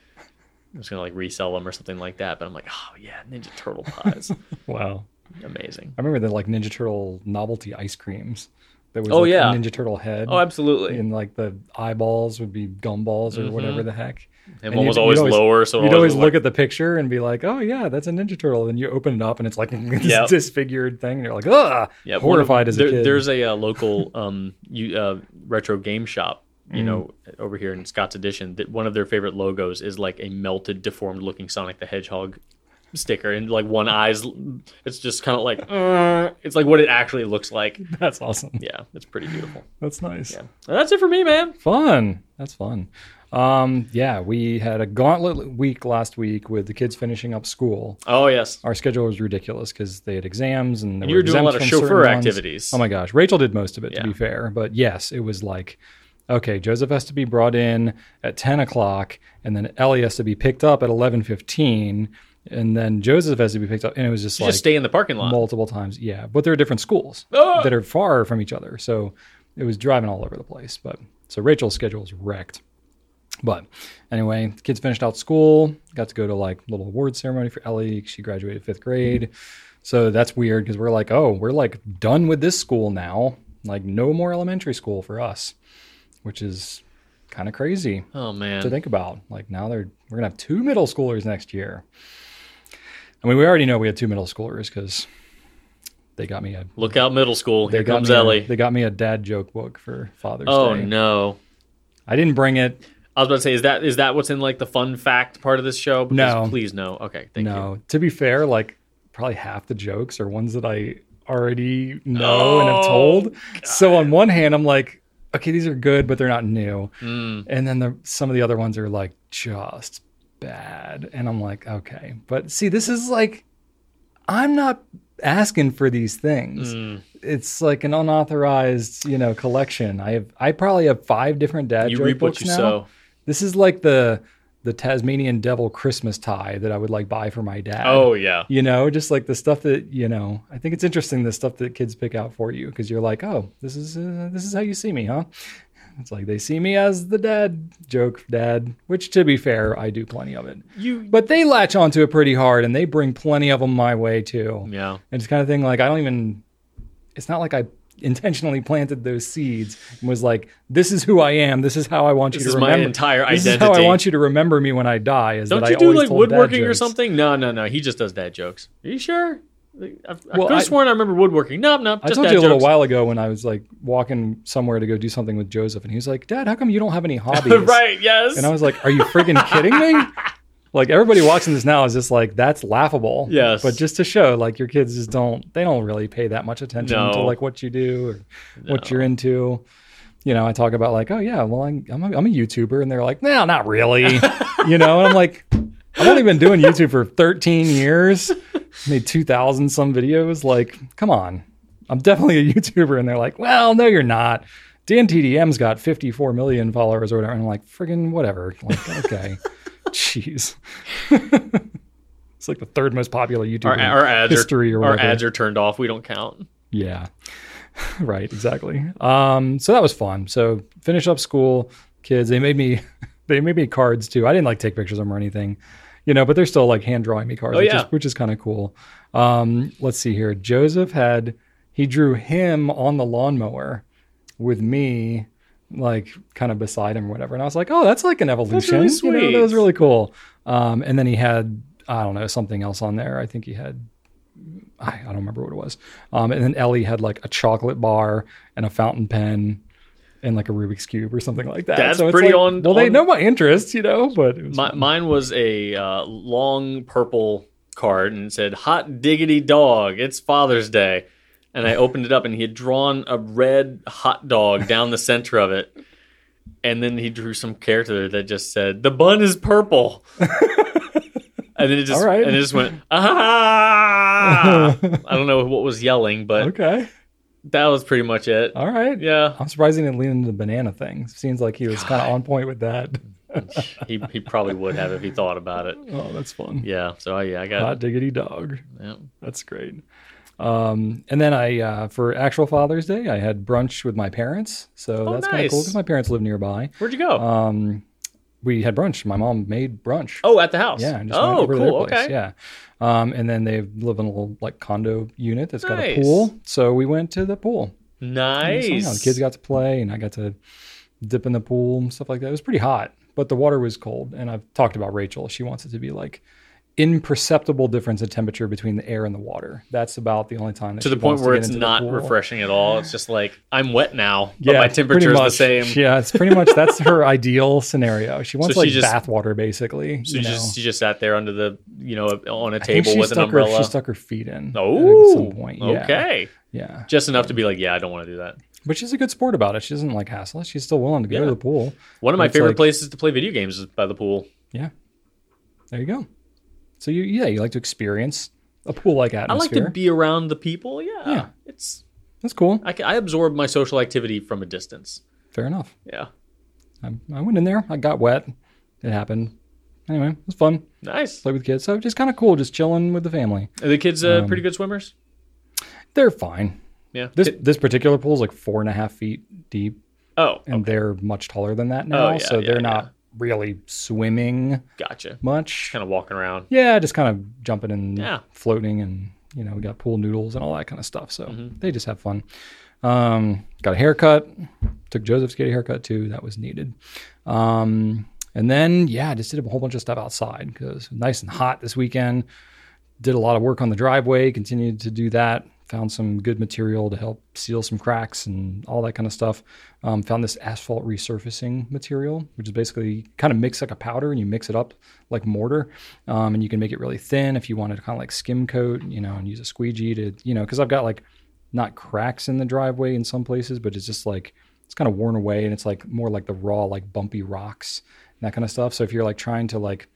was gonna like resell them or something like that. But I'm like, oh yeah, Ninja Turtle pies, Wow. Amazing. I remember the like Ninja Turtle novelty ice creams. There was Oh, like, a yeah. Ninja Turtle head. Oh, absolutely. and like the eyeballs would be gumballs or whatever the heck. And and one was always, always- lower, so You'd always look at the picture and be like, "Oh yeah, that's a Ninja Turtle." And you open it up and it's like this Yep. disfigured thing, and you're like, "Ugh!" Yeah, one of- horrified as a there- kid. There's a, uh local um, you, uh, retro game shop you know, over here in Scott's Addition, that one of their favorite logos is like a melted, deformed looking Sonic the Hedgehog sticker, and like one eye's, it's just kind of like, uh, it's like what it actually looks like. That's awesome. Yeah, it's pretty beautiful. That's nice. Yeah, and that's it for me, man. Fun. That's fun. Um, yeah, we had a gauntlet week last week with the kids finishing up school. Oh yes, Our schedule was ridiculous because they had exams and, they you were doing a lot of chauffeur certain ones. activities. Oh my gosh, Rachel did most of it Yeah. to be fair, but yes, it was like, okay, Joseph has to be brought in at ten o'clock, and then Ellie has to be picked up at eleven fifteen, and then Joseph has to be picked up, and it was just You like just stay in the parking lot. multiple times. Yeah, but they're different schools Ah! that are far from each other, so it was driving all over the place. But so Rachel's schedule is wrecked. But anyway, kids finished out school, got to go to like little award ceremony for Ellie. She graduated fifth grade. So that's weird because we're like, oh, we're like done with this school now. Like no more elementary school for us, which is kind of crazy oh man, to think about. Like now they're we're gonna have two middle schoolers next year. I mean, we already know we had two middle schoolers because they got me a look out, middle school. they Here got comes me a- Ellie. they got me a dad joke book for Father's oh Day. Oh no. I didn't bring it. I was about to say, is that is that what's in like the fun fact part of this show? Because No. please no. Okay, thank you. no, to be fair, like probably half the jokes are ones that I already know and have Oh, told. So on one hand, I'm like, okay, these are good, but they're not new. Mm. And then the, some of the other ones are like just bad, and I'm like, okay, but see, this is like, I'm not asking for these things. Mm. It's like an unauthorized, you know, collection. I have, I probably have five different dad You joke reap what books you now. sow. This is like the the Tasmanian Devil Christmas tie that I would like buy for my dad. Oh yeah. You know, just like the stuff that you know. I think it's interesting the stuff that kids pick out for you because you're like, oh, this is uh, this is how you see me, huh? It's like they see me as the dad joke dad, which to be fair, I do plenty of it. You. But they latch onto it pretty hard, and they bring plenty of them my way too. Yeah. And it's kind of thing like I don't even. It's not like I intentionally planted those seeds and was like, "This is who I am. This is how I want This you to my remember. entire this identity. is how I want you to remember me when I die." Is Don't that you I do like woodworking or something? No, no, no. He just does dad jokes. Are you sure? I, I Well, could I- have sworn I remember woodworking. No, no. I told you a little while ago when I was like walking somewhere to go do something with Joseph, and he was like, "Dad, how come you don't have any hobbies?" right. Yes. And I was like, "Are you freaking kidding me?" Like everybody watching this now is just like, "That's laughable." Yes. But just to show, like your kids just don't they don't really pay that much attention to like what you do or what you're into. You know, I talk about like, oh yeah, well I'm I'm a, I'm a YouTuber, and they're like, no, not really. you know, and I'm like, I've only been doing YouTube for 13 years, made 2,000 some videos. Like, come on, I'm definitely a YouTuber, and they're like, well, no, you're not. DanTDM's got 54 million followers or whatever, and I'm like, friggin' whatever. Like, okay, jeez. it's like the third most popular YouTuber our, our ads history are or our ads are turned off. We don't count. Yeah. right, exactly. Um, so that was fun. So finish up school, kids, they made me they made me cards too. I didn't like take pictures of them or anything. You know, but they're still like hand drawing me cards, Oh, which yeah. is which is kind of cool. Um, let's see here. Joseph had he drew him on the lawnmower with me like kind of beside him or whatever. And I was like, oh, that's like an evolution. really You know, that was really cool. Um, and then he had, I don't know, something else on there. I think he had, I, I don't remember what it was. Um, and then Ellie had like a chocolate bar and a fountain pen and like a Rubik's Cube or something like that. That's so it's pretty like, on- Well, they on- know my interests, you know, but it was My, mine was a uh, long purple card and it said "Hot diggity dog, it's Father's Day," and I opened it up and he had drawn a red hot dog down the center of it, and then he drew some character that just said "The bun is purple," and then it just right. and it just went ah. I don't know what was yelling, but okay. That was pretty much it. All right. Yeah, I'm surprised he didn't lean into the banana thing. Seems like he was kind of on point with that. he he probably would have if he thought about it. Oh, that's fun. Yeah, so I, yeah, I got Hot diggity dog. yeah. That's great. Um, and then I, uh, for actual Father's Day, I had brunch with my parents. So Oh, that's kind of cool because my parents live nearby. Where'd you go? Um, we had brunch. My mom made brunch. oh, at the house. Yeah, oh, cool. Okay. Yeah. Um, and then they live in a little like condo unit that's got a pool. So we went to the pool. Nice. You know, the kids got to play, and I got to dip in the pool and stuff like that. It was pretty hot, but the water was cold. And I've talked about Rachel. She wants it to be like imperceptible difference in temperature between the air and the water. That's about the only time to the point where it's not refreshing at all. It's just like I'm wet now, but my temperature is the same. Yeah, it's pretty much that's her ideal scenario. She wants So she like just- bath water, basically. So know. just you just sat there under the you know on a table she with an stuck her, umbrella. she stuck her feet in. oh, at some oh, point. Yeah. okay, Yeah, just enough to be like, yeah, I don't want to do that. but she's a good sport about it. She doesn't like hassle. She's still willing to go Yeah. to the pool. One of my favorite like- places to play video games is by the pool. Yeah, there you go. So you yeah you like to experience a pool like atmosphere. I like to be around the people. Yeah, Yeah. it's That's cool. I, I absorb my social activity from a distance. Fair enough. Yeah, I, I went in there. I got wet. It happened. Anyway, it was fun. nice. Play with kids. So just kind of cool, just chilling with the family. Are the kids uh, Um, pretty good swimmers? They're fine. Yeah. This It- this particular pool is like four and a half feet deep, oh, and they're much taller than that now. yeah, so yeah, they're yeah. not really swimming gotcha. much. Kind of walking around. Yeah, just kind of jumping and Yeah. floating, and you know we got pool noodles and all that kind of stuff. So Mm-hmm. they just have fun. Um, got a haircut. Took Joseph to get a haircut too. That was needed. Um, and then yeah, just did a whole bunch of stuff outside because nice and hot this weekend. Did a lot of work on the driveway. Continued to do that. Found some good material to help seal some cracks and all that kind of stuff. Um, found this asphalt resurfacing material, which is basically kind of mix like a powder and you mix it up like mortar. Um, and you can make it really thin if you wanted to kind of like skim coat, you know, and use a squeegee to, you know, because I've got like not cracks in the driveway in some places, but it's just like it's kind of worn away and it's like more like the raw, like bumpy rocks and that kind of stuff. So if you're like trying to like,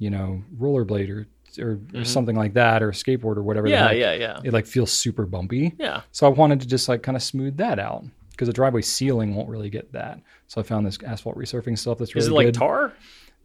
you know, rollerblade or or, or something like that or a skateboard or whatever, Mm-hmm. Yeah, yeah, yeah, it like feels super bumpy. yeah. So I wanted to just like kind of smooth that out because the driveway sealing won't really get that. So I found this asphalt resurfacing stuff that's really Is it like good. tar?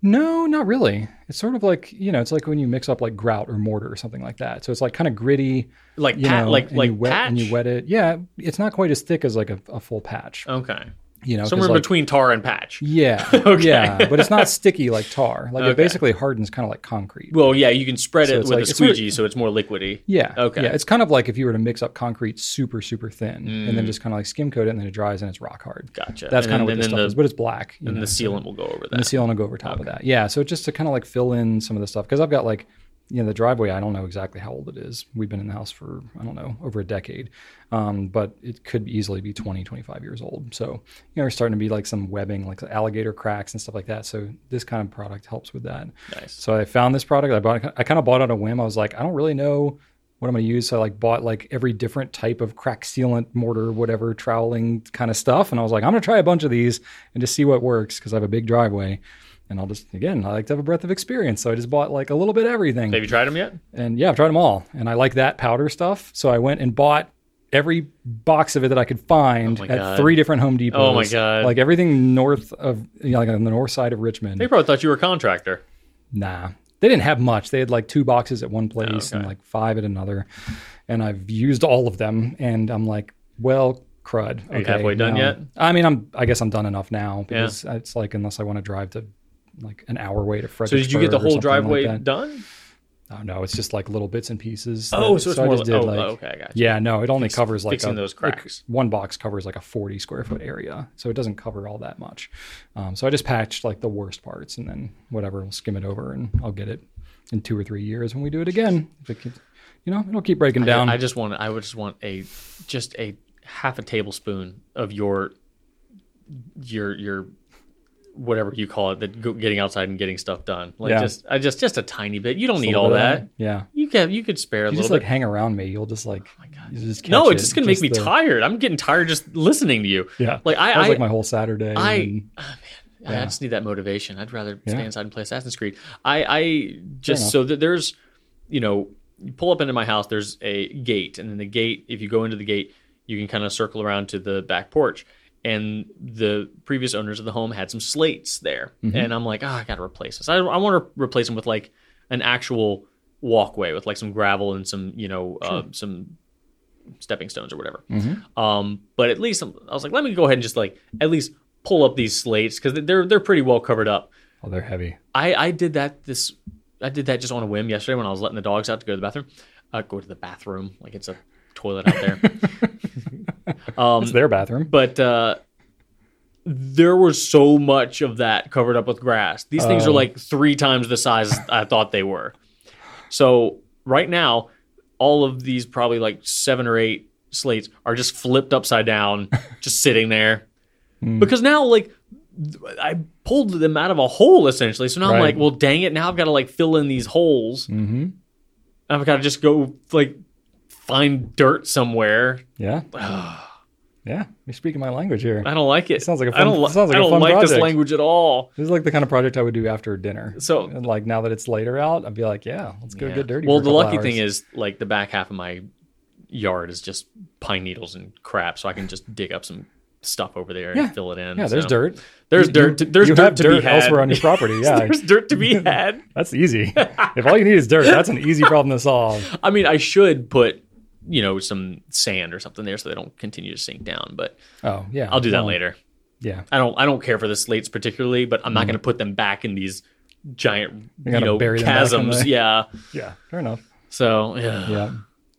No, not really. It's sort of like you know, it's like when you mix up like grout or mortar or something like that. So it's like kind of gritty, Like you pat, know, like and like you wet patch? and you wet it. Yeah, it's not quite as thick as like a, a full patch. Okay. You know, Somewhere like, between tar and patch. Yeah, Okay. yeah, but it's not sticky like tar. Like Okay. it basically hardens kind of like concrete. Well, yeah, you can spread So it with like- a squeegee, so it's more liquidy. Yeah. Okay. Yeah. It's kind of like if you were to mix up concrete super, super thin and Mm. then just kind of like skim coat it and then it dries and it's rock hard. Gotcha. That's And kind of what this stuff the- is, but it's black. you And know, the so- sealant will go over and the sealant will go over top of that. Yeah. So just to kind of like fill in some of the stuff because I've got like, you know, the driveway. I don't know exactly how old it is. We've been in the house for I don't know over a decade, um, but it could easily be 20, 25 years old. So you know, we're starting to be like some webbing, like alligator cracks and stuff like that. So this kind of product helps with that. Nice. So I found this product. I bought. I kind of bought it on a whim. I was like, I don't really know what I'm going to use. So I like bought like every different type of crack sealant, mortar, whatever, troweling kind of stuff. And I was like, I'm going to try a bunch of these and just see what works because I have a big driveway. And I'll just again, I like to have a breadth of experience. So I just bought like a little bit of everything. Have you tried them yet? And yeah, I've tried them all. And I like that powder stuff. So I went and bought every box of it that I could find Oh at God. three different Home Depots. Oh my God. Like everything north of, you know, like on the north side of Richmond. They probably thought you were a contractor. Nah, they didn't have much. They had like two boxes at one oh, place and okay. like five at another, and I've used all of them. And I'm like, well, crud. Are you halfway done now- yet? I mean, I'm. I guess I'm done enough now because it's like unless I want to drive to like an hour away to So did you get the whole something like driveway done? Oh no, it's just like little bits and pieces. Oh, that- so it's I more just like, did, oh, like- okay, I got you. Yeah, no, it only covers like fixing a- those like, cracks. one box covers like a 40 square foot area, so it doesn't cover all that much. Um, so I just patched like the worst parts, and then whatever, we'll skim it over, and I'll get it in two or three years when we do it again. If it keeps, you know, it'll keep breaking down. I just want I would just want a just a half a tablespoon of your your your whatever you call it, that getting outside and getting stuff done. Like Yeah. just I just just a tiny bit. You don't Just need all of that. Yeah. You can you could spare a You little just bit. like hang around me. You'll just like, oh my god. you just No, it's it. just gonna make me the- tired. I'm getting tired just listening to you. Yeah. Like I That was I, like my whole Saturday. I, and- ah, man, I just need that motivation. I'd rather Yeah. stay inside and play Assassin's Creed. I, I just so that there's, you know, you pull up into my house. There's a gate, and then the gate. If you go into the gate, you can kind of circle around to the back porch. And the previous owners of the home had some slates there, Mm-hmm. and I'm like, oh, I got to replace this. I, I want to replace them with like an actual walkway with like some gravel and some, you know, uh, some stepping stones or whatever. Mhm. Um, but at least I'm- I was like, let me go ahead and just like at least pull up these slates because they're they're pretty well covered up. oh, they're heavy. I I did that this I did that just on a whim yesterday when I was letting the dogs out to go to the bathroom. Uh, go to the bathroom like it's a toilet out there. um, It's their bathroom. but uh, there was so much of that covered up with grass. These things are Oh. like three times the size I thought they were. So right now, all of these probably like seven or eight slates are just flipped upside down, just sitting there. Hmm. Because now, like, I pulled them out of a hole essentially. So now I'm like, well, dang it! Now I've got to like fill in these holes. Mm-hmm. I've got to just go like find dirt somewhere. Yeah. Yeah. You're speaking my language here. I don't like it. Sounds like a I don't. fun- li- sounds like I a don't fun like this language at all. This is like the kind of project I would do after dinner. So- and like now that it's later out, I'd be like, yeah, let's go Yeah. get dirty. Well, the lucky hours. thing is, like, the back half of my yard is just pine needles and crap, so I can just dig up some stuff over there and Yeah. fill it in. yeah, there's so- dirt. There's You- dirt. to- there's dirt to dirt be had elsewhere on your property. Yeah, there's dirt to be had. that's easy. if all you need is dirt, that's an easy problem to solve. I mean, I should put, you know, some sand or something there so they don't continue to sink down. But Oh yeah, I'll do that Well, later. Yeah, I don't. I don't care for the slates particularly, but I'm not going to put them back in these giant, You you, know, bury them back in chasms. the- Yeah. yeah, fair enough. So yeah. Yeah,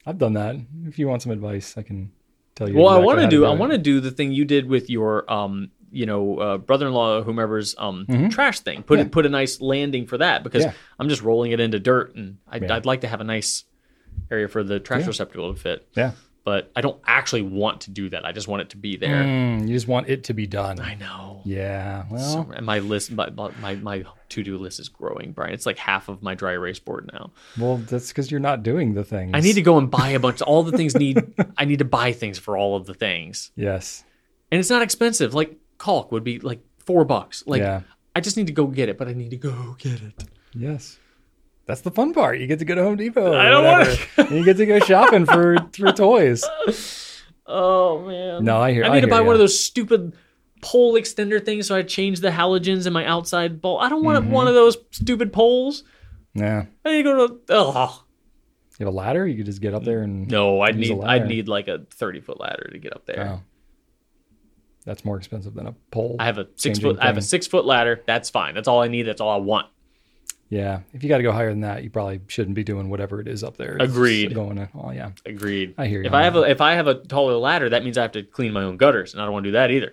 I've done that. If you want some advice, I can tell you. Well, I want to do. I want to do the thing you did with your, um, you know, uh, brother-in-law, whomever's um, trash thing. Put Mm-hmm. Yeah. it, put a nice landing for that because Yeah. I'm just rolling it into dirt, and I'd, Yeah. I'd like to have a nice area for the trash Yeah. receptacle to fit. Yeah, But I don't actually want to do that. I just want it to be there. Mm, you just want it to be done. I know. Yeah, well, So, and my list, my, my my to-do list is growing, Brian. It's like half of my dry erase board now. well, that's because you're not doing the things. I need to go and buy a bunch. All the things need. I need to buy things for all of the things. Yes. and it's not expensive. Like caulk would be like four bucks. Like Yeah. I just need to go get it, but I need to go get it. Yes. That's the fun part. You get to go to Home Depot. I don't whatever. and you get to go shopping for for toys. Oh man. No, I hear- I I need to buy ya. one of those stupid pole extender things, so I change the halogens in my outside bulb. I don't want Mm-hmm. one of those stupid poles. Yeah. I need to go to. Oh You have a ladder. You could just get up there and no, I'd need. I'd need like a thirty foot ladder to get up there. Oh. That's more expensive than a pole. I have a six foot. I have a six foot ladder. That's fine. That's all I need. That's all I want. Yeah. If you got to go higher than that, you probably shouldn't be doing whatever it is up there. It's Agreed. Going. To, oh yeah. Agreed. I hear you If I have that. a if I have a taller ladder, that means I have to clean my own gutters, and I don't want to do that either.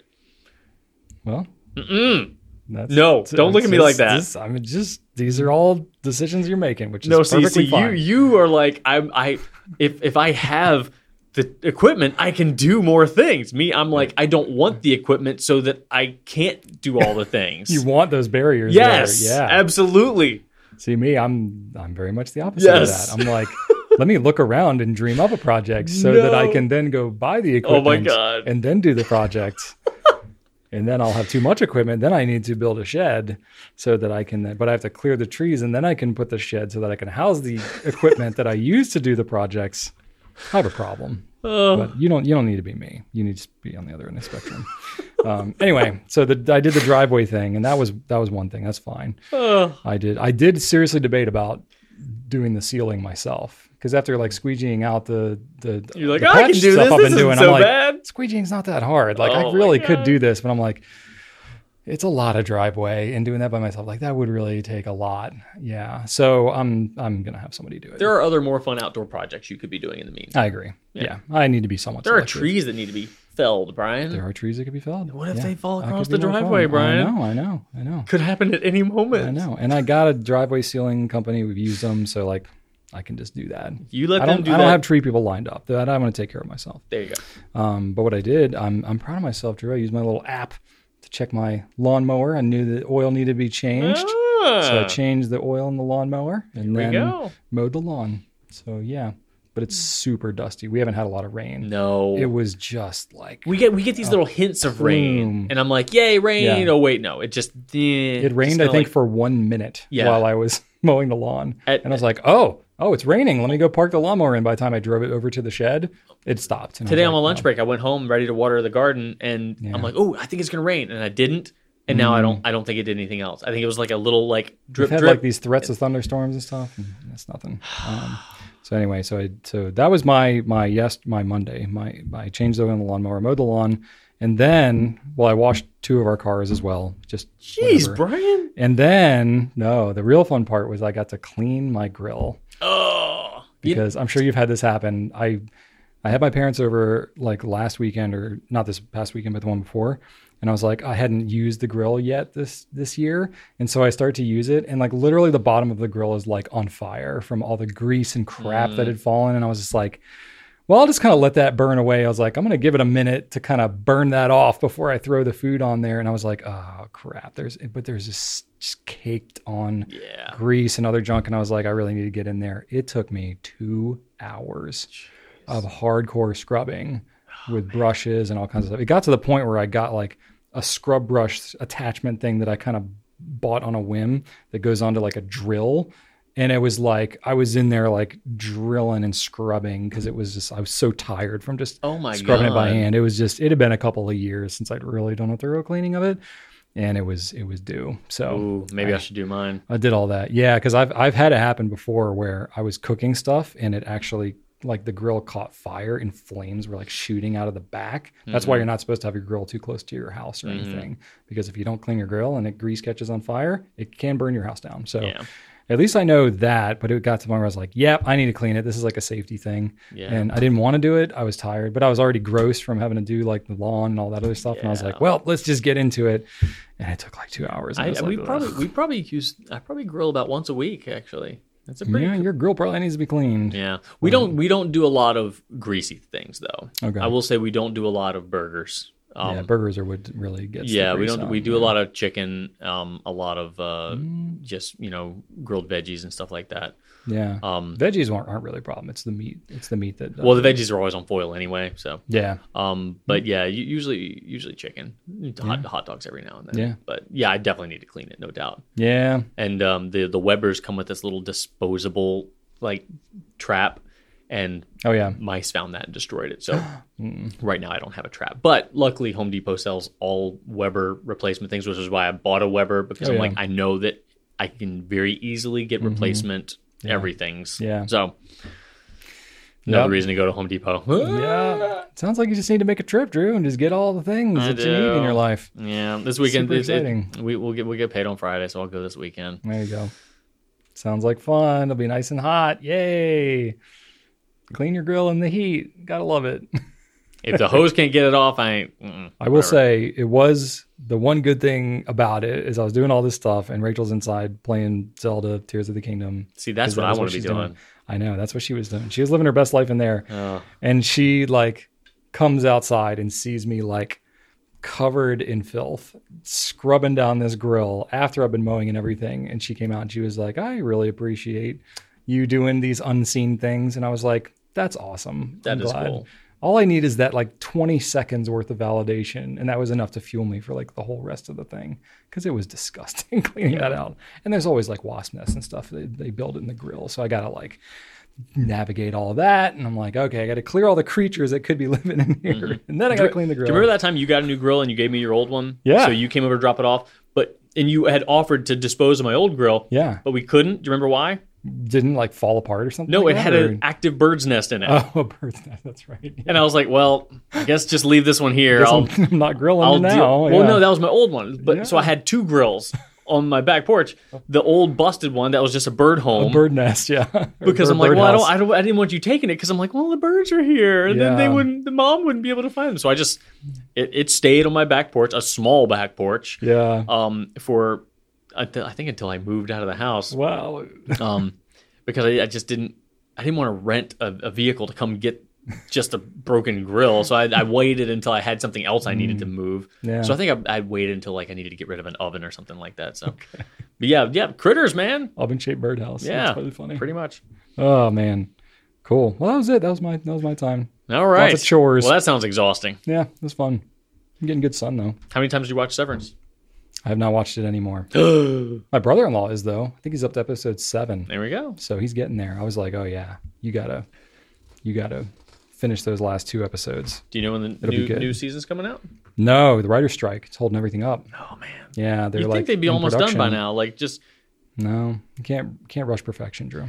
Well. Mm-mm. That's, No, don't look at me like that. this- I mean, just these are all decisions you're making, which is No, see, perfectly see, fine. you you are like I'm. I if if I have the equipment, I can do more things. Me, I'm like I don't want the equipment so that I can't do all the things. You want those barriers. yes, There. Yeah. absolutely. See me, I'm I'm very much the opposite Yes. of that. I'm like, let me look around and dream up a project so that I can then go buy the Oh my equipment God. and then do the project. and then I'll have too much equipment. Then I need to build a shed so that I can but I have to clear the trees and then I can put the shed so that I can house the equipment that I use to do the projects. I have a problem. Oh, But you don't you don't need to be me. You need to be on the other end of the spectrum. um, anyway, so the I did the driveway thing and that was that was one thing. That's fine. oh. I did. I did seriously debate about doing the sealing myself because after like squeegeeing out the the You're like, the "Oh, I can do stuff this. I've This been isn't doing, so I'm like, bad." squeegeeing's not that hard. Like Oh I really could do this, but I'm like, it's a lot of driveway and doing that by myself. Like that would really take a lot. Yeah. So I'm I'm gonna have somebody do it. There are other more fun outdoor projects you could be doing in the meantime. I agree. Yeah. I need to be somewhat. There are trees that need to be felled, Brian. There are trees that could be felled. What if Yeah. they fall across the be more fun. driveway, Brian? I know. I know. I know. Could happen at any moment. I know. And I got a driveway sealing company. We've used them, so like I can just do that. You let I them do I don't have tree people lined up. That I'm going to take care of myself. there you go. Um, but what I did, I'm I'm proud of myself, Drew. I used my little app check my lawnmower. I knew the oil needed to be changed, so I Ah, changed the oil in the lawnmower and we then mowed the lawn. So yeah, but it's super dusty. We haven't had a lot of rain. no. It was just like we get we get these little hints of rain, and I'm like, "Yay, rain!" Yeah. Oh wait, no, it just eh, it rained. I think for one minute Yeah. while I was mowing the lawn, At- and I was like, oh. Oh, it's raining. Let me go park the lawnmower in. By the time I drove it over to the shed, it stopped. And today on like, my lunch oh. break. I went home ready to water the garden, and Yeah. I'm like, "Oh, I think it's gonna rain," and I didn't. And now I don't. I don't think it did anything else. I think it was like a little like drip We've had drip. like these threats of thunderstorms and stuff. And that's nothing. Um, so anyway, so I so that was my my yes my Monday. My I changed the lawnmower, mowed the lawn, and then well I washed two of our cars as well. Just Jeez, whatever. Brian. And then no, the real fun part was I got to clean my grill Oh, because I'm sure you've had this happen. I I had my parents over like last weekend or not this past weekend, but the one before. And I was like, I hadn't used the grill yet this this year, and so I start to use it, and like literally the bottom of the grill is like on fire from all the grease and crap that mm. had fallen, and I was just like, well, I'll just kind of let that burn away. I was like, I'm gonna give it a minute to kind of burn that off before I throw the food on there, and I was like, oh crap, there's but there's just, just caked on Yeah. grease and other junk, and I was like, I really need to get in there. It took me two hours of hardcore scrubbing with brushes and all kinds of stuff. It got to the point where I got like a scrub brush attachment thing that I kind of bought on a whim that goes onto like a drill. And it was like I was in there like drilling and scrubbing because it was just I was so tired from just Oh my scrubbing it by hand. It was just it had been a couple of years since I'd really done a thorough cleaning of it, and it was it was due. So Ooh, maybe I should do mine. I did all that. Yeah, because I've I've had it happen before where I was cooking stuff and it actually like the grill caught fire and flames were like shooting out of the back. That's Mm-hmm. why you're not supposed to have your grill too close to your house or anything. Because if you don't clean your grill and it grease catches on fire, it can burn your house down. So Yeah. At least I know that. But it got to the point where I was like, "Yep, I need to clean it. This is like a safety thing." Yeah. And I didn't want to do it. I was tired, but I was already gross from having to do like the lawn and all that other stuff. And I was like, "Well, let's just get into it." And it took like two hours. I, was we probably we probably use I probably grill about once a week actually. That's a pretty yeah, your grill probably needs to be cleaned. Yeah. We don't um, we don't do a lot of greasy things though. Okay. I will say we don't do a lot of burgers. Um, yeah, burgers are what really gets. yeah, we don't we do a lot of chicken, um, a lot of uh, Mm. just, you know, grilled veggies and stuff like that. Yeah, Um, veggies aren't, aren't really a problem. It's the meat. It's the meat that. Does well, the veggies are always on foil anyway, so Yeah, um, but yeah, usually usually chicken. Hot, hot dogs every now and then. Yeah. But yeah, I definitely need to clean it, no doubt. yeah, and um, the the Webers come with this little disposable like trap, and oh yeah, mice found that and destroyed it. So right now I don't have a trap, but luckily Home Depot sells all Weber replacement things, which is why I bought a Weber because Oh, I'm yeah. like I know that I can very easily get mm-hmm. replacement everything's. Yeah. So another Yep. reason to go to Home Depot. yeah. Sounds like you just need to make a trip, Drew, and just get all the things I that you need in your life. Yeah, this weekend Super it- we we'll get we get paid on Friday, so I'll go this weekend. There you go. Sounds like fun. It'll be nice and hot. Yay! Clean your grill in the heat. Gotta love it. If the hose can't get it off, I ain't. I will whatever. say it was the one good thing about it is I was doing all this stuff and Rachel's inside playing Zelda Tears of the Kingdom. See, that's what that I want to be she's doing. I know that's what she was doing. She was living her best life in there, Oh, and she like comes outside and sees me like covered in filth, scrubbing down this grill after I've been mowing and everything. And she came out and she was like, "I really appreciate you doing these unseen things," and I was like, "That's awesome. That I'm is glad." cool. All I need is that like 20 seconds worth of validation, and that was enough to fuel me for like the whole rest of the thing because it was disgusting cleaning that out. And there's always like wasp nests and stuff they, they build it in the grill, so I gotta like navigate all that. And I'm like, okay, I got to clear all the creatures that could be living in here, and then I got to clean the grill. Mm-hmm. Do you remember that time you got a new grill and you gave me your old one? Yeah. So you came over to drop it off, but and you had offered to dispose of my old grill, Yeah, but we couldn't. Do you remember why? Didn't like fall apart or something. No, like it had or- an active bird's nest in it. oh a bird's nest. That's right. and I was like, well, I guess just leave this one here. I'll, I'm, I'm not grilling I'll now. deal. Well, yeah. no, that was my old one. But so I had two grills on my back porch. The old busted one that was just a bird home. a bird nest. Yeah, because I'm like, well, I don't. I don't, I didn't want you taking it because I'm like, well, the birds are here, and then they wouldn't, the mom wouldn't be able to find them. So I just, it, it stayed on my back porch, a small back porch, yeah. um, for, I think until I moved out of the house, Wow. um, because I, I just didn't, I didn't want to rent a, a vehicle to come get just a broken grill. So I, I waited until I had something else I needed to move. Mm. Yeah. So I think I, I waited until like I needed to get rid of an oven or something like that. So, but yeah, yeah, critters, man. Oven shaped birdhouse. Yeah, That's really funny. Pretty much. Oh man, cool. Well, that was it. That was my that was my time. All right. Lots of chores. Well, that sounds exhausting. Yeah, it was fun. I'm getting good sun though. How many times did you watch Severance? I have not watched it anymore. My brother-in-law is though. I think he's up to episode seven, There we go. so he's getting there. I was like, oh yeah, you gotta, you gotta finish those last two episodes. Do you know when the It'll new, new season's coming out? No, the writer's strike. It's holding everything up. Oh man, Yeah, they're you like think they'd be in almost done by now? Like just, No, you can't can't rush perfection, Drew.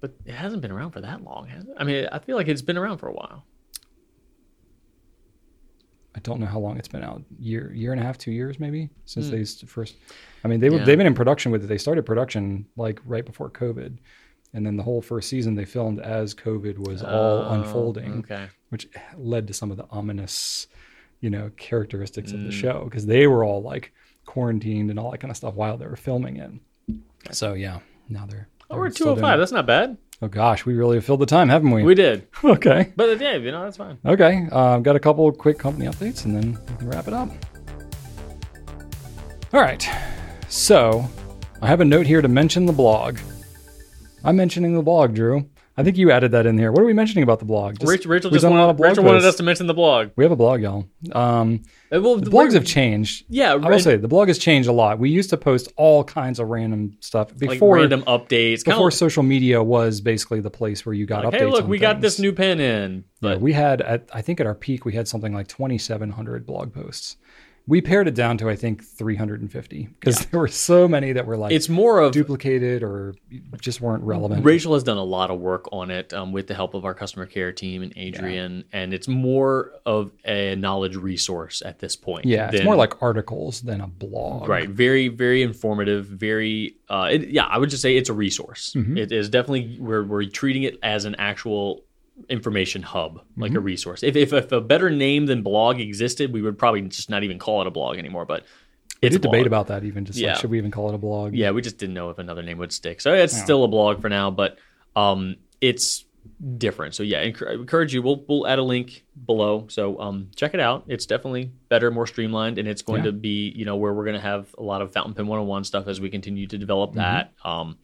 but it hasn't been around for that long, has it? I mean, I feel like it's been around for a while. I don't know how long it's been out. Year year and a half, two years maybe since Hmm. they first. I mean, they yeah. they've been in production with it. They started production like right before COVID, And then the whole first season they filmed as COVID was all Oh, unfolding, Okay. which led to some of the ominous, you know, characteristics Mm. of the show because they were all like quarantined and all that kind of stuff while they were filming it. So yeah, now they're. Oh, they're we're at 205. That's not bad. Oh gosh, we really filled the time, haven't we? We did. okay. But yeah, you know, that's fine. Okay, uh, I've got a couple of quick company updates and then we can wrap it up. All right, so I have a note here to mention the blog. I'm mentioning the blog, Drew. I think you added that in here. What are we mentioning about the blog? Just- Rachel, Rachel just done a lot wanted, blog Rachel wanted us to mention the blog. We have a blog, y'all. Um, Well, the blogs have changed. Yeah, I will say the blog has changed a lot. We used to post all kinds of random stuff like before random updates. Before like, social media was basically the place where you got updates. hey, look, we got this new pen in. Yeah, we had at I think at our peak we had something like 2,700 blog posts. We pared it down to I think 350 because there were so many that were like it's more of duplicated or just weren't relevant. Rachel has done a lot of work on it um, with the help of our customer care team and Adrian, and it's more of a knowledge resource at this point. yeah, it's more like articles than a blog. right, very, very informative. Very, uh, it, yeah, I would just say it's a resource. Mm-hmm. It is definitely we're we're treating it as an actual information hub, like Mm-hmm. a resource. If, if if a better name than blog existed, we would probably just not even call it a blog anymore. But We it's a did debate about that even. Just Yeah. like, should we even call it a blog? Yeah, we just didn't know if another name would stick. So it's still a blog for now, but um, it's different. So yeah, I encourage you. We'll we'll add a link below. So um, check it out. It's definitely better, more streamlined, and it's going Yeah. to be you know where we're going to have a lot of Fountain Pen 101 stuff as we continue to develop Mm-hmm. that. Um,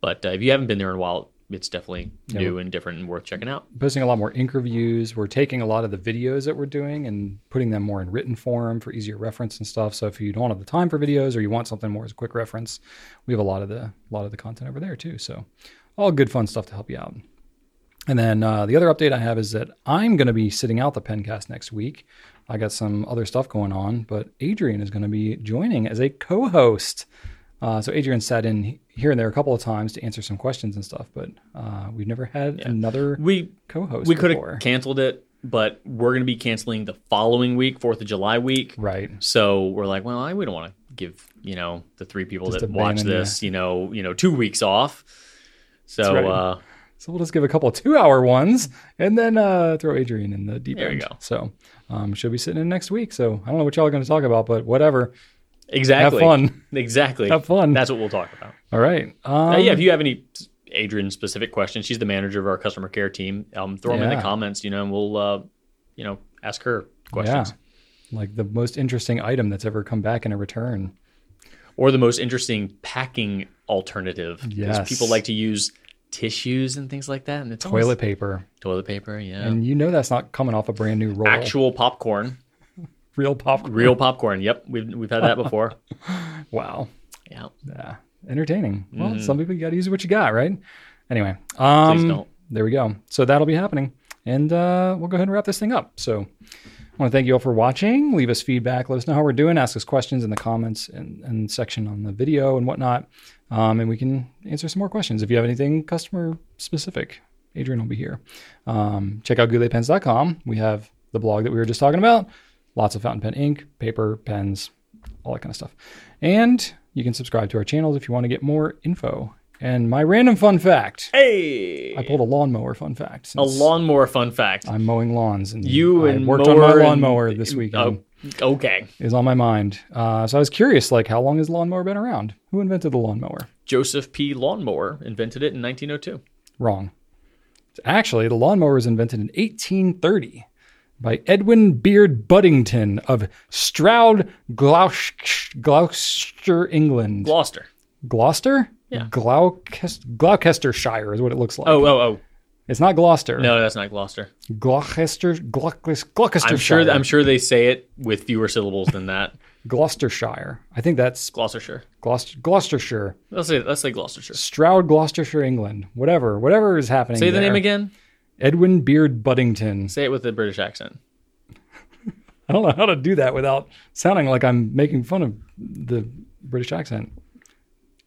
but uh, if you haven't been there in a while, it's definitely Yeah, new and different and worth checking out. posting a lot more ink reviews. We're taking a lot of the videos that we're doing and putting them more in written form for easier reference and stuff. So if you don't have the time for videos or you want something more as a quick reference, we have a lot of the a lot of the content over there too. So all good fun stuff to help you out. And then uh, the other update I have is that I'm going to be sitting out the Pencast next week. I got some other stuff going on, but Adrian is going to be joining as a co-host. Uh, so Adrian sat in here and there a couple of times to answer some questions and stuff, but uh, we've never had another We co-host. we could have canceled it, but we're going to be canceling the following week, Fourth of July week. right. So we're like, well, I, we don't want to give you know the three people Just that watch this, you know, you know, two weeks off. So right. uh, So we'll just give a couple of two-hour ones and then uh, throw Adrian in the deep There you end. go. So um, she'll be sitting in next week. So I don't know what y'all are going to talk about, but whatever. Exactly, Have fun. exactly, Have fun. That's what we'll talk about. All right. Um, Uh, yeah, if you have any Adrian specific questions, she's the manager of our customer care team. Um, throw them in the comments, you know, and we'll uh, you know ask her questions. Yeah. Like the most interesting item that's ever come back in a return. Or the most interesting packing alternative. Yes. people like to use tissues and things like that, and it's Toilet paper. toilet paper, yeah. And you know that's not coming off a brand new roll. Actual popcorn, real popcorn. real popcorn. Yep, we've we've had that before. Wow. Yeah. Yeah. Entertaining. Well, some people you got to use what you got, right? Anyway. Um, Mm-hmm. Please don't. There we go. So that'll be happening. And uh, we'll go ahead and wrap this thing up. So I want to thank you all for watching. Leave us feedback. Let us know how we're doing. Ask us questions in the comments and, and section on the video and whatnot. Um, and we can answer some more questions. If you have anything customer specific, Adrian will be here. Um, check out gouletpens.com. We have the blog that we were just talking about. Lots of fountain pen ink, paper, pens, all that kind of stuff. And you can subscribe to our channels if you want to get more info. And my random fun fact Hey, I pulled a lawnmower fun fact. a lawnmower fun fact. I'm mowing lawns, and You I and worked on my mower and- lawnmower this weekend. Oh, okay. Is on my mind. Uh, so I was curious, like, how long has lawnmower been around? Who invented the lawnmower? Joseph P. Lawnmower invented it in 1902. Wrong. Actually, the lawnmower was invented in 1830 by Edwin Beard Buddington of Stroud, Glouc- Gloucester, England. Gloucester. Gloucester? Yeah. Gloucester, Gloucestershire is what it looks like. Oh, oh, oh. It's not Gloucester. No, that's not Gloucester. Gloucester, Gloucester, Gloucestershire. I'm sure. I'm sure they say it with fewer syllables than that. Gloucestershire. I think that's Gloucestershire. Gloucester, Gloucestershire. Let's say. Let's say Gloucestershire. Stroud, Gloucestershire, England. Whatever. Whatever is happening. Say the there. name again. Edwin Beard Buddington. Say it with a British accent. I don't know how to do that without sounding like I'm making fun of the British accent.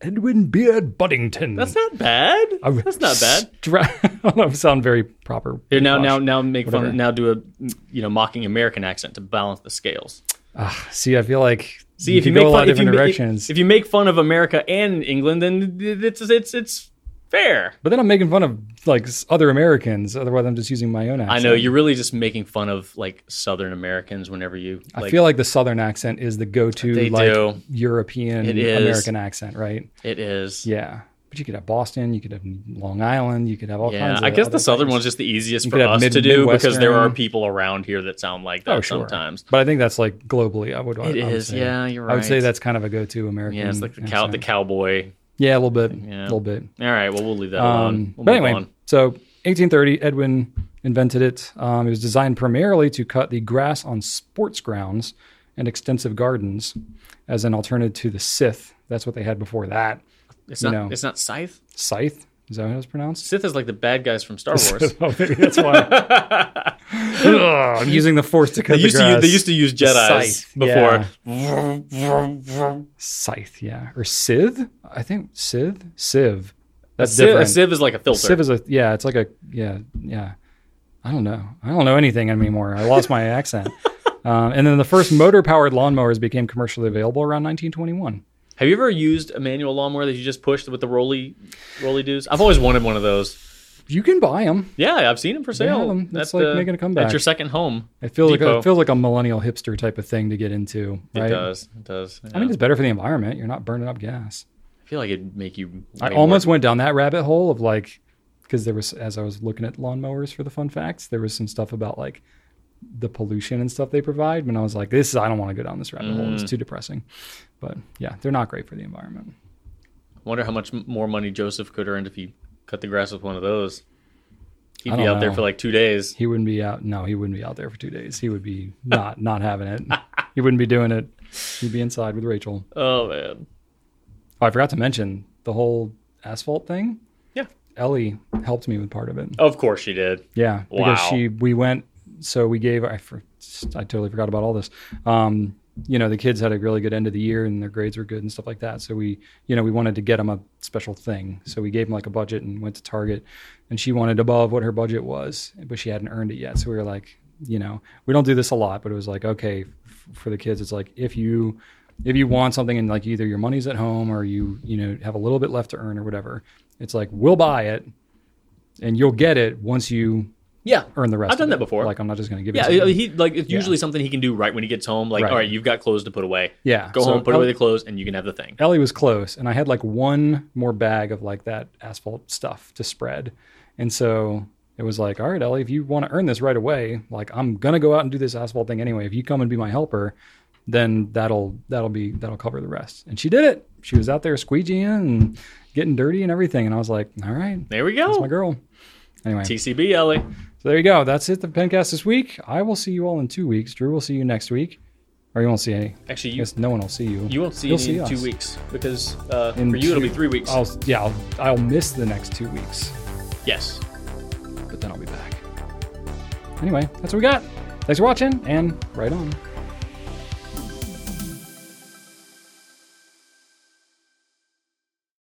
Edwin Beard Buddington. That's not bad. I- That's not bad. Stra- I don't know if it sound very proper. Here now, now, now, make Whatever. fun. Now do a you know mocking American accent to balance the scales. Ah, see, I feel like See if could you make go a lot of if you, different ma- directions. if you make fun of America and England, then it's it's it's Fair. But then I'm making fun of like other Americans. Otherwise, I'm just using my own I know you're really just making fun of like Southern Americans whenever you. Like, I feel like the Southern accent is the go-to like do. European American accent, right? it is. Yeah. But you could have Boston, you could have Long Island, you could have all Yeah, kinds of I guess the Southern things. one's just the easiest You for us mid- to do because there are people around here that sound like that Oh, sure. sometimes. But I think that's like globally. I would. I It would is, say. yeah, you're right. I would say that's kind of a go-to American. Yeah, it's like the cow, the cowboy. Yeah, a little bit. Yeah. A little bit. All right, well we'll leave that alone. Um, We'll but anyway, on. so 1830, Edwin invented it. Um, it was designed primarily to cut the grass on sports grounds and extensive gardens as an alternative to the scythe. That's what they had before that. It's you not. know. It's not scythe. Scythe? Is that how it's pronounced? Sith is like the bad guys from Star Wars. oh, maybe that's why. Ugh, I'm using the force to cut They the used to use, they used to use Jedi's Scythe, before. Scythe, yeah. Or Scythe? I think Scythe? Civ. That's Civ, different. a is like a filter. Civ is a yeah, it's like a yeah, yeah. I don't know. I don't know anything anymore. I lost my accent. Um, and then the first motor-powered lawnmowers became commercially available around 1921. Have you ever used a manual lawnmower that you just pushed with the roly roly doos? I've always wanted one of those. You can buy them. Yeah, I've seen them for sale. them. At like the- making a comeback. At your second home. It feels like a, it feels like a millennial hipster type of thing to get into, Right? It does. It does. I mean, it's better for the environment. You're not burning up gas. I feel like it'd make you. I almost more- went down that rabbit hole of like, because there was as I was looking at lawnmowers for the fun facts, there was some stuff about like the pollution and stuff they provide. And I was like, this is I don't want to go down this rabbit hole. Mm. It's too depressing. But yeah, they're not great for the environment. Wonder how much more money Joseph could earn if he cut the grass with one of those. He'd be out there for like two days. He wouldn't be out. No, he wouldn't be out there for two days. He would be not not having it. He wouldn't be doing it. He'd be inside with Rachel. Oh man. Oh, I forgot to mention the whole asphalt thing. Yeah. Ellie helped me with part of it. Of course she did. Yeah, because Wow. she we went. So we gave. I for, I totally forgot about all this. Um, you know, the kids had a really good end of the year and their grades were good and stuff like that. So we, you know, we wanted to get them a special thing. So we gave them like a budget and went to Target, and she wanted above what her budget was, but she hadn't earned it yet. So we were like, you know, we don't do this a lot, but it was like, okay, f- for the kids, it's like if you if you want something and like either your money's at home or you you know have a little bit left to earn or whatever, it's like we'll buy it, and you'll get it once you Yeah. earn the rest. I've done that before. Like I'm not just going to give Yeah, it. to you. Yeah, he like it's Yeah. usually something he can do right when he gets home. Like, Right. all right, you've got clothes to put away. yeah. Go so home, put away the clothes, and you can have the thing. Ellie was close, and I had like one more bag of like that asphalt stuff to spread, and so it was like, all right, Ellie, if you want to earn this right away, like I'm gonna go out and do this asphalt thing anyway. If you come and be my helper, then that'll that'll be that'll cover the rest. And she did it. She was out there squeegeeing and getting dirty and everything, and I was like, all right, There we go. that's my go. girl. Anyway, TCB Ellie. So there you go. That's it. The Pencast this week. I will see you all in two weeks. Drew will see you next week, or you won't see any. Actually, you guess no one will see you. you won't see You'll any see in two weeks because uh, In for you it'll be three weeks. I'll yeah, I'll, I'll miss the next two weeks, yes. but then I'll be back. Anyway, that's what we got. Thanks for watching, and right on.